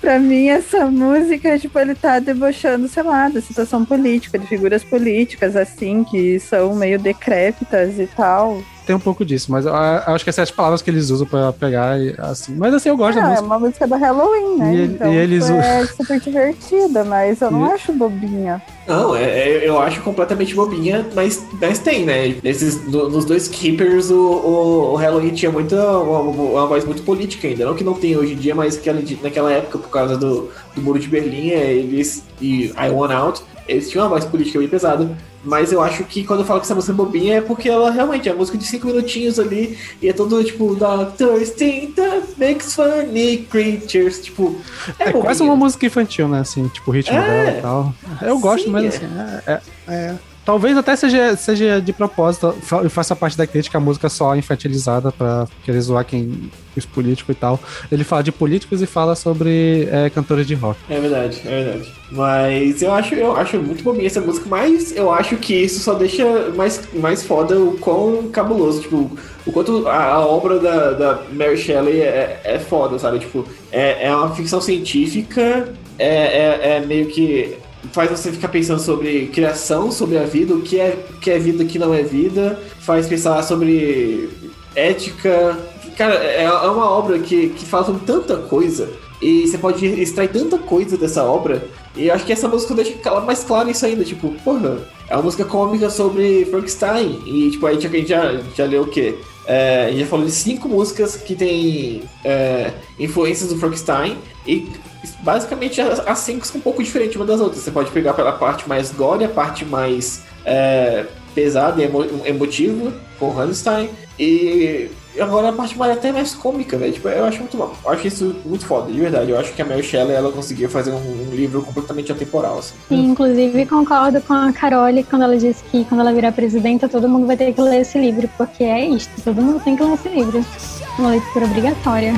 pra mim essa música, tipo, ele tá debochando, sei lá, da situação política, de figuras políticas, assim, que são meio decrépitas e tal. Tem um pouco disso, mas eu, eu acho que essas palavras que eles usam pra pegar, assim. Mas assim, eu gosto Não, da é música. uma música do Halloween, né? E ele- então e eles- é super divertida, mas eu não E- acho bobinha. Não, é, é- eu acho completamente bobinha, mas, mas tem, né? Nesses, no- nos dois Keepers, o, o, o Halloween tinha muita, uma, uma voz muito política ainda. Não que não tem hoje em dia, mas que naquela época, por causa do, do Muro de Berlim, é, eles e I Want Out, eles tinham uma voz política bem pesada. Mas eu acho que quando eu falo que essa música é bobinha é porque ela realmente é uma música de 5 minutinhos ali e é todo tipo Doctor Sting that makes funny creatures. Tipo, É, bobinha. quase uma música infantil, né? Assim, tipo, o ritmo É. dela e tal. Eu gosto, Sim, mas é. assim, é, é- é. Talvez até seja, seja de propósito, fa- e faça parte da crítica a música só infantilizada pra querer zoar quem, os políticos e tal. Ele fala de políticos e fala sobre é, cantores de rock. É verdade, é verdade. Mas eu acho, eu acho muito bobinha essa música, mas eu acho que isso só deixa mais, mais foda o quão cabuloso, tipo, o quanto a, a obra da, da Mary Shelley é, é foda, sabe? Tipo, é, é uma ficção científica, é, é, é meio que faz você ficar pensando sobre criação, sobre a vida, o que é, o que é vida, o que não é vida, faz pensar sobre ética. Cara, é, é uma obra que, que fala sobre tanta coisa e você pode extrair tanta coisa dessa obra. E eu acho que essa música deixa mais claro isso ainda. Tipo, porra, é uma música cômica sobre Frankenstein. E, tipo, a gente, a gente já, já leu o quê? É, a gente já falou de cinco músicas que tem é, influências do Frankenstein. E basicamente as, cinco são um pouco diferentes uma das outras. Você pode pegar pela parte mais gore, a parte mais é, pesada e emo, emotiva, com Hammerstein. E agora a parte mais, até mais cômica, velho. Tipo, eu acho muito bom. Eu acho isso muito foda, de verdade. Eu acho que a Mary Shelley ela conseguiu fazer um, um livro completamente atemporal, assim. E, inclusive, concordo com a Carole quando ela disse que quando ela virar presidenta, todo mundo vai ter que ler esse livro, porque é isto, todo mundo tem que ler esse livro. Uma leitura obrigatória.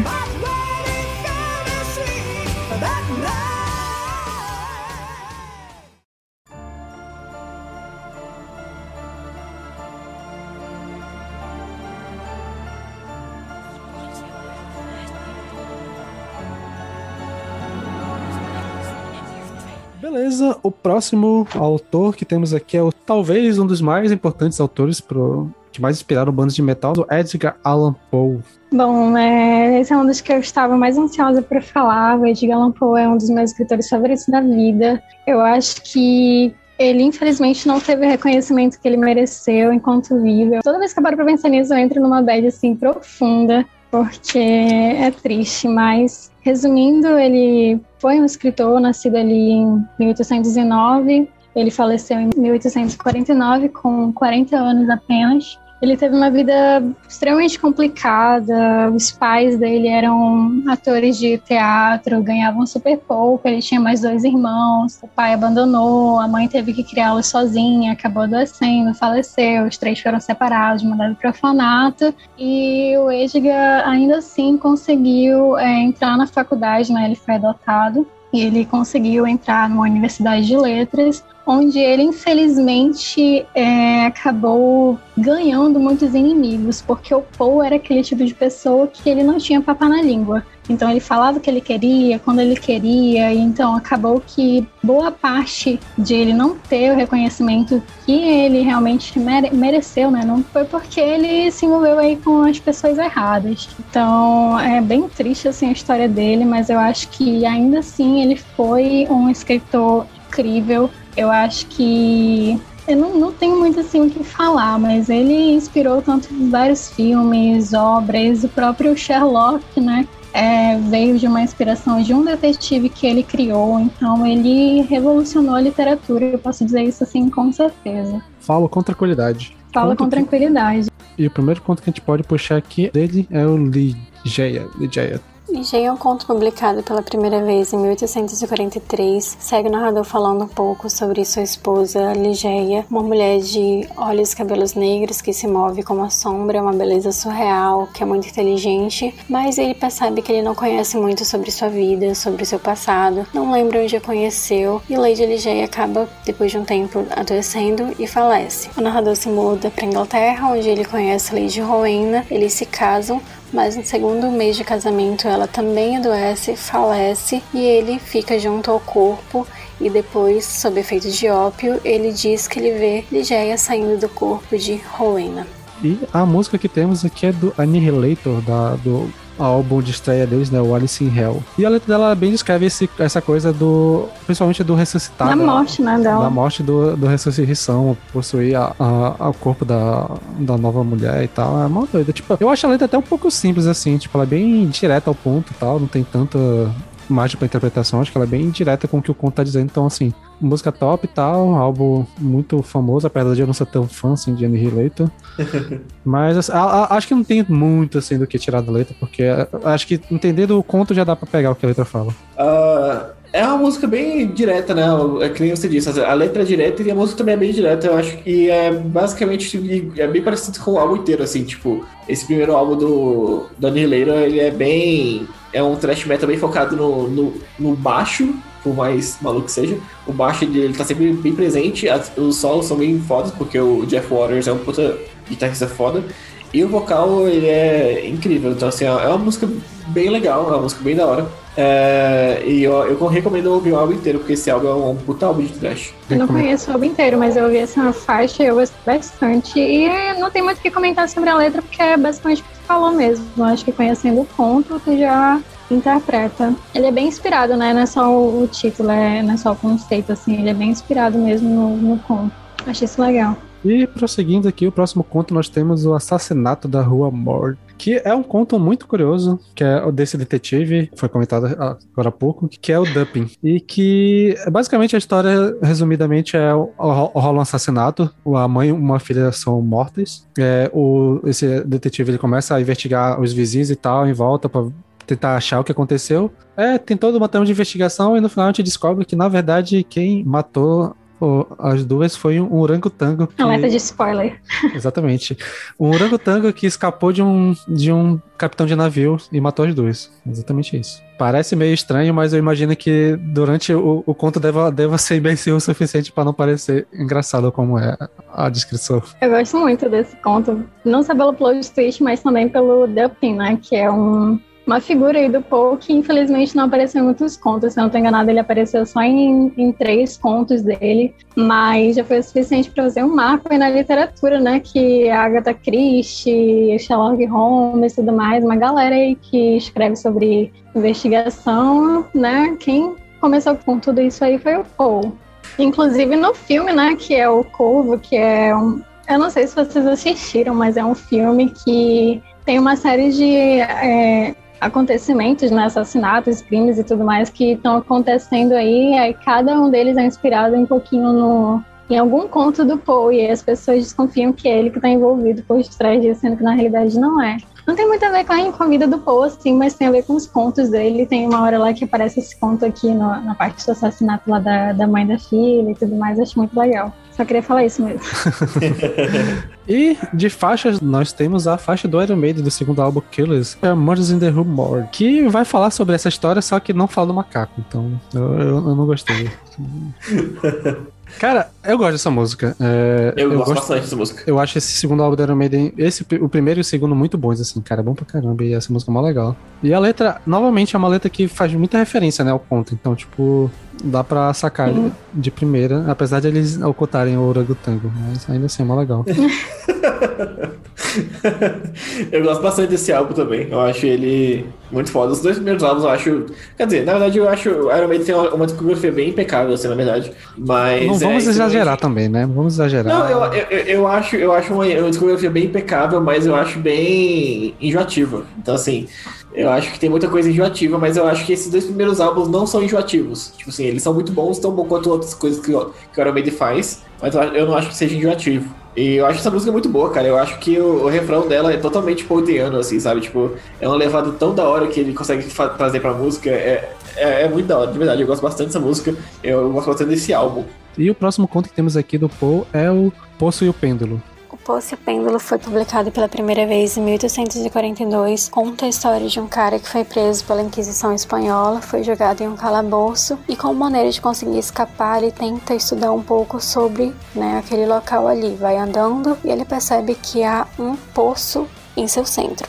Beleza, o próximo autor que temos aqui é o talvez um dos mais importantes autores pro, que mais inspiraram bandas de metal, do Edgar Allan Poe. Bom, é, esse é um dos que eu estava mais ansiosa para falar. O Edgar Allan Poe é um dos meus escritores favoritos da vida. Eu acho que ele, infelizmente, não teve o reconhecimento que ele mereceu enquanto vivo. Toda vez que eu paro pra pensar nisso, eu entro numa bad, assim, profunda, porque é triste, mas... Resumindo, ele foi um escritor nascido ali em 1809, ele faleceu em 1849, com 40 anos apenas. Ele teve uma vida extremamente complicada. Os pais dele eram atores de teatro, ganhavam super pouco. Ele tinha mais dois irmãos. O pai abandonou, a mãe teve que criá-los sozinha, acabou adoecendo, faleceu. Os três foram separados, mandados para o orfanato. E o Edgar ainda assim conseguiu é, entrar na faculdade, né? Ele foi adotado. E ele conseguiu entrar numa universidade de letras, onde ele, infelizmente, é, acabou ganhando muitos inimigos, porque o Poe era aquele tipo de pessoa que ele não tinha papá na língua. Então ele falava o que ele queria, quando ele queria, e então acabou que boa parte de ele não ter o reconhecimento que ele realmente mere mereceu, né? Não foi porque ele se envolveu aí com as pessoas erradas. Então é bem triste assim a história dele, mas eu acho que ainda assim ele foi um escritor incrível. Eu acho que eu não, não tenho muito assim o que falar, mas ele inspirou tanto vários filmes, obras, o próprio Sherlock, né? É, veio de uma inspiração de um detetive que ele criou, então ele revolucionou a literatura, eu posso dizer isso assim com certeza. Falo com tranquilidade. Fala com que- tranquilidade. E o primeiro conto que a gente pode puxar aqui dele é o Ligeia. Ligeia. Ligeia é um conto publicado pela primeira vez em 1843. Segue o narrador falando um pouco sobre sua esposa, Ligeia, uma mulher de olhos e cabelos negros que se move como a sombra, uma beleza surreal, que é muito inteligente, mas ele percebe que ele não conhece muito sobre sua vida, sobre seu passado, não lembra onde a conheceu, e Lady Ligeia acaba, depois de um tempo, adoecendo e falece. O narrador se muda para Inglaterra, onde ele conhece Lady Rowena, eles se casam, mas no segundo mês de casamento ela também adoece, falece e ele fica junto ao corpo e depois, sob efeito de ópio, ele diz que ele vê Ligeia saindo do corpo de Rowena. E a música que temos aqui é do Annihilator, da, do álbum de estreia deles, né? O Alice in Hell. E a letra dela bem descreve esse, essa coisa do. Principalmente do ressuscitado. Da morte, né? Dela. Da morte do, do ressurreição, possuir a, a, a corpo da, da nova mulher e tal. É mó doida. Tipo, eu acho a letra até um pouco simples, assim. Tipo, ela é bem direta ao ponto e tal. Não tem tanta margem pra interpretação. Acho que ela é bem direta com o que o conto tá dizendo. Então, assim, música top e tal. Álbum muito famoso, apesar de eu não ser tão fã, assim, de Annihilator. *laughs* Mas assim, a- a- acho que não tem muito, assim, do que tirar da letra. Porque a- acho que entendendo o conto já dá pra pegar o que a letra fala. Ah, é uma música bem direta, né? É que nem você disse, a letra é direta e a música também é bem direta. Eu acho que é basicamente é bem parecido com o álbum inteiro, assim, tipo, esse primeiro álbum do, do Annihilator, ele é bem. É um thrash metal bem focado no, no, no baixo, por mais maluco que seja. O baixo ele, ele tá sempre bem presente, as- os solos são bem fodas, porque o Jeff Waters é um puta guitarrista foda. E o vocal, ele é incrível. Então, assim, é uma música bem legal, é uma música bem da hora. É, e eu, eu recomendo ouvir o álbum inteiro, porque esse álbum é um puta álbum de trash. Eu não conheço o álbum inteiro, mas eu ouvi essa faixa e eu gostei bastante. E não tem muito o que comentar sobre a letra, porque é tu falou mesmo. Eu acho que conhecendo o conto, tu já interpreta. Ele é bem inspirado, né? Não é só o, título, é, não é só o conceito, assim. Ele é bem inspirado mesmo no, no conto. Achei isso legal. E prosseguindo aqui, o próximo conto nós temos o Assassinato da Rua Mord, que é um conto muito curioso, que é o desse detetive, foi comentado agora há pouco, que é o Dumping. E que basicamente a história, resumidamente, é o- rola um assassinato, a mãe e uma filha são mortas. É, o, esse detetive ele começa a investigar os vizinhos e tal em volta para tentar achar o que aconteceu. É, tem toda uma trama de investigação e no final a gente descobre que, na verdade, quem matou as duas foi um orangotango. que- Alerta de spoiler. *laughs* Exatamente. Um orangotango que escapou de um, de um capitão de navio e matou as duas. Exatamente isso. Parece meio estranho, mas eu imagino que durante o, o conto deva, deva ser imbecil o suficiente para não parecer engraçado como é a descrição. Eu gosto muito desse conto, não só pelo plot twist, mas também pelo Dupin, né? Que é um, uma figura aí do Poe que infelizmente não apareceu em muitos contos. Se eu não tô enganada, ele apareceu só em, em três contos dele, mas já foi o suficiente para fazer um marco aí na literatura, né? Que a Agatha Christie, Sherlock Holmes e tudo mais, uma galera aí que escreve sobre investigação, né? Quem começou com tudo isso aí foi o Poe. Inclusive no filme, né, que é o Corvo, que é um. Eu não sei se vocês assistiram, mas é um filme que tem uma série de é, acontecimentos, né, assassinatos, crimes e tudo mais que estão acontecendo aí. Aí cada um deles é inspirado um pouquinho no, em algum conto do Poe, e as pessoas desconfiam que é ele que está envolvido por trás disso, sendo que na realidade não é. Não tem muito a ver com a, com a vida do Poe, assim, mas tem a ver com os contos dele. Tem uma hora lá que aparece esse conto aqui no- na parte do assassinato lá da, da mãe da filha e tudo mais. Acho muito legal. Só queria falar isso mesmo. *laughs* E de faixas, nós temos a faixa do Iron Maiden do segundo álbum Killers, é Murders in the Rue Morgue, que vai falar sobre essa história, só que não fala do macaco. Então, eu, eu- eu não gostei. *laughs* Cara, eu gosto dessa música. É, Eu, gosto, bastante dessa música. Eu acho esse segundo álbum do Iron Maiden, esse, o primeiro e o segundo muito bons, assim, cara, é bom pra caramba, e essa música é mó legal. E a letra, novamente, é uma letra que faz muita referência, né, ao conto, então, tipo, dá pra sacar Sim. de primeira, apesar de eles ocultarem o orangotango, mas ainda assim é mó legal. *laughs* eu gosto bastante desse álbum também. Eu acho ele muito foda. Os dois primeiros álbuns eu acho. Quer dizer, na verdade eu acho o Iron Maiden tem uma, discografia bem impecável, assim, na verdade. Mas. não é, vamos infelizmente- exagerar também, né, vamos exagerar. Não, eu, eu, eu- eu acho, eu acho uma, uma discografia bem impecável, mas eu acho bem enjoativa. Então, assim, eu acho que tem muita coisa enjoativa, mas eu acho que esses dois primeiros álbuns não são enjoativos. Tipo assim, eles são muito bons, tão bom quanto outras coisas que, o- que o Iron Maiden faz, mas eu, não acho que seja enjoativo. E eu acho essa música muito boa, cara. Eu acho que o, o refrão dela é totalmente poldiano, assim, sabe? Tipo, é uma levada tão da hora que ele consegue trazer pra música. É, é, é muito da hora, de verdade. Eu gosto bastante dessa música. Eu gosto bastante desse álbum. E o próximo conto que temos aqui do Paul é o Poço e o Pêndulo. O Poço e o Pêndulo foi publicado pela primeira vez em 1842. Conta a história de um cara que foi preso pela Inquisição Espanhola, foi jogado em um calabouço e, como maneira de conseguir escapar, ele tenta estudar um pouco sobre né, aquele local ali. Vai andando e ele percebe que há um poço em seu centro.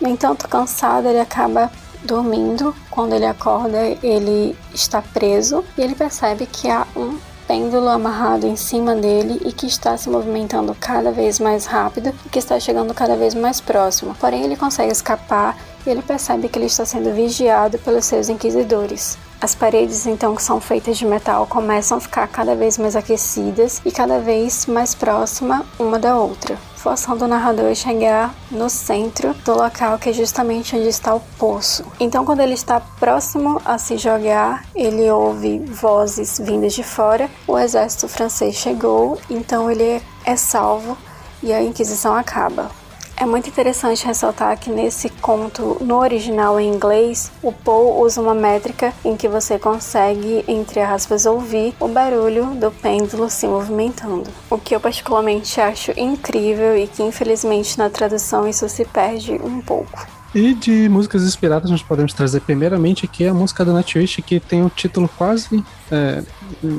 No entanto, cansado, ele acaba dormindo. Quando ele acorda, ele está preso e ele percebe que há um pêndulo amarrado em cima dele e que está se movimentando cada vez mais rápido e que está chegando cada vez mais próximo. Porém, ele consegue escapar e ele percebe que ele está sendo vigiado pelos seus inquisidores. As paredes, então, que são feitas de metal, começam a ficar cada vez mais aquecidas e cada vez mais próxima uma da outra, forçando o narrador a chegar no centro do local que é justamente onde está o poço. Então, quando ele está próximo a se jogar, ele ouve vozes vindas de fora. O exército francês chegou, então ele é salvo e a Inquisição acaba. É muito interessante ressaltar que nesse conto, no original em inglês, o Poe usa uma métrica em que você consegue, entre aspas, ouvir o barulho do pêndulo se movimentando. O que eu particularmente acho incrível e que infelizmente na tradução isso se perde um pouco. E de músicas inspiradas, nós podemos trazer primeiramente aqui a música do Nightwish, que tem o um título quase. É,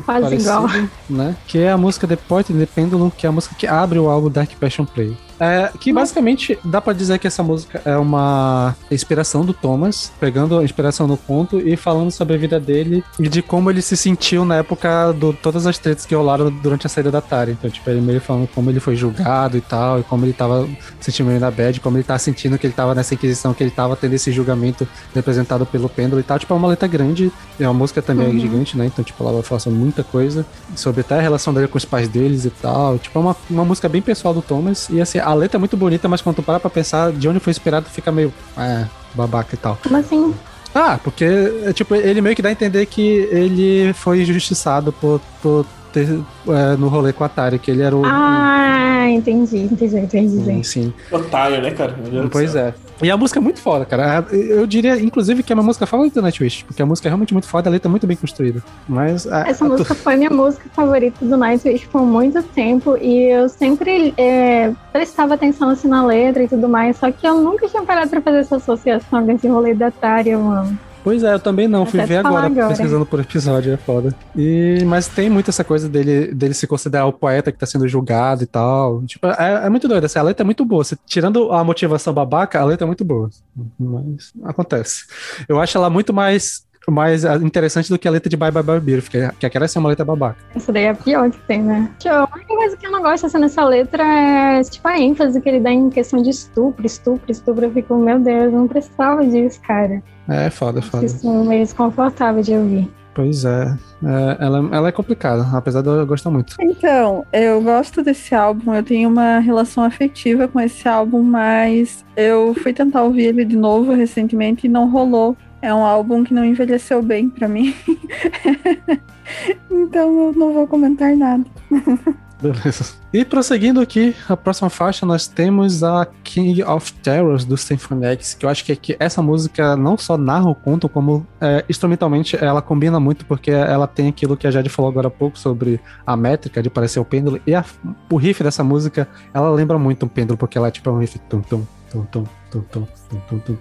quase parecido, igual. Né? Que é a música The Point in the Pendulum, que é a música que abre o álbum Dark Passion Play. É, que basicamente dá para dizer que essa música é uma inspiração do Thomas, pegando a inspiração no conto e falando sobre a vida dele e de como ele se sentiu na época de todas as tretas que rolaram durante a saída da Atari. Então, tipo, ele meio falando como ele foi julgado e tal, e como ele tava sentindo meio na bad, como ele tá sentindo que ele tava nessa inquisição, que ele tava tendo esse julgamento representado pelo pêndulo e tal. Tipo, é uma letra grande, é uma música também uhum. gigante, né? Então, tipo, ela vai falar sobre muita coisa, sobre até a relação dele com os pais deles e tal. Tipo, é uma, uma música bem pessoal do Thomas, e assim, a letra é muito bonita, mas quando tu para pra pensar de onde foi inspirado, fica meio. É, babaca e tal. Como assim? Ah, porque, é, tipo, ele meio que dá a entender que ele foi injustiçado por, por ter é, no rolê com a Atari, que ele era o. Ah, entendi, entendi, entendi. Sim, sim. Otário, né, cara? Pois é. E a música é muito foda, cara. Eu diria, inclusive, que é uma música favorita do Nightwish, porque a música é realmente muito foda, a letra é muito bem construída. Mas. A, Essa a, música foi minha música favorita do Nightwish por muito tempo e eu sempre é, prestava atenção assim na letra e tudo mais, só que eu nunca tinha parado pra fazer essa associação desse rolê da Atari, mano. Pois é, eu também não. Fui ver agora, agora, pesquisando por episódio, é foda. E, mas tem muito essa coisa dele, dele se considerar o poeta que tá sendo julgado e tal. Tipo, é, é muito doido. Assim, a letra é muito boa. Se, tirando a motivação babaca, a letra é muito boa. Mas acontece. Eu acho ela muito mais mais interessante do que a letra de Bye Bye Bye Beautiful, que, que aquela é uma letra babaca. Essa daí é a pior que tem, né? A única coisa que eu não gosto assim, nessa letra é tipo a ênfase que ele dá em questão de estupro, estupro, estupro. Eu fico, meu Deus, eu não precisava disso, cara. É, foda, foda. Isso é meio desconfortável de ouvir. Pois é. é. ela, ela é complicada, apesar de eu gostar muito. Então, eu gosto desse álbum, eu tenho uma relação afetiva com esse álbum, mas eu fui tentar ouvir ele de novo recentemente e não rolou. É um álbum que não envelheceu bem para mim. *laughs* então eu não vou comentar nada. Beleza. E prosseguindo aqui, a próxima faixa nós temos a King of Terrors do Symphony X, que eu acho que, é que essa música não só narra o conto, como é, instrumentalmente ela combina muito, porque ela tem aquilo que a Jade falou agora há pouco sobre a métrica de parecer o pêndulo, e a, o riff dessa música, ela lembra muito um pêndulo, porque ela é tipo um riff tum tum tum tum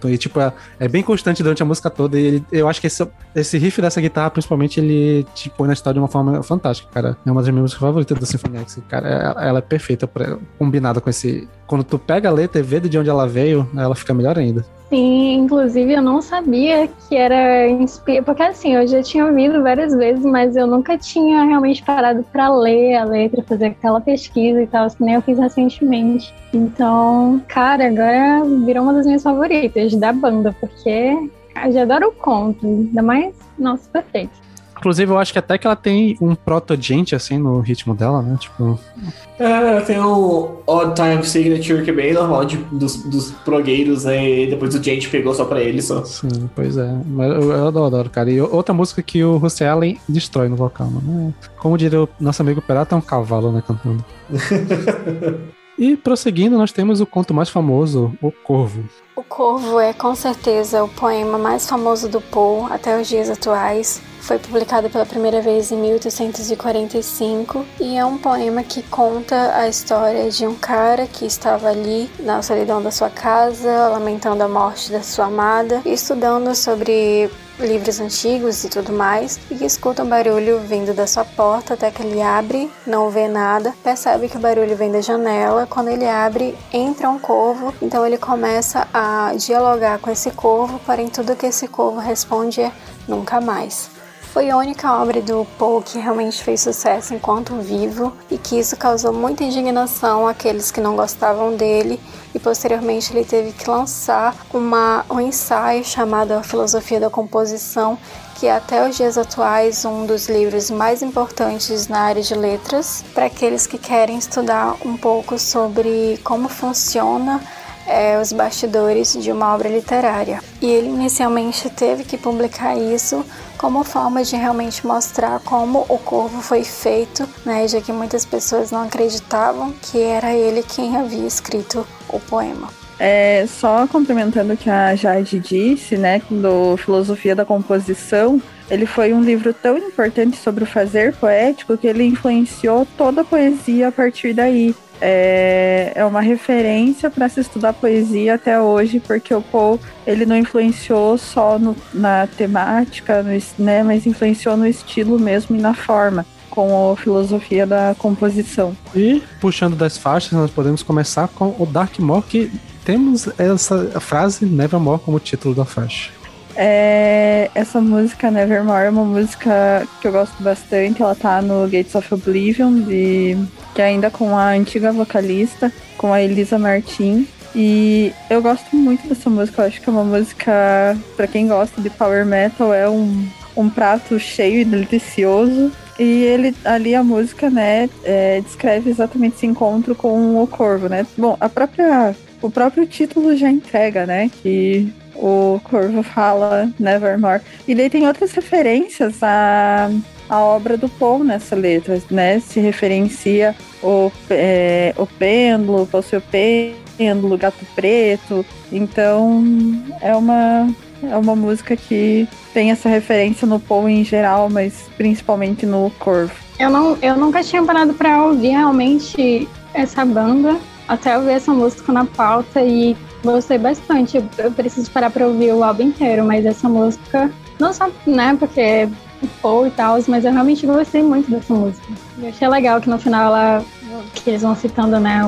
E, tipo, é, é, bem constante durante a música toda. E ele, eu acho que esse, esse riff dessa guitarra, principalmente, ele te põe na história de uma forma fantástica, cara. É uma das minhas músicas favoritas do Symphony X. Cara, ela, ela é perfeita, pra, combinada com esse. Quando tu pega a letra e vê de onde ela veio, ela fica melhor ainda. Sim, inclusive eu não sabia que era inspirado. Porque assim, eu já tinha ouvido várias vezes, mas eu nunca tinha realmente parado para ler a letra, fazer aquela pesquisa e tal, que nem eu fiz recentemente. Então, cara, agora virou uma das minhas favoritas da banda, porque eu já adoro o conto, ainda mais, nossa, perfeito. Inclusive, eu acho que até que ela tem um proto-gente, assim, no ritmo dela, né? Tipo... É, tem o Odd Time Signature, que é bem normal de, dos, dos progueiros, né? E depois o gente pegou só pra ele, só. Sim, pois é. Mas eu, eu adoro, cara. E outra música que o Rusty Allen destrói no vocal, mano. Como diria o nosso amigo Pirata, é um cavalo, né, cantando. *laughs* E prosseguindo, nós temos o conto mais famoso, O Corvo. O Corvo é com certeza o poema mais famoso do Poe até os dias atuais. Foi publicado pela primeira vez em 1845 e é um poema que conta a história de um cara que estava ali na solidão da sua casa, lamentando a morte da sua amada, e estudando sobre livros antigos e tudo mais, e que escuta um barulho vindo da sua porta até que ele abre, não vê nada, percebe que o barulho vem da janela. Quando ele abre, entra um corvo, então ele começa a dialogar com esse corvo, porém tudo que esse corvo responde é nunca mais. Foi a única obra do Poe que realmente fez sucesso enquanto vivo e que isso causou muita indignação àqueles que não gostavam dele e posteriormente ele teve que lançar uma, um ensaio chamado A Filosofia da Composição, que é até os dias atuais um dos livros mais importantes na área de letras para aqueles que querem estudar um pouco sobre como funciona é, os bastidores de uma obra literária. E ele inicialmente teve que publicar isso como forma de realmente mostrar como o corvo foi feito, né, já que muitas pessoas não acreditavam que era ele quem havia escrito o poema. É, só complementando o que a Jade disse, né, do Filosofia da Composição, ele foi um livro tão importante sobre o fazer poético que ele influenciou toda a poesia a partir daí é, é uma referência para se estudar poesia até hoje, porque o Poe ele não influenciou só no, na temática, no, né, mas influenciou no estilo mesmo e na forma com a filosofia da composição. E puxando das faixas, nós podemos começar com o Darkmoor, que temos essa frase Nevermore como título da faixa. É, essa música Nevermore é uma música que eu gosto bastante. Ela tá no Gates of Oblivion, de, que é ainda com a antiga vocalista, com a Elisa Martin. E eu gosto muito dessa música. Eu acho que é uma música, para quem gosta de power metal, é um, um prato cheio e delicioso. E ele ali a música, né, é, descreve exatamente esse encontro com o corvo, né? Bom, a própria o próprio título já entrega, né, que o Corvo fala Nevermore. E daí tem outras referências à, à obra do Paul nessa letra, né? Se referencia o, é, o pêndulo, o seu pêndulo, gato preto. Então é uma, é uma música que tem essa referência no Paul em geral, mas principalmente no Corvo. Eu, não, eu nunca tinha parado para ouvir realmente essa banda, até eu ver essa música na pauta e Gostei bastante. Eu preciso parar pra ouvir o álbum inteiro, mas essa música, não só, né, porque Paul e tal, mas eu realmente gostei muito dessa música. Eu achei legal que no final ela, que eles vão citando, né,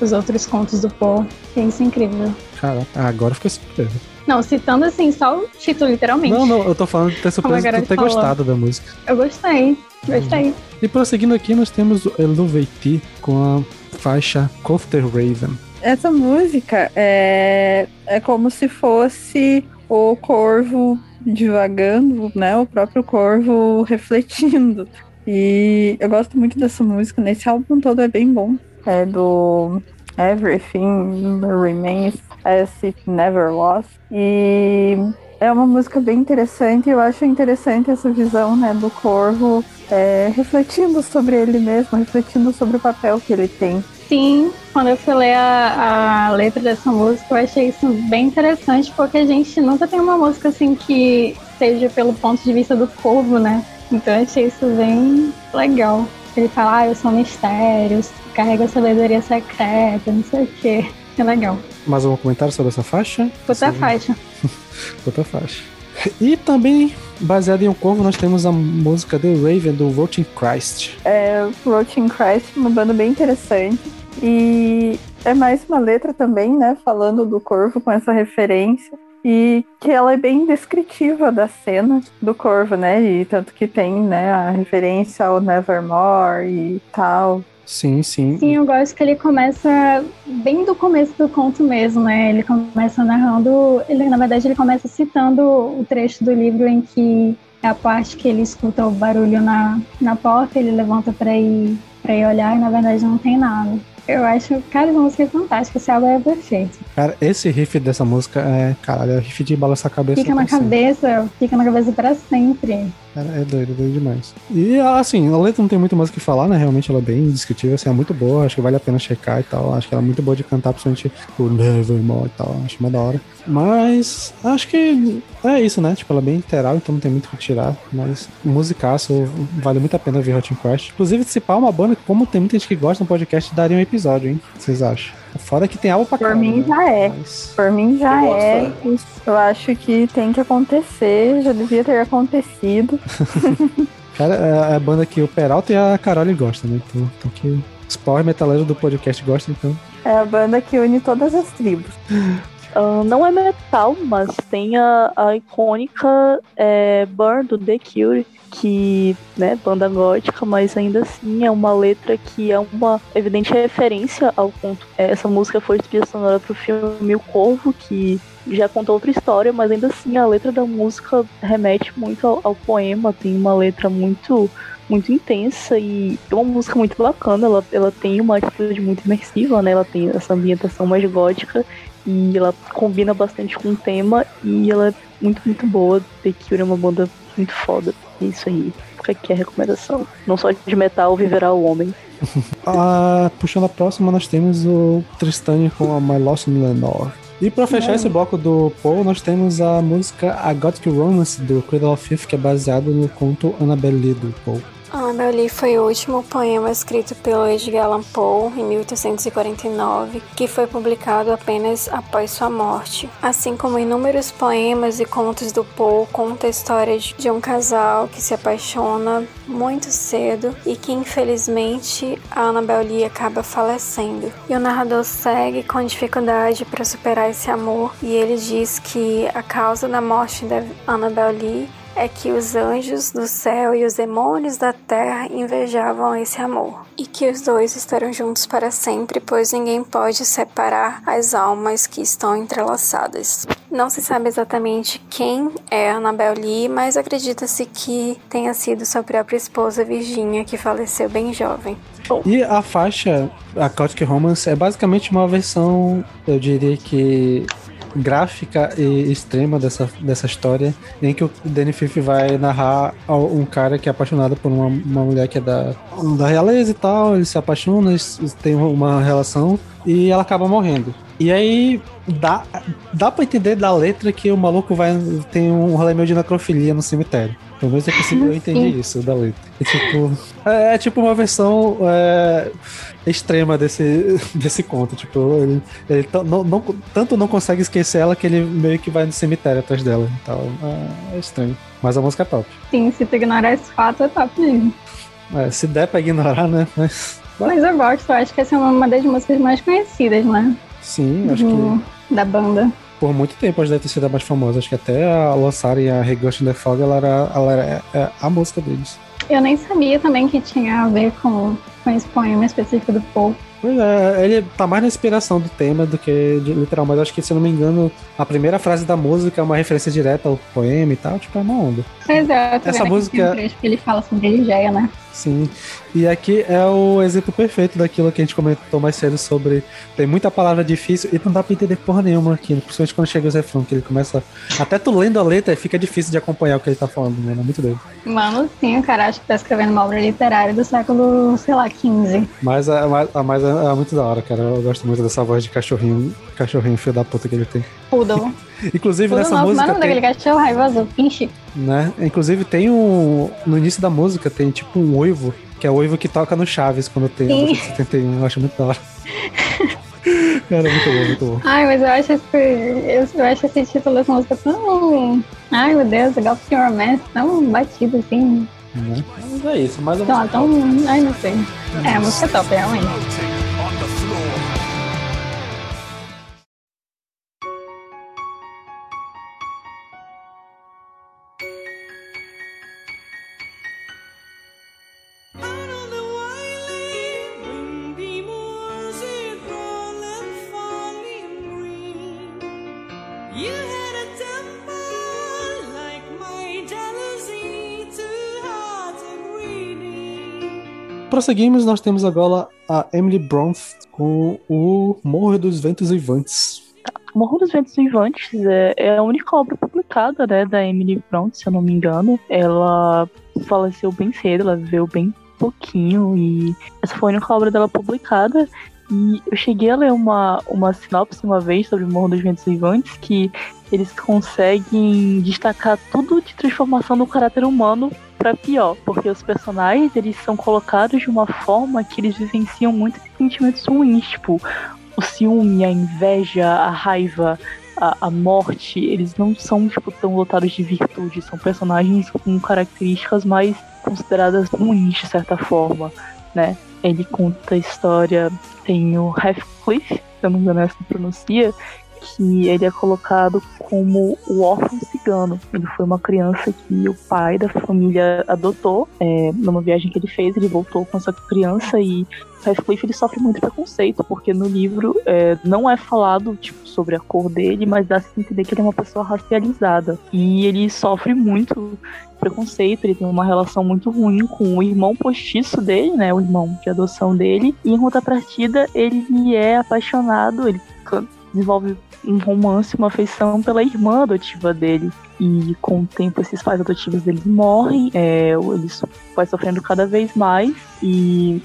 os outros contos do Paul. Achei isso incrível. Caraca, agora fiquei surpreso. Não, citando assim, só o título, literalmente. Não, não, eu tô falando de ter surpreso de tu ter falou. gostado da música. Eu gostei, gostei. Uhum. E prosseguindo aqui, nós temos o Eluveti com a faixa Cofter Raven essa música é, é como se fosse o corvo divagando, né? O próprio corvo refletindo. E eu gosto muito dessa música. Nesse álbum todo é bem bom. É do Everything Remains as It Never Was. E é uma música bem interessante. Eu acho interessante essa visão né, do corvo é, refletindo sobre ele mesmo, refletindo sobre o papel que ele tem Sim, quando eu fui ler a, a, letra dessa música, eu achei isso bem interessante, porque a gente nunca tem uma música assim que seja pelo ponto de vista do corvo, né? Então eu achei isso bem legal. Ele fala, ah, eu sou mistérios, carrega sabedoria secreta, não sei o quê. É legal. Mais algum comentário sobre essa faixa? Puta faixa. *laughs* Puta faixa. E também, baseado em um corvo, nós temos a música The Raven, do Roaching Christ. É, Roaching Christ, uma banda bem interessante. E é mais uma letra também, né? Falando do corvo com essa referência. E que ela é bem descritiva da cena do corvo, né? E tanto que tem, né, a referência ao Nevermore e tal. Sim, sim. Sim, eu gosto que ele começa bem do começo do conto mesmo, né? Ele começa narrando, ele na verdade ele começa citando o trecho do livro em que é a parte que ele escuta o barulho na, na porta, ele levanta para ir para ir olhar e na verdade não tem nada. Eu acho, cara, essa música é fantástica, esse álbum é perfeito. Cara, esse riff dessa música é, caralho, é riff de balançar a cabeça. Fica na cabeça, fica na cabeça para sempre. É doido, é doido demais. E assim, a letra não tem muito mais o que falar, né? Realmente ela é bem descritível, assim, é muito boa, acho que vale a pena checar e tal. Acho que ela é muito boa de cantar, principalmente o Nevermore e tal, acho uma da hora. Mas acho que é isso, né? Tipo, ela é bem literal, então não tem muito o que tirar. Mas musicaço, vale muito a pena ver Hot Crash. Inclusive, se pá, uma banda, como tem muita gente que gosta no podcast, daria um episódio, hein? Vocês acham? Fora que tem algo pra Por mim né? já é. Mas... Por mim já eu é. Eu acho que tem que acontecer, já devia ter acontecido. *laughs* Cara, é a banda que o Peralta e a Carole gostam, né? Então, então que os power metaleiros do podcast gostam, então. É a banda que une todas as tribos. *laughs* Uh, não é metal, mas tem a, a icônica é, Burn do The Cure, que, né, banda gótica, mas ainda assim é uma letra que é uma evidente referência ao conto. Essa música foi trilha sonora pro filme O Corvo, que já contou outra história, mas ainda assim a letra da música remete muito ao, ao poema, tem uma letra muito muito intensa e é uma música muito bacana. Ela, ela tem uma atitude muito imersiva, né? Ela tem essa ambientação mais gótica e ela combina bastante com o tema e ela é muito, muito boa. The Cure é uma banda muito foda. É isso aí. Fica aqui a recomendação. Não só de metal viverá o homem. *laughs* ah, puxando a próxima, nós temos o Tristane com a My Lost in Lenore. E pra fechar é. esse bloco do Paul, nós temos a música A Gothic Romance do Cradle of Filth, que é baseado no conto Annabelle Lee do Paul. Lee foi o último poema escrito pelo Edgar Allan Poe em 1849, que foi publicado apenas após sua morte. Assim como inúmeros poemas e contos do Poe, conta a história de um casal que se apaixona muito cedo e que infelizmente a Annabel Lee acaba falecendo. E o narrador segue com dificuldade para superar esse amor e ele diz que a causa da morte da Annabel Lee é que os anjos do céu e os demônios da terra invejavam esse amor, e que os dois estarão juntos para sempre, pois ninguém pode separar as almas que estão entrelaçadas. Não se sabe exatamente quem é Annabel Lee, mas acredita-se que tenha sido sua própria esposa Virginia, que faleceu bem jovem. E a faixa, a Gothic Romance, é basicamente uma versão, eu diria que gráfica e extrema dessa, dessa história, em que o Danny Fifth vai narrar um cara que é apaixonado por uma, uma mulher que é da, da realeza e tal, ele se apaixona, eles têm uma relação e ela acaba morrendo. E aí dá, dá pra entender da letra que o maluco vai tem um rolê meio de necrofilia no cemitério. Pelo menos eu consegui, eu entendi isso da letra. É tipo, é, é tipo uma versão é, extrema desse, *laughs* desse conto. Tipo, ele, ele não, não, tanto não consegue esquecer ela que ele meio que vai no cemitério atrás dela. Então, é, é estranho. Mas a música é top. Sim, se tu ignorar esse fato, é top mesmo. É, se der pra ignorar, né? Mas, Mas eu gosto, eu acho que essa é uma das músicas mais conhecidas, né? Sim, acho Do, que. Da banda. Por muito tempo ela deve ter sido a mais famosa. Acho que até a lançarem a Regust in the Fog, ela era, ela era é, a música deles. Eu nem sabia também que tinha a ver com, com esse poema específico do Paul. Pois é, ele tá mais na inspiração do tema do que de literal, mas acho que, se eu não me engano, a primeira frase da música é uma referência direta ao poema e tal, tipo, é uma onda. Pois é, Essa música. Um que ele fala sobre Ligeia, né? Sim. E aqui é o exemplo perfeito daquilo que a gente comentou mais cedo sobre. Tem muita palavra difícil e não dá pra entender porra nenhuma aqui, principalmente quando chega o refrão, que ele começa. Até tu lendo a letra fica difícil de acompanhar o que ele tá falando, né? É muito doido. Mano, sim, o cara acho que tá escrevendo uma obra literária do século, sei lá, XV. Mas a, a, mais é, é muito da hora, cara. Eu gosto muito dessa voz de cachorrinho, cachorrinho filho da puta que ele tem. Poodle. *laughs* Inclusive Poodle nessa não, música. Mano, tem... daquele cachorro raivoso, pinche. Né? Inclusive tem um. No início da música tem tipo um uivo que é o Ivo que toca no Chaves quando tem Sim. 71. Eu acho muito da hora. *laughs* Cara, muito bom, muito bom. Ai, mas eu acho esse, eu, eu acho esse título dessa música tão. Ai, meu Deus, Golf Your Mess, tão batido assim. Uhum. Mas é isso, mais uma tão, tão. Ai, não sei. É, a música é top, realmente. Prosseguimos, nós temos agora a Emily Bronth com o Morro dos Ventos Vivantes. Morro dos Ventos Vivantes é, é, a única obra publicada né, da Emily Brontë, se eu não me engano. Ela faleceu bem cedo, ela viveu bem pouquinho e essa foi a única obra dela publicada. E eu cheguei a ler uma, uma sinopse uma vez sobre Morro dos Ventos Vivantes que eles conseguem destacar tudo de transformação do caráter humano para pior, porque os personagens eles são colocados de uma forma que eles vivenciam muitos sentimentos ruins, tipo o ciúme, a inveja, a raiva, a, a, morte, eles não são tipo tão lotados de virtude, são personagens com características mais consideradas ruins de certa forma, né? Ele conta a história, tem o Heathcliff, se eu não me engano é assim pronuncia, que ele é colocado como o órfão cigano. Ele foi uma criança que o pai da família adotou. É, numa viagem que ele fez, ele voltou com essa criança e Radcliffe ele sofre muito preconceito, porque no livro é, não é falado tipo, sobre a cor dele, mas dá-se a entender que ele é uma pessoa racializada. E ele sofre muito preconceito, ele tem uma relação muito ruim com o irmão postiço dele, né, o irmão de adoção dele, e em contrapartida ele é apaixonado, ele desenvolve um romance, uma afeição pela irmã adotiva dele. E com o tempo esses pais adotivos deles morrem, é, ele vai sofrendo cada vez mais e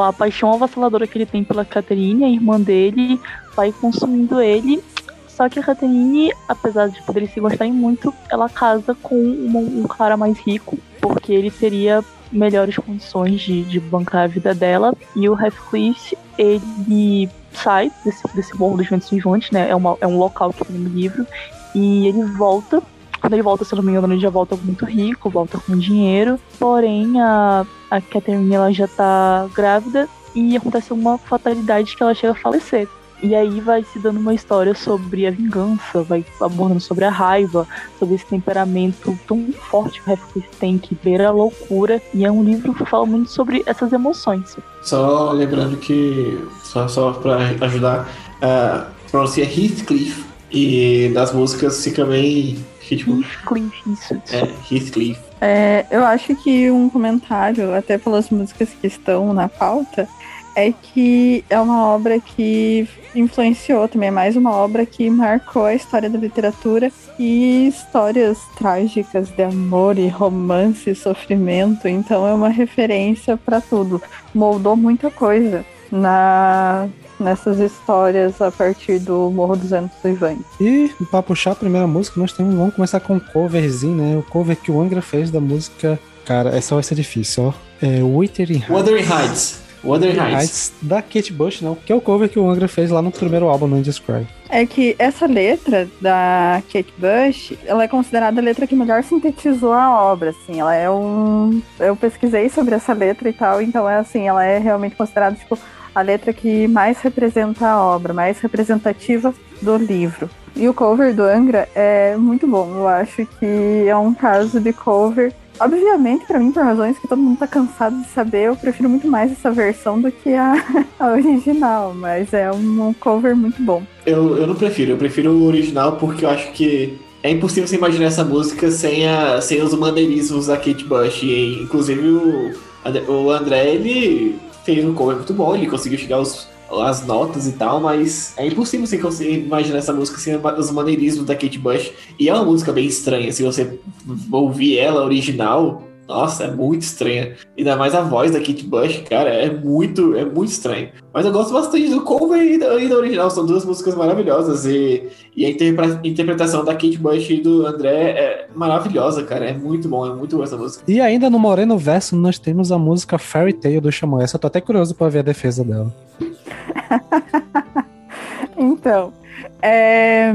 a paixão avassaladora que ele tem pela Catherine, a irmã dele, vai consumindo ele. Só que a Catherine, apesar de poderem se gostarem muito, ela casa com um, um cara mais rico, porque ele teria melhores condições de, de bancar a vida dela. E o Heathcliff, ele sai desse, desse morro dos ventos vivantes, né? É, uma, é um local que tem no livro. E ele volta. Quando ele volta, se não me engano, ele já volta muito rico, volta com dinheiro. Porém, a, a Catherine ela já tá grávida e acontece uma fatalidade que ela chega a falecer. E aí vai se dando uma história sobre a vingança, vai abordando sobre a raiva, sobre esse temperamento tão forte que o Heathcliff tem, que beira a loucura. E é um livro que fala muito sobre essas emoções. Só lembrando que, só, só pra ajudar, uh, pronuncia Heathcliff e nas músicas fica bem. Tipo, Heathcliff, isso. É, Heathcliff. É, eu acho que um comentário, até pelas músicas que estão na pauta, é que é uma obra que influenciou também, é mais uma obra que marcou a história da literatura e histórias trágicas de amor e romance e sofrimento, então é uma referência para tudo. Moldou muita coisa na nessas histórias a partir do Morro dos Ventos Vivantes. E para puxar a primeira música, nós temos, vamos começar com um coverzinho, né? O cover que o Angra fez da música. Cara, essa vai ser difícil, ó. É Wuthering Heights. Wuthering Heights. Wuthering Heights. Da Kate Bush, não, que é o cover que o Angra fez lá no primeiro álbum, no Indescribe. É que essa letra da Kate Bush, ela é considerada a letra que melhor sintetizou a obra, assim, ela é um... Eu pesquisei sobre essa letra e tal, então é assim, ela é realmente considerada, tipo, a letra que mais representa a obra, mais representativa do livro. E o cover do Angra é muito bom. Eu acho que é um caso de cover. Obviamente, para mim, por razões que todo mundo tá cansado de saber, eu prefiro muito mais essa versão do que a, *laughs* a original, mas é um cover muito bom. Eu, eu não prefiro, eu prefiro o original porque eu acho que é impossível você imaginar essa música sem, a, sem os maneirismos da Kate Bush. E, inclusive, o, o André, ele fez um cover muito bom, ele conseguiu chegar aos, às notas e tal, mas é impossível você conseguir imaginar essa música sem os maneirismos da Kate Bush. E é uma música bem estranha, se você ouvir ela original, nossa, é muito estranha. Ainda mais a voz da Kate Bush, cara, é muito, é muito estranho. Mas eu gosto bastante do cover e da, e da original, são duas músicas maravilhosas. E, e a interpre interpretação da Kate Bush e do André é maravilhosa, cara. É muito bom, é muito boa essa música. E ainda no Moreno Verso nós temos a música Fairy Tale do Xamã. Essa eu tô até curioso pra ver a defesa dela. *laughs* então, é...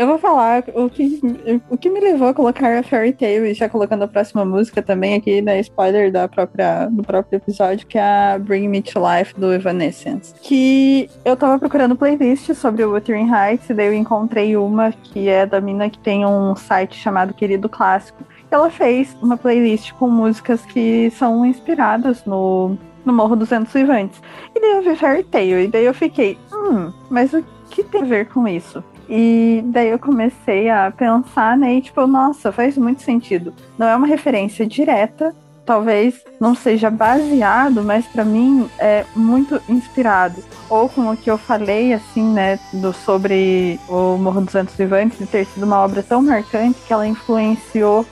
Eu vou falar o que, o que me levou a colocar a Fairy Tail e já colocando a próxima música também aqui na spoiler da própria, do próprio episódio, que é a Bring Me to Life do Evanescence. Que eu tava procurando playlist sobre o Wuthering Heights e daí eu encontrei uma que é da mina que tem um site chamado Querido Clássico. Ela fez uma playlist com músicas que são inspiradas no, no Morro dos Ventos Vivantes. E daí eu vi Fairy Tail e daí eu fiquei, hum, mas o que tem a ver com isso? E daí eu comecei a pensar, né? E tipo, nossa, faz muito sentido. Não é uma referência direta, talvez não seja baseado, mas para mim é muito inspirado. Ou com o que eu falei, assim, né, do, sobre o Morro dos Ventos Vivantes, de ter sido uma obra tão marcante que ela influenciou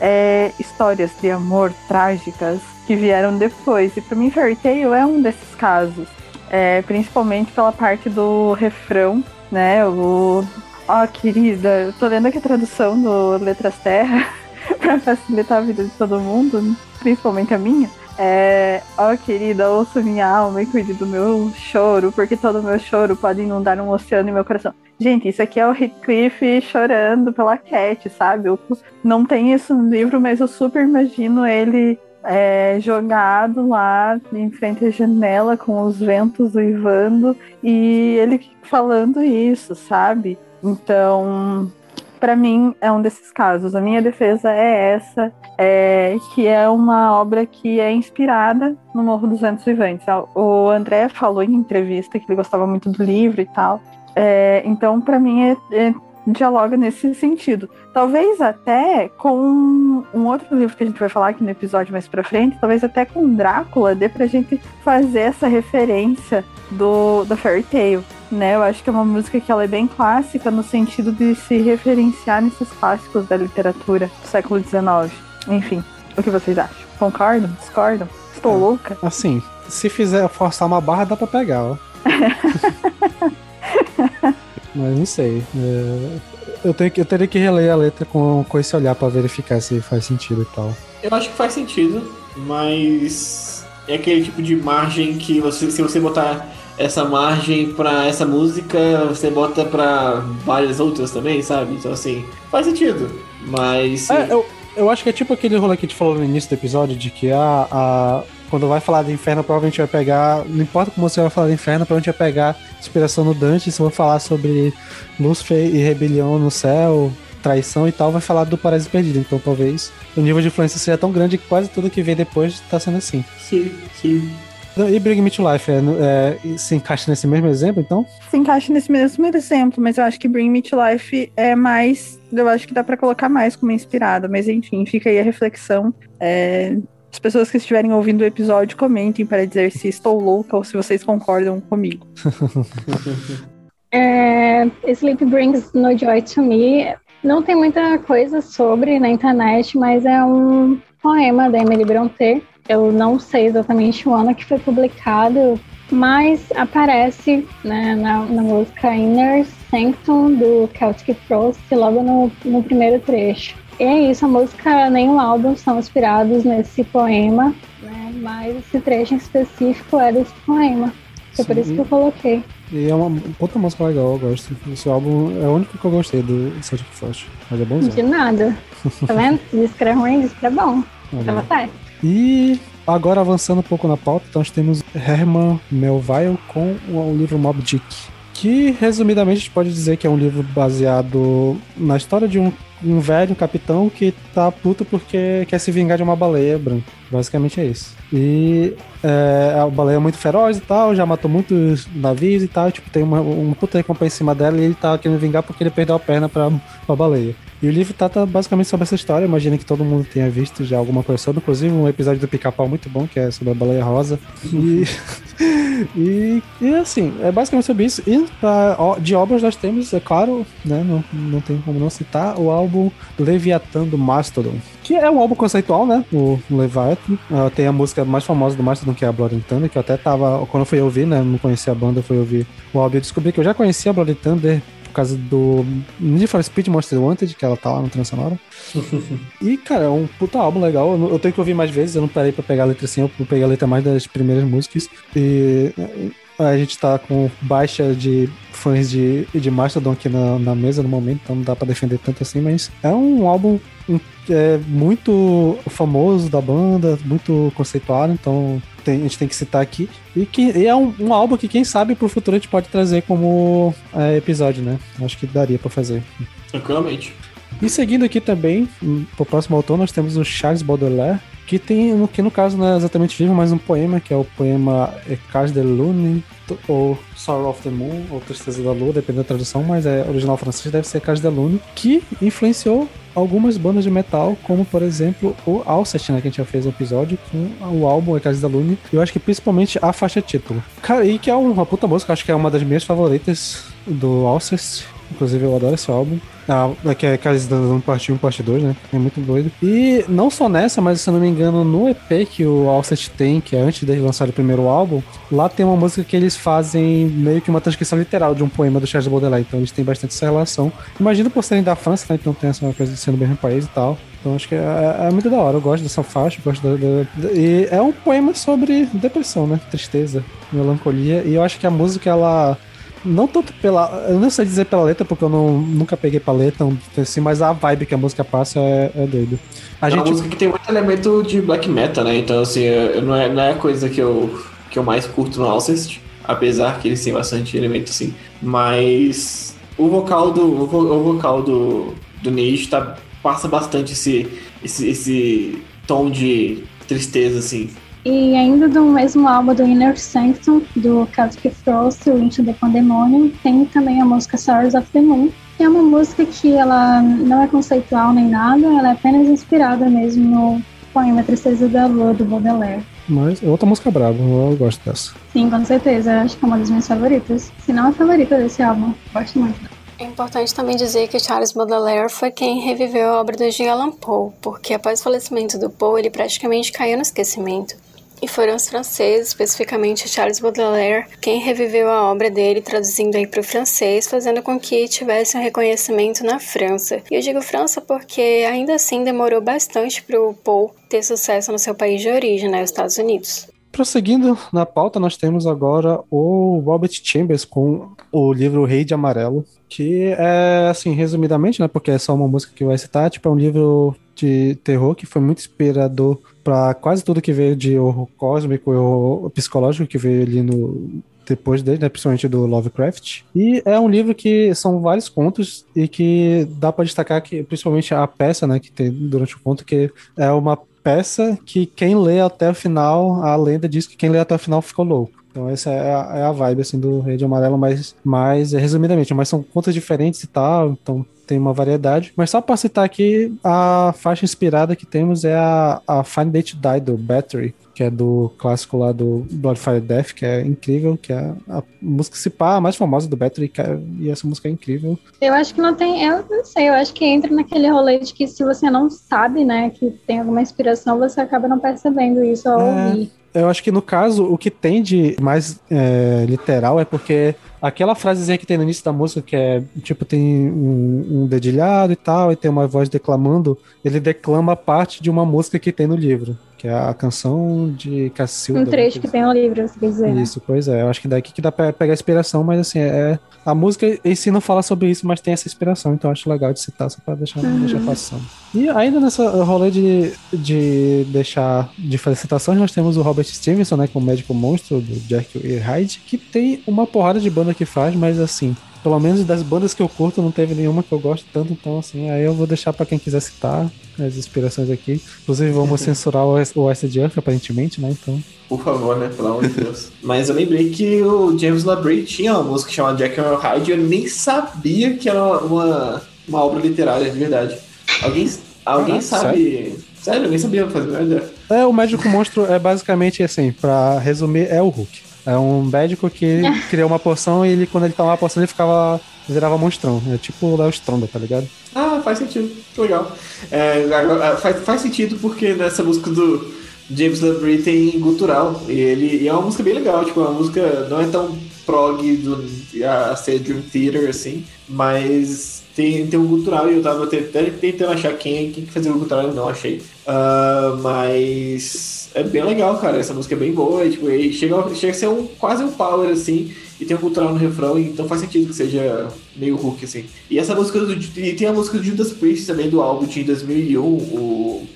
é, histórias de amor trágicas que vieram depois. E para mim, Fairy Tail é um desses casos. É, principalmente pela parte do refrão né? O. Ó, oh, querida, eu tô lendo aqui a tradução do Letras Terra *laughs* para facilitar a vida de todo mundo, principalmente a minha. É, ó, oh, querida, ouça minha alma e cuide do meu choro, porque todo meu choro pode inundar um oceano em meu coração. Gente, isso aqui é o Heathcliff chorando pela Cat, sabe? Eu não tem isso no livro, mas eu super imagino ele é, jogado lá em frente à janela com os ventos uivando e ele falando isso, sabe? Então, para mim é um desses casos. A minha defesa é essa, é, que é uma obra que é inspirada no Morro dos Ventos Vivantes. O André falou em entrevista que ele gostava muito do livro e tal. É, então, para mim, é, é, dialoga nesse sentido. Talvez até com um outro livro que a gente vai falar aqui no episódio mais pra frente, talvez até com Drácula, dê pra gente fazer essa referência do, do Fairy Tale né? Eu acho que é uma música que ela é bem clássica no sentido de se referenciar nesses clássicos da literatura do século XIX. Enfim, o que vocês acham? Concordam? Discordam? Estou louca? Assim, se fizer forçar uma barra, dá pra pegar, ó. *laughs* Mas não sei. É, eu, tenho que, eu teria que reler a letra com, com esse olhar para verificar se faz sentido e tal. Eu acho que faz sentido, mas é aquele tipo de margem que você, se você botar essa margem para essa música, você bota para várias outras também, sabe? Então, assim, faz sentido. Mas. É, eu, eu acho que é tipo aquele rolê que a gente falou no início do episódio, de que a, a, quando vai falar de inferno, provavelmente vai pegar. Não importa como você vai falar de inferno, provavelmente vai pegar inspiração no Dante. Se for falar sobre Lúcifer e rebelião no céu, traição e tal, vai falar do Paraíso Perdido. Então talvez o nível de influência seja tão grande que quase tudo que vem depois tá sendo assim. Sim, sim. E Bring Me to Life é, é, se encaixa nesse mesmo exemplo, então? Se encaixa nesse mesmo exemplo, mas eu acho que Bring Me to Life é mais. Eu acho que dá para colocar mais como inspirada, mas enfim, fica aí a reflexão. É, as pessoas que estiverem ouvindo o episódio comentem para dizer se estou louca ou se vocês concordam comigo. *laughs* é, Sleep Brings No Joy to Me. Não tem muita coisa sobre na internet, mas é um poema da Emily Brontë eu não sei exatamente o ano que foi publicado, mas aparece né, na, na, música Inner Sanctum do Celtic Frost logo no, no primeiro trecho. E é isso, a música nem o álbum são inspirados nesse poema, né, mas esse trecho em específico é desse poema. Foi por isso que eu coloquei. E é uma puta música legal, eu gosto. Esse álbum é o único que eu gostei do Celtic Frost. Mas é bonzinho. De nada. Tá vendo? *laughs* Diz que era ruim, diz que era bom. Tava certo. E agora avançando um pouco na pauta, então nós temos Herman Melville com o livro Mob Dick. Que, resumidamente, a gente pode dizer que é um livro baseado na história de um, um velho capitão que tá puto porque quer se vingar de uma baleia branca. Basicamente é isso. E é, a baleia é muito feroz e tal, já matou muitos navios e tal. Tipo, tem uma, uma puta recompensa em cima dela e ele tá querendo vingar porque ele perdeu a perna pra, pra baleia. E o livro trata basicamente sobre essa história. Imagina que todo mundo tenha visto já alguma coisa sobre, inclusive um episódio do Pica-Pau muito bom, que é sobre a baleia rosa. E, *laughs* e, e, assim, é basicamente sobre isso. E pra, de obras nós temos, é claro, né, não, não tem como não citar, o álbum Leviathan do Mastodon. Que é um álbum conceitual, né? O Leviathan. Uh, tem a música mais famosa do Mastodon, que é a Blood and Thunder, que eu até tava. Quando eu fui ouvir, né? Não conhecia a banda, eu fui ouvir o álbum. Eu descobri que eu já conhecia a Blood and Thunder causa do Need for Speed Monster Wanted, que ela tá lá no trilha sonora. *laughs* e, cara, é um puta álbum legal. Eu tenho que ouvir mais vezes, eu não parei pra pegar a letra assim, eu peguei a letra mais das primeiras músicas. E a gente tá com baixa de fãs de, de Mastodon aqui na, na mesa no momento, então não dá pra defender tanto assim, mas é um álbum é, muito famoso da banda, muito conceituado, então tem, a gente tem que citar aqui. E que e é um, um, álbum que, quem sabe, pro futuro a gente pode trazer como é, episódio, né? Acho que daria para fazer. Tranquilamente. E seguindo aqui também, pro próximo autor, nós temos o Charles Baudelaire, que tem, que no caso não é exatamente vivo, mas um poema, que é o poema Ecage de Lune, ou Sorrow of the Moon, ou Tristeza da Lua, depende da tradução, mas é original francês, deve ser Ecage de Lune, que influenciou algumas bandas de metal, como por exemplo o Alcest, né, que a gente já fez um episódio com o álbum Ecage da Lune, e eu acho que principalmente a faixa título. Cara, e que é uma puta música, acho que é uma das minhas favoritas do Alcest, inclusive eu adoro esse álbum. Ah, que é Cálice da parte 1 parte 2, né? É muito doido. E não só nessa, mas se eu não me engano, no EP que o Alcest tem, que é antes de lançar o primeiro álbum, lá tem uma música que eles fazem meio que uma transcrição literal de um poema do Charles Baudelaire. Então eles têm bastante essa relação. Imagino por serem da França, né? Então tem essa coisa de ser no mesmo país e tal. Então acho que é, é, muito da hora. Eu gosto dessa faixa, gosto da, da, E é um poema sobre depressão, né? Tristeza, melancolia. E eu acho que a música, ela não tanto pela. Eu não sei dizer pela letra, porque eu não, nunca peguei pra letra, assim, mas a vibe que a música passa é, é doido. A é gente... uma música que tem muito elemento de black metal, né? Então, assim, não é, não é a coisa que eu, que eu mais curto no Alcest, apesar que eles têm bastante elemento, assim. Mas o vocal do, o vocal do, do Nish tá, passa bastante esse, esse, esse tom de tristeza, assim. E ainda do mesmo álbum do Inner Sanctum, do Celtic Frost, o Into the Pandemonium, tem também a música Stars of the Moon, que é uma música que ela não é conceitual nem nada, ela é apenas inspirada mesmo no poema Tristeza da Lua, do Baudelaire. Mas é outra música brava, eu gosto dessa. Sim, com certeza, acho que é uma das minhas favoritas. Se não a favorita desse álbum, gosto muito. É importante também dizer que Charles Baudelaire foi quem reviveu a obra do Jean Allan Poe, porque após o falecimento do Poe, ele praticamente caiu no esquecimento. E foram os franceses, especificamente Charles Baudelaire, quem reviveu a obra dele, traduzindo aí para o francês, fazendo com que tivesse um reconhecimento na França. E eu digo França porque ainda assim demorou bastante para o Paul ter sucesso no seu país de origem, né, os Estados Unidos. Prosseguindo na pauta, nós temos agora o Robert Chambers com o livro Rei de Amarelo, que é, assim, resumidamente, né, porque é só uma música que vai citar, tipo, é um livro de terror que foi muito inspirador para quase tudo que veio de horror cósmico e horror psicológico que veio ali no depois dele, né, principalmente do Lovecraft. E é um livro que são vários contos e que dá para destacar que principalmente a peça, né, que tem durante o conto que é uma peça que quem lê até o final, a lenda diz que quem lê até o final ficou louco. Então essa é a, é a vibe, assim, do Rei de Amarelo, mas, mas resumidamente, mas são contas diferentes e tal, então tem uma variedade. Mas só para citar aqui, a faixa inspirada que temos é a, a Fine Day to Die, do Battery, que é do clássico lá do Bloodfire Death, que é incrível, que é a música se pá, a mais famosa do Battery, é, e essa música é incrível. Eu acho que não tem, eu não sei, eu acho que entra naquele rolê de que se você não sabe, né, que tem alguma inspiração, você acaba não percebendo isso ao é... ouvir. Eu acho que no caso, o que tem de mais é, literal é porque aquela frasezinha que tem no início da música, que é tipo, tem um, um, dedilhado e tal, e tem uma voz declamando, ele declama parte de uma música que tem no livro que é a canção de Cacilda. Um trecho que tem no livro, você quer dizer. Né? Isso, né? pois é. Eu acho que daqui que dá pra pegar inspiração, mas assim, é. A música em si não fala sobre isso, mas tem essa inspiração, então acho legal de citar só pra deixar, uhum. deixar passando. E ainda nessa rolê de, de deixar de fazer citações, nós temos o Robert Stevenson, né, com o médico monstro do Jack e Hyde, que tem uma porrada de banda que faz, mas assim, pelo menos das bandas que eu curto, não teve nenhuma que eu gosto tanto, então assim, aí eu vou deixar para quem quiser citar as inspirações aqui. Inclusive, vamos *laughs* censurar o West Earth, aparentemente, né? Então. Por favor, né? Pelo amor de Deus. Mas eu lembrei que o James LaBrie tinha uma música chamada Jack and Hyde e eu nem sabia que era uma, uma obra literária, de verdade. Alguém, alguém ah, sabe. Sério? sério, eu nem sabia fazer merda. É, o Médico Monstro é basicamente assim, pra resumir, é o Hulk. É um médico que *laughs* criou uma poção e ele, quando ele tomava a poção, ele ficava. virava monstrão. É tipo o Léo Stronda, tá ligado? Ah, faz sentido. Legal. É, faz, faz sentido porque nessa música do James LaBrie tem gutural. E ele e é uma música bem legal. Tipo, a música não é tão prog do, a ser Dream Theater, assim, mas tem, tem um gutural e eu tava tentando achar quem, quem que fazia o gutural e não achei. Uh, mas é bem legal, cara. Essa música é bem boa. Tipo, e chega, chega a ser um, quase um power, assim. E tem um cultural no refrão, então faz sentido que seja meio Hulk, assim. E essa música do, e tem a música do Judas Priest também, do álbum de 2001, o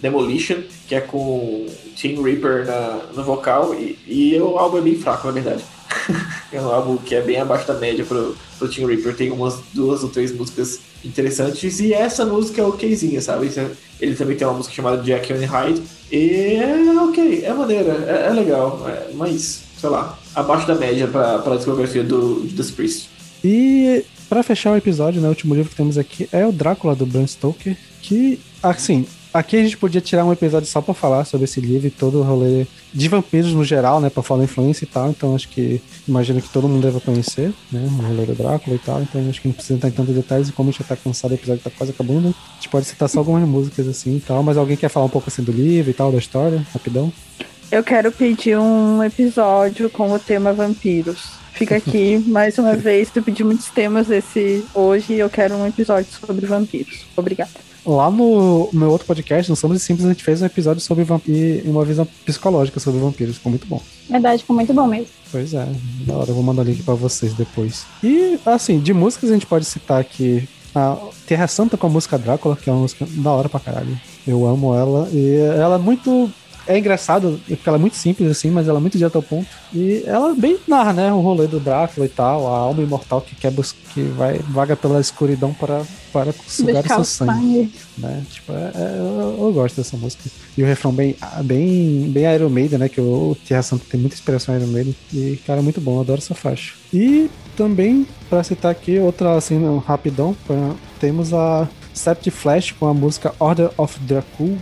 Demolition, que é com Tim Reaper na, no vocal. E, e o álbum é bem fraco, na verdade. *laughs* é um álbum que é bem abaixo da média pro, pro Tim Reaper. Tem umas duas ou três músicas interessantes. E essa música é okzinha, sabe? Ele também tem uma música chamada Jack and Hyde. E é ok, é maneira, é, é legal. É, mas, sei lá, abaixo da média para a discografia do Judas Priest. E para fechar o episódio, né, o último livro que temos aqui é o Drácula do Bram Stoker, que, assim, aqui a gente podia tirar um episódio só para falar sobre esse livro e todo o rolê de vampiros no geral, né, para falar influência e tal, então acho que imagino que todo mundo deve conhecer, né, o rolê do Drácula e tal, então acho que não precisa entrar em tantos detalhes e como a gente já tá cansado, o episódio tá quase acabando, a gente pode citar só algumas músicas assim e tal, mas alguém quer falar um pouco assim do livro e tal, da história, rapidão? Eu quero pedir um episódio com o tema vampiros. Fica aqui *laughs* mais uma vez. Tu pedi muitos temas esse hoje e eu quero um episódio sobre vampiros. Obrigada. Lá no meu outro podcast, no Somos Simples, a gente fez um episódio sobre vampiros uma visão psicológica sobre vampiros. Ficou muito bom. Verdade, ficou muito bom mesmo. Pois é, da hora, eu vou mandar o link pra vocês depois. E, assim, de músicas a gente pode citar aqui a Terra Santa com a música Drácula, que é uma música da hora pra caralho. Eu amo ela. E ela é muito é engraçado, porque ela é muito simples assim, mas ela é muito direta ao ponto. E ela bem narra, né, o rolê do Drácula e tal, a alma imortal que quer que vai vaga pela escuridão para para sugar o seu sangue, sangue. né? Tipo, é, é, eu, eu, gosto dessa música. E o refrão bem bem bem Iron Maiden, né, que o Terra Santa tem muita inspiração Iron Maiden e cara, muito bom, eu adoro essa faixa. E também para citar aqui outra assim, rapidão, pra, temos a Sept Flash com a música Order of Dracul,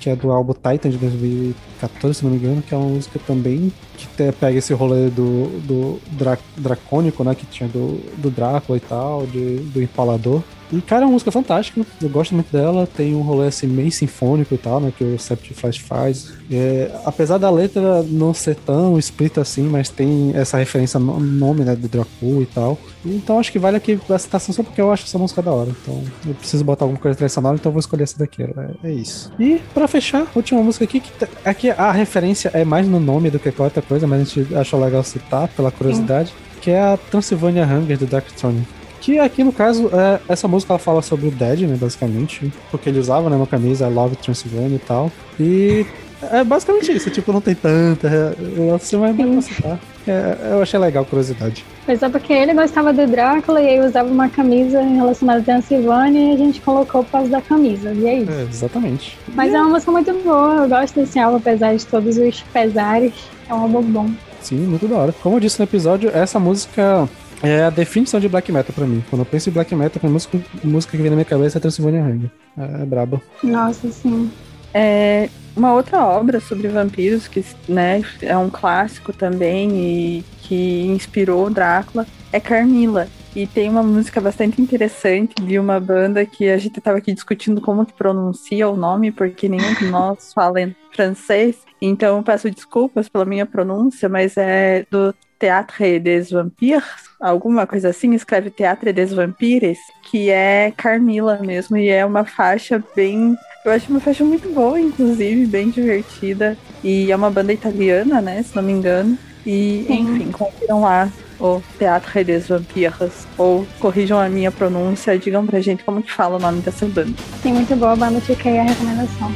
que é do álbum Titan de 2014, se não me engano, que é uma música também que te, pega esse rolê do, do dra, dracônico, né? Que tinha do, do Drácula e tal, de, do Empalador. E, cara, é uma música fantástica. Eu gosto muito dela. Tem um rolê assim meio sinfônico e tal, né? Que o Sept Flash faz. É, apesar da letra não ser tão explícita assim, mas tem essa referência no nome, né? Do Dracul e tal. Então acho que vale aqui a citação só porque eu acho essa música da hora. Então eu preciso botar alguma coisa tradicional, então eu vou escolher essa daqui. É, é isso. E pra fechar, última música aqui, que aqui a referência é mais no nome do que qualquer outra coisa, mas a gente achou legal citar pela curiosidade. Sim. Que é a Transylvania Hunger do Darkthrone. Que aqui, no caso, é, essa música ela fala sobre o Dead, né, basicamente. Porque ele usava, né, uma camisa I Love Transylvania e tal. E é basicamente isso, tipo, não tem tanta. Você vai citar. É, eu achei legal, curiosidade. Mas é porque ele gostava do Drácula e aí usava uma camisa relacionada a Transilvânia e a gente colocou por causa da camisa. E é isso. É, exatamente. Mas e é uma música muito boa, eu gosto desse álbum, apesar de todos os pesares. É um álbum bom. Sim, muito da hora. Como eu disse no episódio, essa música é a definição de black metal pra mim. Quando eu penso em black metal, a música, a música que vem na minha cabeça é Transylvania Hunger. É, é braba. Nossa, sim. É, uma outra obra sobre vampiros, que né, é um clássico também e que inspirou Drácula, é Carmila. E tem uma música bastante interessante de uma banda que a gente estava aqui discutindo como que pronuncia o nome, porque nenhum de nós fala em francês. Então peço desculpas pela minha pronúncia, mas é do Théâtre des Vampires, alguma coisa assim, escreve Théâtre des Vampires, que é Carmila mesmo, e é uma faixa bem. Eu acho uma faixa muito boa, inclusive, bem divertida. E é uma banda italiana, né? Se não me engano. E, enfim, confiram lá o Théâtre des Vampires. Ou corrijam a minha pronúncia, digam pra gente como que fala o nome dessa banda. Sim, muito boa a banda, fica aí a recomendação.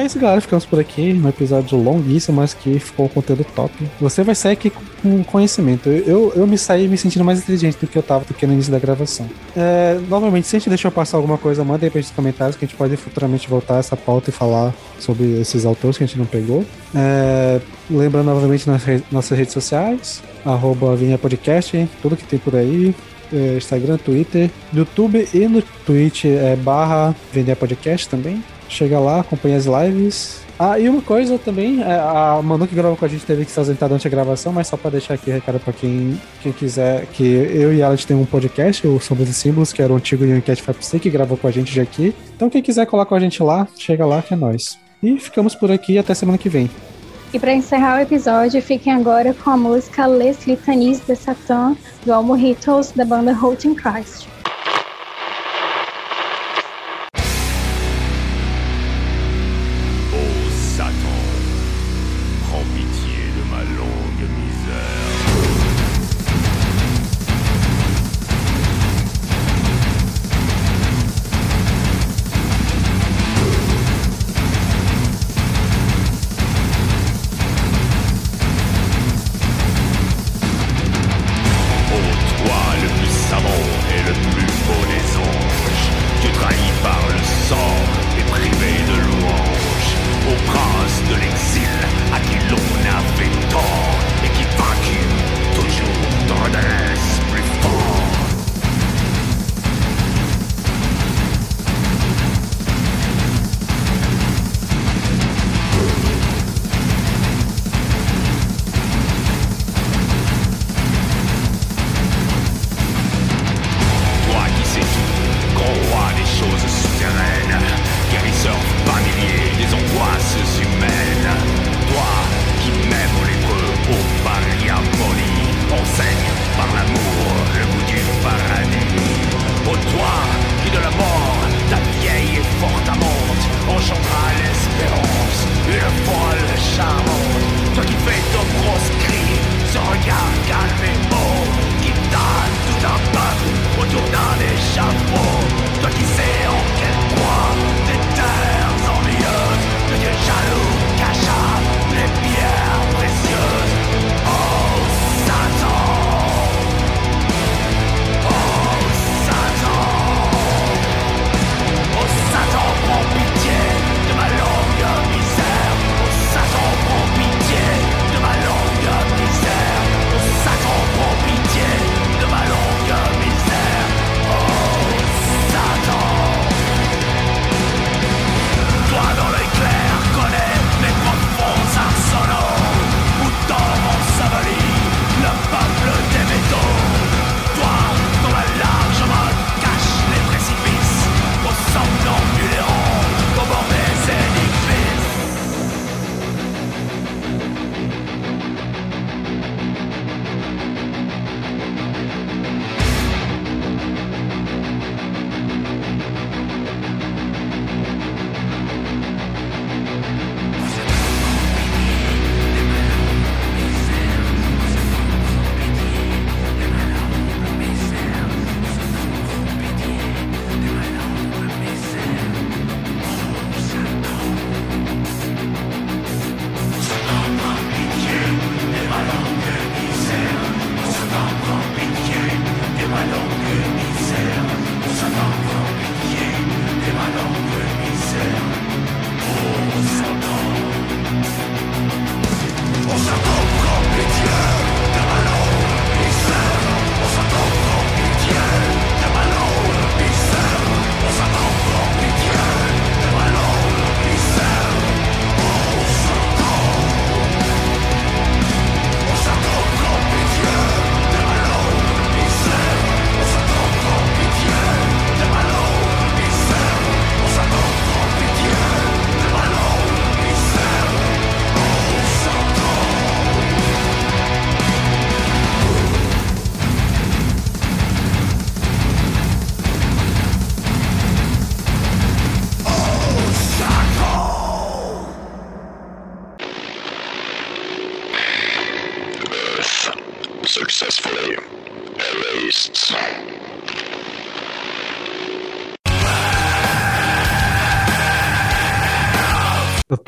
É isso, galera. Ficamos por aqui. Um episódio longuíssimo, mas que ficou um conteúdo top. Você vai sair aqui com conhecimento. Eu, eu me saí me sentindo mais inteligente do que eu tava do que no início da gravação. É, novamente, se a gente deixou passar alguma coisa, manda aí pra gente nos comentários que a gente pode futuramente voltar essa pauta e falar sobre esses autores que a gente não pegou. É, novamente nas re nossas redes sociais, arroba Vinha Podcast, tudo que tem por aí. É, Instagram, Twitter, YouTube e no Twitch é barra Vender Podcast também. Chega lá, acompanha as lives. Ah, e uma coisa também, é, a Manu que gravou com a gente teve que se ausentar durante a gravação, mas só para deixar aqui recado para quem, quem quiser, que eu e ela tem um podcast, o Sombras e Símbolos, que era o antigo Youngcat FAPC, que gravou com a gente já aqui. Então quem quiser colar com a gente lá, chega lá que é nós. E ficamos por aqui até semana que vem. E para encerrar o episódio, fiquem agora com a música Les Litanies de Satan, do álbum Rituals, da banda Holding Christ.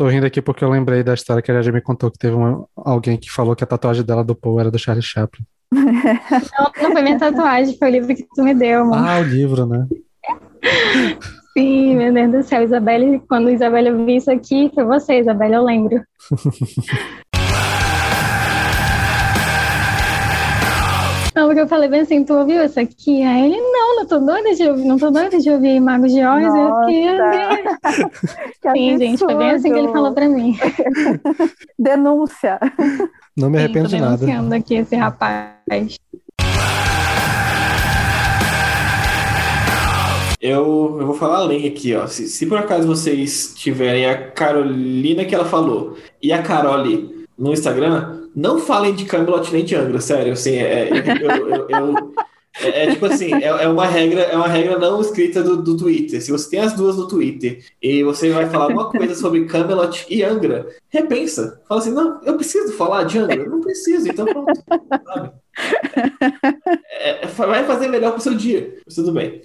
Tô rindo aqui porque eu lembrei da história que a já me contou que teve uma, alguém que falou que a tatuagem dela do Paul era do Charlie Chaplin. *laughs* Não, não foi minha tatuagem, foi o livro que tu me deu, amor. Ah, o livro, né? *laughs* Sim, meu Deus do céu, Isabelle, quando Isabelle ouviu isso aqui, foi você, Isabelle, eu lembro. *laughs* Não, porque eu falei bem assim, tu ouviu isso aqui? Aí ele, não, não tô doida de ouvir, não tô doida de ouvir Magos de Oz. Eu fiquei. *laughs* Que Sim, gente, foi bem assim que ele falou pra mim. *laughs* Denúncia. Não me Sim, arrependo tô de nada. denunciando aqui esse rapaz. Eu, eu vou falar além aqui, ó. Se, se por acaso vocês tiverem a Carolina que ela falou e a Carole no Instagram, não falem de Camelot nem de Angra, sério. Assim, é, eu- eu- eu- é- é tipo assim, é, é uma regra, é uma regra não escrita do, do Twitter. Se você tem as duas no Twitter e você vai falar alguma coisa sobre Camelot e Angra, repensa. Fala assim, não, eu preciso falar de Angra? Não preciso, então pronto. Sabe? É, vai fazer melhor pro seu dia. Tudo bem.